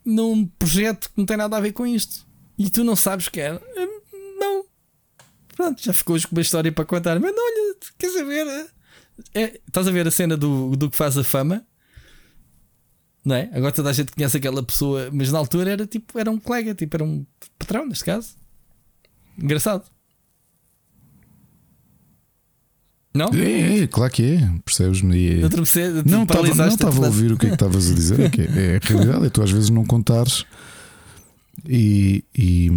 num projeto que não tem nada a ver com isto. E tu não sabes que era. Não. Pronto, já ficou com uma história para contar. Mas olha, quer saber? É, estás a ver a cena do, do que faz a fama? Não é? Agora toda a gente conhece aquela pessoa, mas na altura era tipo, era um colega, tipo, era um patrão neste caso. Engraçado. Não? É, é claro que é, percebes-me? É... Não estava a ouvir o que é que estavas a dizer. É, que é, é a realidade, é tu às vezes não contares e, e,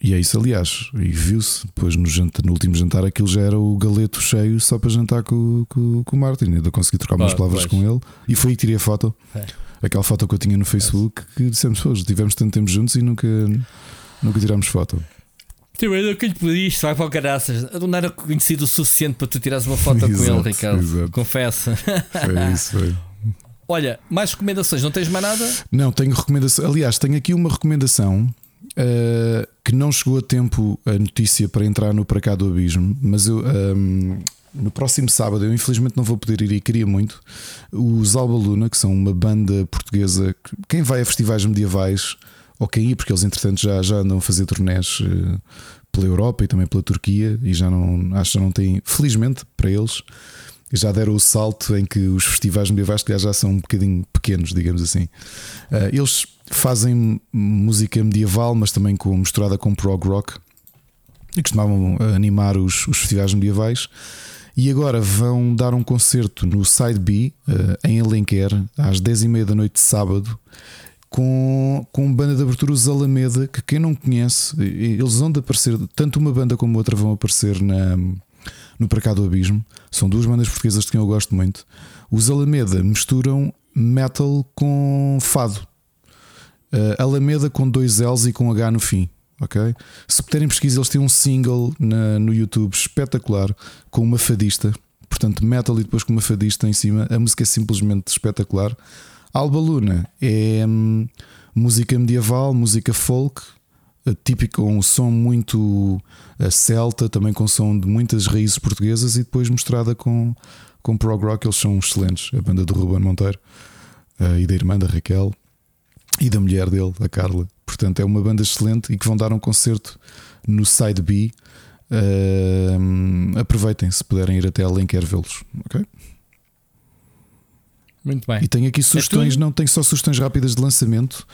e, é isso, aliás. E viu-se depois no, jantar, no último jantar aquilo já era o galeto cheio só para jantar com, com, com o Martin. Ainda consegui trocar umas palavras pois. com ele e foi aí que tirei a foto. É. Aquela foto que eu tinha no Facebook é. que dissemos hoje, tivemos tanto tempo juntos e nunca, nunca tirámos foto. Era que lhe pediste, vai para o caraças. Não era conhecido o suficiente para tu tirares uma foto exato, com ele, Ricardo. Exato. Confessa. Foi isso, foi. Olha, mais recomendações, não tens mais nada? Não, tenho recomendação. Aliás, tenho aqui uma recomendação uh, que não chegou a tempo a notícia para entrar no Para Cá do Abismo, mas eu. Um, ehm, no próximo sábado, eu infelizmente não vou poder ir e queria muito. Os Alba Luna, que são uma banda portuguesa, quem vai a festivais medievais, quem ir, porque eles entretanto já, já andam a fazer turnés uh, pela Europa e também pela Turquia, e já não acho que não tem, felizmente para eles, já deram o salto em que os festivais medievais já são um bocadinho pequenos, digamos assim. Uh, eles fazem música medieval, mas também com, misturada com prog rock e costumavam animar os, os festivais medievais. E agora vão dar um concerto no Side B, em Alenquer, às 10h30 da noite de sábado, com, com banda de abertura os Alameda, que quem não conhece, eles vão de aparecer, tanto uma banda como outra vão aparecer na, no Para Cá do Abismo. São duas bandas portuguesas de quem eu gosto muito. Os Alameda misturam metal com fado. Uh, Alameda com dois L's e com H no fim. Ok? Se puderem pesquisar, eles têm um single na, no YouTube espetacular com uma fadista. Portanto, metal e depois com uma fadista em cima. A música é simplesmente espetacular. Alba Luna é hum, música medieval, música folk, típico, um som muito uh, celta, também com som de muitas raízes portuguesas e depois mostrada com, com prog rock. Eles são excelentes. A banda do Ruben Monteiro uh, e da irmã da Raquel e da mulher dele, a Carla. Portanto, é uma banda excelente e que vão dar um concerto no Side B. Uh, aproveitem se puderem ir até além, quer vê-los. Ok? Muito bem. E tenho aqui é sugestões, é não tenho só sugestões rápidas de lançamento.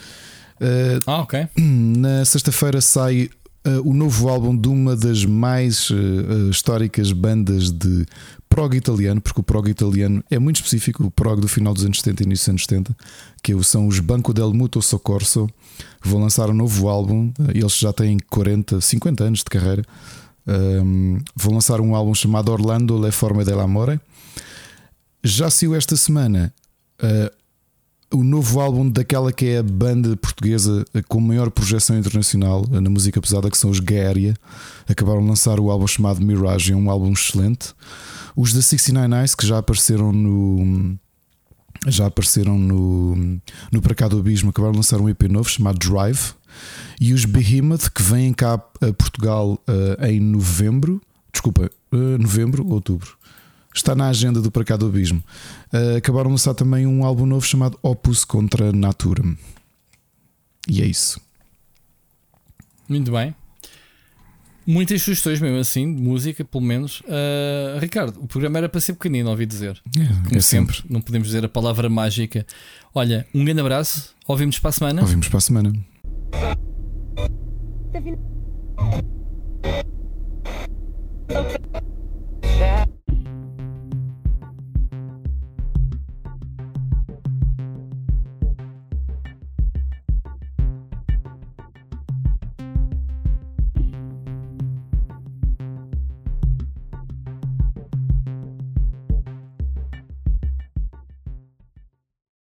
Uh, ah, ok. Na sexta-feira sai uh, o novo álbum de uma das mais uh, históricas bandas de prog italiano, porque o prog italiano é muito específico, o prog do final dos anos 70 e início dos anos 70, que são os Banco del Mutuo Soccorso, vão lançar um novo álbum, eles já têm 40, 50 anos de carreira. Um, vão lançar um álbum chamado Orlando Le Forme dell'Amore. Já saiu esta semana uh, o novo álbum daquela que é a banda portuguesa com maior projeção internacional na música pesada, que são os Gaéria. Acabaram de lançar o álbum chamado Mirage, é um álbum excelente. Os da 69 Eyes, que já apareceram no. Já apareceram no, no Para Cá do Abismo, acabaram de lançar um EP novo chamado Drive. E os Behemoth, que vêm cá a Portugal uh, em novembro, desculpa, uh, novembro, outubro, está na agenda do Para do Abismo. Uh, acabaram de lançar também um álbum novo chamado Opus contra Natura. E é isso. Muito bem. Muitas sugestões mesmo assim, de música, pelo menos. Uh, Ricardo, o programa era para ser pequenino, ouvi dizer. É, Como é sempre. sempre. Não podemos dizer a palavra mágica. Olha, um grande abraço. Ouvimos para a semana. Ouvimos para a semana. Okay.